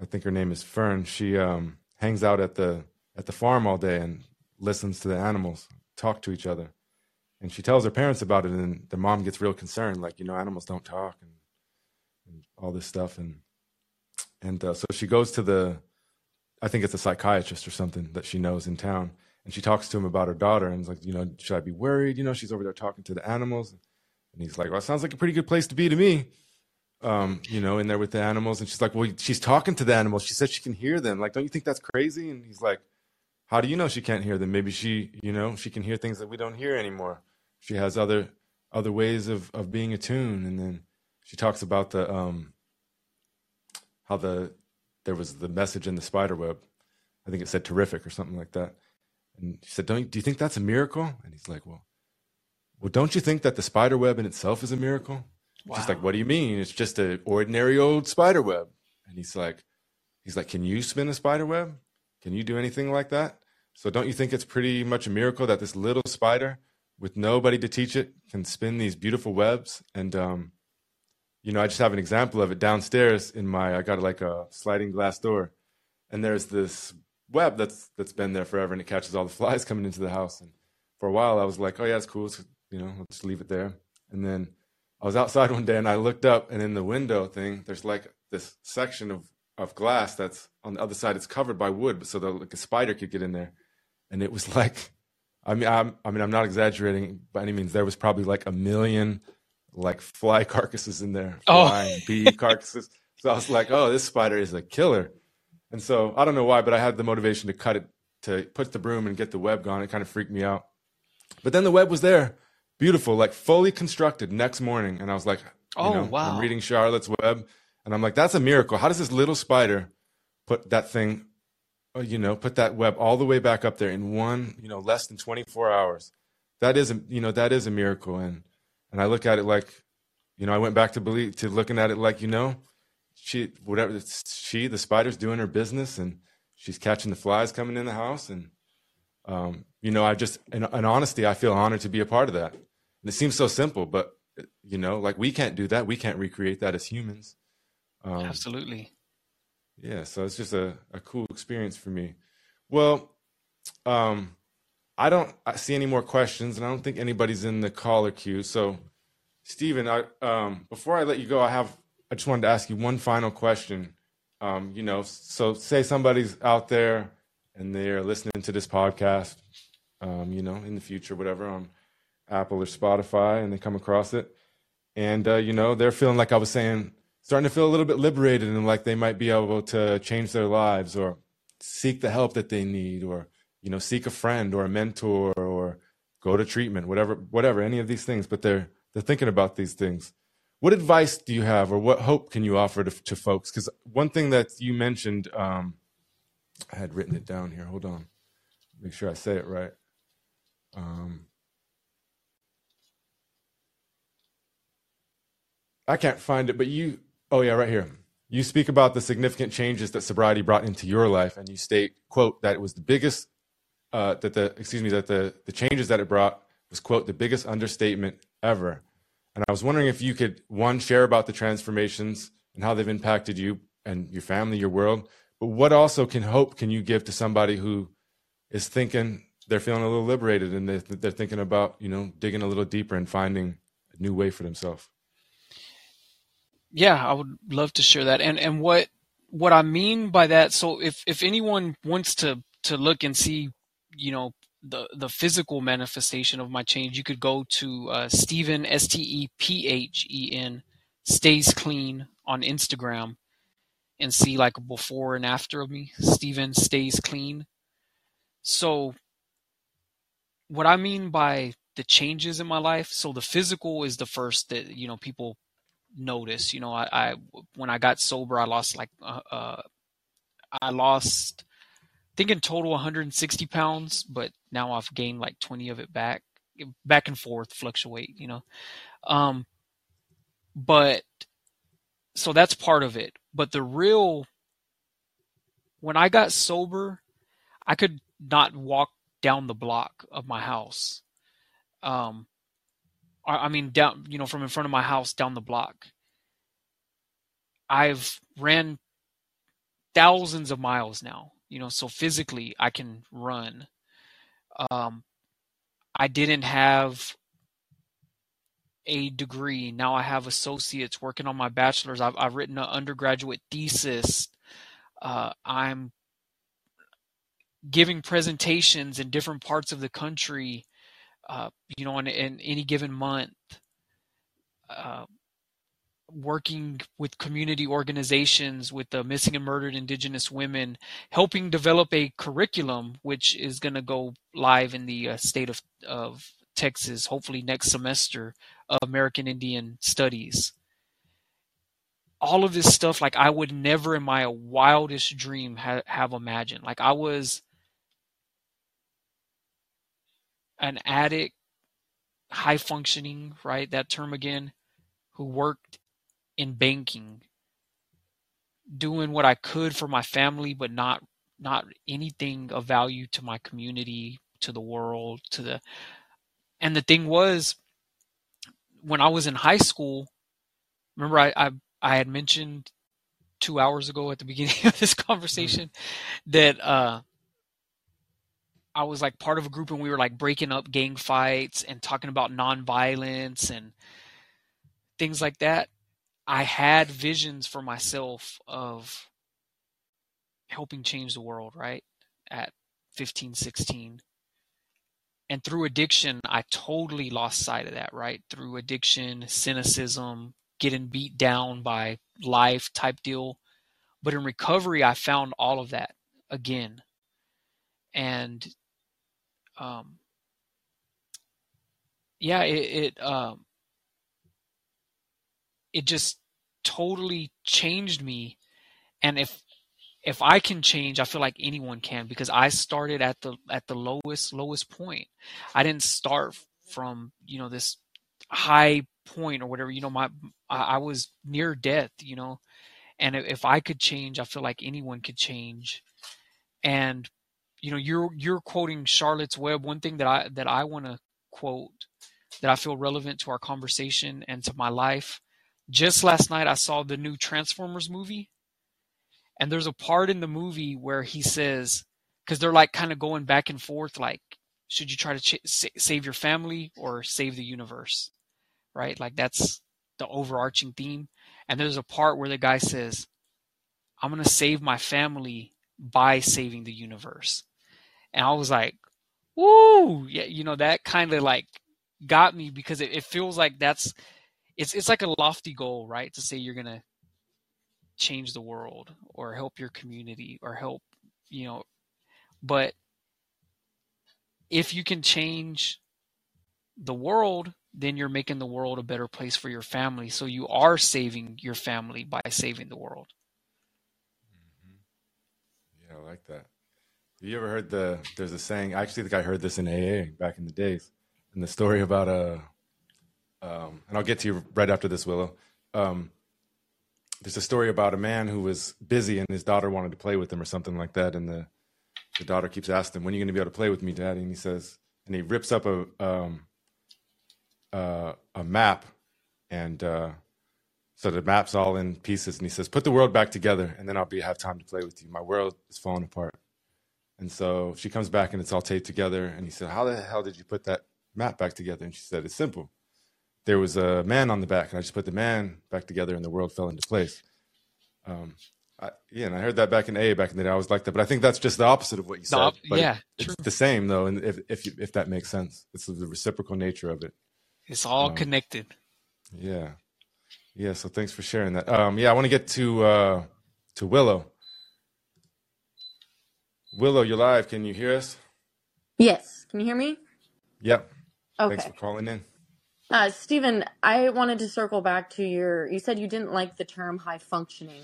I think her name is Fern. She um, hangs out at the at the farm all day and listens to the animals talk to each other. And she tells her parents about it, and the mom gets real concerned, like you know, animals don't talk and, and all this stuff. And and uh, so she goes to the, I think it's a psychiatrist or something that she knows in town, and she talks to him about her daughter and is like, you know, should I be worried? You know, she's over there talking to the animals, and he's like, well, it sounds like a pretty good place to be to me. Um, you know, in there with the animals. And she's like, well, she's talking to the animals. She said she can hear them. Like, don't you think that's crazy? And he's like, how do you know she can't hear them? Maybe she, you know, she can hear things that we don't hear anymore. She has other other ways of of being attuned. And then she talks about the um, how the there was the message in the spider web. I think it said terrific or something like that. And she said, "Don't you, do you think that's a miracle?" And he's like, "Well, well, don't you think that the spider web in itself is a miracle?" Wow. She's like, "What do you mean? It's just an ordinary old spider web." And he's like, "He's like, can you spin a spider web? Can you do anything like that?" So don't you think it's pretty much a miracle that this little spider, with nobody to teach it, can spin these beautiful webs? And um, you know, I just have an example of it downstairs in my. I got like a sliding glass door, and there's this web that's that's been there forever, and it catches all the flies coming into the house. And for a while, I was like, "Oh yeah, it's cool. It's, you know, let's leave it there." And then I was outside one day, and I looked up, and in the window thing, there's like this section of of glass that's on the other side. It's covered by wood, so that like a spider could get in there. And it was like, I mean, I'm, I mean, I'm not exaggerating by any means. There was probably like a million like fly carcasses in there, Oh. flying bee carcasses. So I was like, oh, this spider is a killer. And so I don't know why, but I had the motivation to cut it, to put the broom and get the web gone. It kind of freaked me out. But then the web was there, beautiful, like fully constructed next morning. And I was like, Oh, know, wow. I'm reading Charlotte's web, and I'm like, that's a miracle. How does this little spider put that thing, uh, you know, put that web all the way back up there in one, you know, less than 24 hours? That is, a, you know, that is a miracle. And and I look at it like, you know, I went back to believe to looking at it like, you know, she whatever she the spider's doing her business and she's catching the flies coming in the house and um, you know, I just in, in honesty, I feel honored to be a part of that. It seems so simple, but you know, like we can't do that. We can't recreate that as humans. Um, Absolutely. yeah, so it's just a, a cool experience for me. Well, um, I don't I see any more questions, and I don't think anybody's in the caller queue. So, Stephen, I, um, before I let you go, I have I just wanted to ask you one final question. Um, you know, so say somebody's out there and they're listening to this podcast, um, you know, in the future, whatever, on Apple or Spotify, and they come across it, and uh, you know, they're feeling like I was saying, starting to feel a little bit liberated and like they might be able to change their lives or seek the help that they need, or you know, seek a friend or a mentor or go to treatment, whatever, whatever, any of these things. But they're they're thinking about these things. What advice do you have, or what hope can you offer to, to folks? Because one thing that you mentioned, um, I had written it down here. Hold on, make sure I say it right. Um, I can't find it, but you, oh yeah, right here. You speak about the significant changes that sobriety brought into your life, and you state, "quote that it was the biggest, uh, that the excuse me, that the the changes that it brought was quote the biggest understatement ever." And I was wondering if you could one share about the transformations and how they've impacted you and your family, your world, but what also can hope can you give to somebody who is thinking they're feeling a little liberated and they're, they're thinking about you know digging a little deeper and finding a new way for themselves. Yeah, I would love to share that. And and what what I mean by that, so if if anyone wants to to look and see, you know, the the physical manifestation of my change, you could go to uh, Stephen S T E P H E N stays clean on Instagram and see like before and after of me. Stephen stays clean. So what I mean by the changes in my life, so the physical is the first that you know people notice. You know, I, I when I got sober, I lost like uh, uh, I lost, I think in total 160 pounds, but now I've gained like 20 of it back, back and forth, fluctuate. You know, um, but so that's part of it. But the real, when I got sober, I could not walk down the block of my house. Um, I mean, down, you know, from in front of my house down the block. I've ran thousands of miles now, you know, so physically I can run. Um, I didn't have a degree. Now I have associates working on my bachelor's. I've, I've written an undergraduate thesis. Uh, I'm giving presentations in different parts of the country uh, you know, in, in any given month. Uh, working with community organizations with the missing and murdered indigenous women helping develop a curriculum which is going to go live in the uh, state of, of texas hopefully next semester of american indian studies all of this stuff like i would never in my wildest dream ha- have imagined like i was an addict high functioning right that term again who worked in banking, doing what I could for my family, but not not anything of value to my community, to the world, to the and the thing was when I was in high school, remember I I, I had mentioned two hours ago at the beginning of this conversation mm-hmm. that uh I was like part of a group and we were like breaking up gang fights and talking about nonviolence and things like that. I had visions for myself of helping change the world, right? At 15, 16. And through addiction, I totally lost sight of that, right? Through addiction, cynicism, getting beat down by life type deal. But in recovery, I found all of that again. And um, yeah, it, it um, it just totally changed me. And if if I can change, I feel like anyone can because I started at the at the lowest lowest point. I didn't start from you know this high point or whatever. You know, my I, I was near death. You know, and if I could change, I feel like anyone could change. And you know, you're you're quoting Charlotte's Web. One thing that I that I want to quote that I feel relevant to our conversation and to my life just last night I saw the new Transformers movie, and there's a part in the movie where he says, because they're like kind of going back and forth, like, should you try to ch- save your family or save the universe? Right? Like that's the overarching theme. And there's a part where the guy says, I'm going to save my family by saving the universe. And I was like, woo, yeah, you know, that kind of like got me because it, it feels like that's it's it's like a lofty goal, right? To say you're gonna change the world or help your community or help, you know, but if you can change the world, then you're making the world a better place for your family. So you are saving your family by saving the world. Like that. Have you ever heard the? There's a saying. I actually think I heard this in AA back in the days, and the story about a uh, um, and I'll get to you right after this, Willow. Um, there's a story about a man who was busy and his daughter wanted to play with him or something like that, and the the daughter keeps asking him, "When are you going to be able to play with me, Daddy?" And he says, and he rips up a um, uh, a map, and uh, so the map's all in pieces, and he says, "Put the world back together, and then I'll be have time to play with you. My world is falling apart." And so she comes back, and it's all taped together, and he said, "How the hell did you put that map back together?" And she said, "It's simple." there was a man on the back, and I just put the man back together, and the world fell into place. Um, I, yeah, and I heard that back in A back in the day. I was like that, but I think that's just the opposite of what you said. Op- yeah, it, it's the same though, and if if you, if that makes sense, it's the reciprocal nature of it. It's all um, connected. Yeah, yeah. So thanks for sharing that. Um, yeah, I want to get to uh, to Willow. Willow, you're live. Can you hear us? Yes. Can you hear me? Yep. Okay. Thanks for calling in. Uh, Stephen, I wanted to circle back to your. You said you didn't like the term high functioning.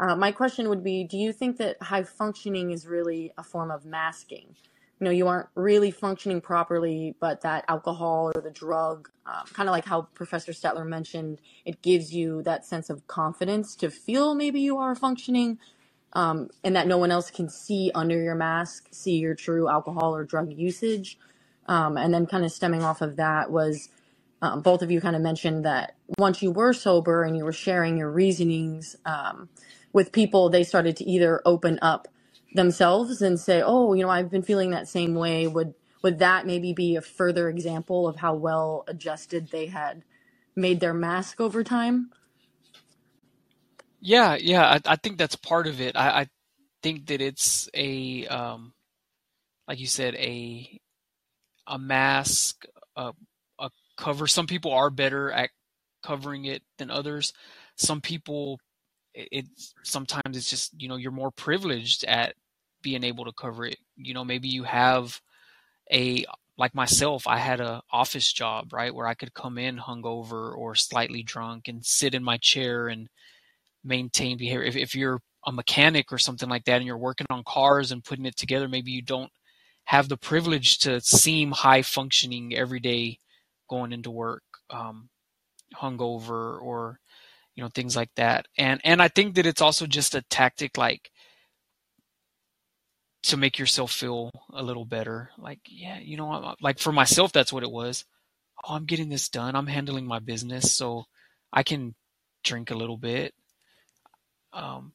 Uh, my question would be Do you think that high functioning is really a form of masking? You know, you aren't really functioning properly, but that alcohol or the drug, um, kind of like how Professor Stettler mentioned, it gives you that sense of confidence to feel maybe you are functioning um, and that no one else can see under your mask, see your true alcohol or drug usage. Um, and then, kind of stemming off of that, was um, both of you kind of mentioned that once you were sober and you were sharing your reasonings um, with people, they started to either open up themselves and say, "Oh, you know, I've been feeling that same way." Would would that maybe be a further example of how well adjusted they had made their mask over time? Yeah, yeah, I, I think that's part of it. I, I think that it's a, um, like you said, a a mask, a cover. Some people are better at covering it than others. Some people, it's sometimes it's just you know you're more privileged at being able to cover it. You know, maybe you have a like myself, I had a office job, right, where I could come in hungover or slightly drunk and sit in my chair and maintain behavior. If, if you're a mechanic or something like that and you're working on cars and putting it together, maybe you don't have the privilege to seem high functioning every day going into work, um, hungover or you know things like that. And and I think that it's also just a tactic like to make yourself feel a little better. Like yeah, you know, like for myself, that's what it was. Oh, I'm getting this done. I'm handling my business, so I can drink a little bit. Um,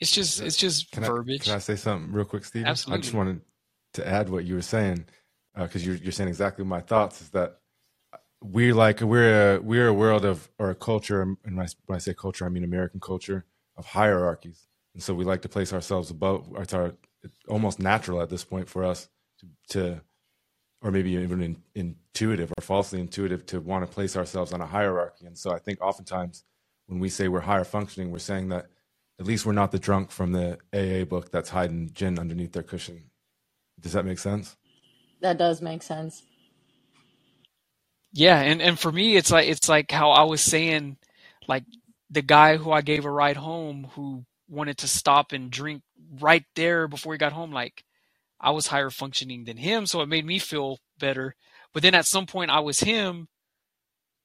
it's just it's just Can verbiage. I, can I say something real quick, Steve? I just wanted to add what you were saying because you're you're saying exactly my thoughts. Is that we like we're a, we're a world of or a culture, and when I, when I say culture, I mean American culture of hierarchies, and so we like to place ourselves above. It's our it's almost natural at this point for us to, to or maybe even in, intuitive or falsely intuitive to want to place ourselves on a hierarchy. And so I think oftentimes when we say we're higher functioning, we're saying that at least we're not the drunk from the AA book that's hiding gin underneath their cushion. Does that make sense? That does make sense. Yeah, and and for me, it's like it's like how I was saying, like the guy who I gave a ride home who wanted to stop and drink right there before he got home, like I was higher functioning than him, so it made me feel better. But then at some point, I was him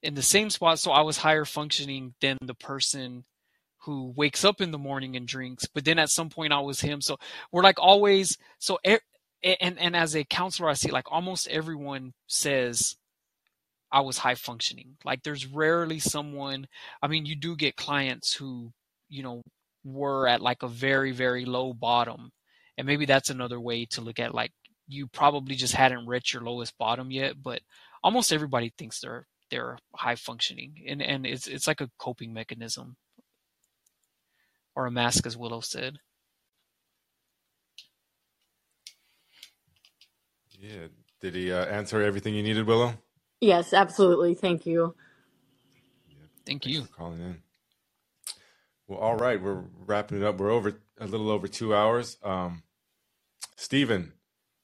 in the same spot, so I was higher functioning than the person who wakes up in the morning and drinks. But then at some point, I was him. So we're like always so. And and as a counselor, I see like almost everyone says I was high functioning. Like there's rarely someone, I mean, you do get clients who, you know, were at like a very, very low bottom. And maybe that's another way to look at like you probably just hadn't reached your lowest bottom yet, but almost everybody thinks they're they're high functioning. And and it's it's like a coping mechanism. Or a mask as Willow said. Yeah. Did he uh, answer everything you needed, Willow? Yes, absolutely. Thank you. Thank Thanks you. for calling in. Well, all right, we're wrapping it up. We're over a little over two hours. Um, Stephen,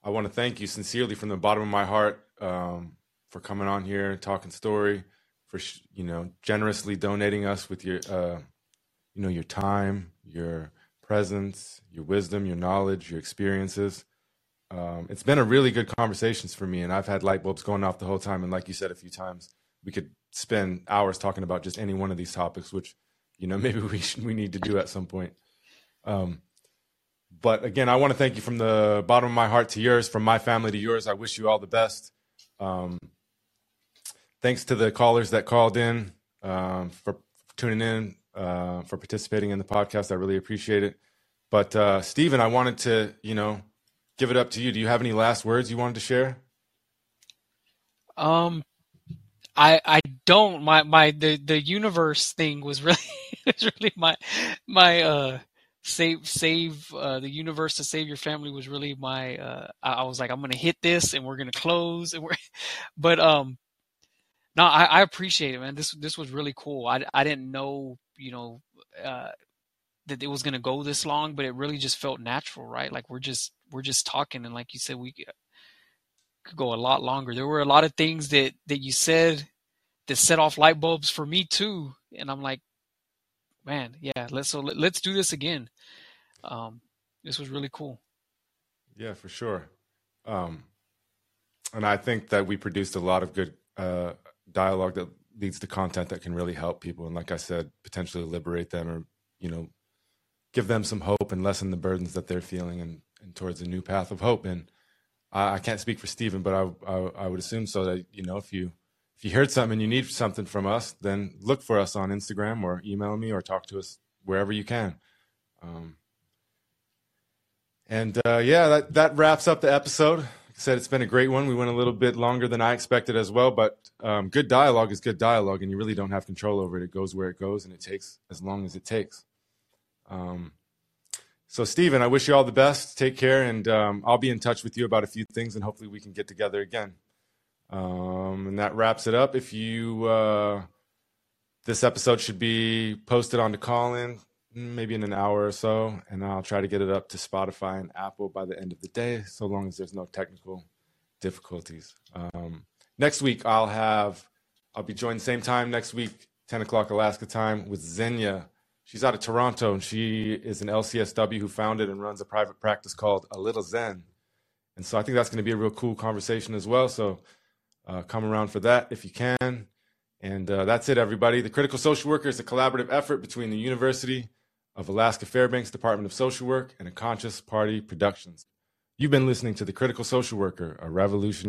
I want to thank you sincerely from the bottom of my heart um, for coming on here and talking story, for you know generously donating us with your uh, you know your time, your presence, your wisdom, your knowledge, your experiences. Um, it's been a really good conversations for me, and I've had light bulbs going off the whole time. And like you said a few times, we could spend hours talking about just any one of these topics, which you know maybe we should, we need to do at some point. Um, but again, I want to thank you from the bottom of my heart to yours, from my family to yours. I wish you all the best. Um, thanks to the callers that called in um, for tuning in, uh, for participating in the podcast. I really appreciate it. But uh, Stephen, I wanted to, you know, give it up to you. Do you have any last words you wanted to share? Um I I don't my my the the universe thing was really was really my my uh save save uh the universe to save your family was really my uh I, I was like I'm gonna hit this and we're gonna close and we're but um no I, I appreciate it man this this was really cool I I didn't know you know uh that it was gonna go this long but it really just felt natural right like we're just we're just talking and like you said we could go a lot longer. There were a lot of things that that you said that set off light bulbs for me too, and I'm like, man, yeah, let's so let, let's do this again. Um, this was really cool. Yeah, for sure. Um, and I think that we produced a lot of good uh, dialogue that leads to content that can really help people. And like I said, potentially liberate them or, you know, give them some hope and lessen the burdens that they're feeling and, and towards a new path of hope. And I, I can't speak for Stephen, but I, I, I would assume so that, you know, if you, if you heard something and you need something from us, then look for us on Instagram or email me or talk to us wherever you can. Um, and uh, yeah, that, that wraps up the episode. Like I said, it's been a great one. We went a little bit longer than I expected as well, but um, good dialogue is good dialogue, and you really don't have control over it. It goes where it goes, and it takes as long as it takes. Um, so, Stephen, I wish you all the best. Take care, and um, I'll be in touch with you about a few things, and hopefully we can get together again. Um, and that wraps it up. If you uh, this episode should be posted on the Callin maybe in an hour or so, and I'll try to get it up to Spotify and Apple by the end of the day, so long as there's no technical difficulties. Um, next week, I'll have I'll be joined same time next week, 10 o'clock Alaska time, with Xenia. She's out of Toronto, and she is an LCSW who founded and runs a private practice called A Little Zen. And so I think that's going to be a real cool conversation as well. So uh, come around for that if you can. And uh, that's it, everybody. The Critical Social Worker is a collaborative effort between the University of Alaska Fairbanks Department of Social Work and a Conscious Party Productions. You've been listening to The Critical Social Worker, a revolution.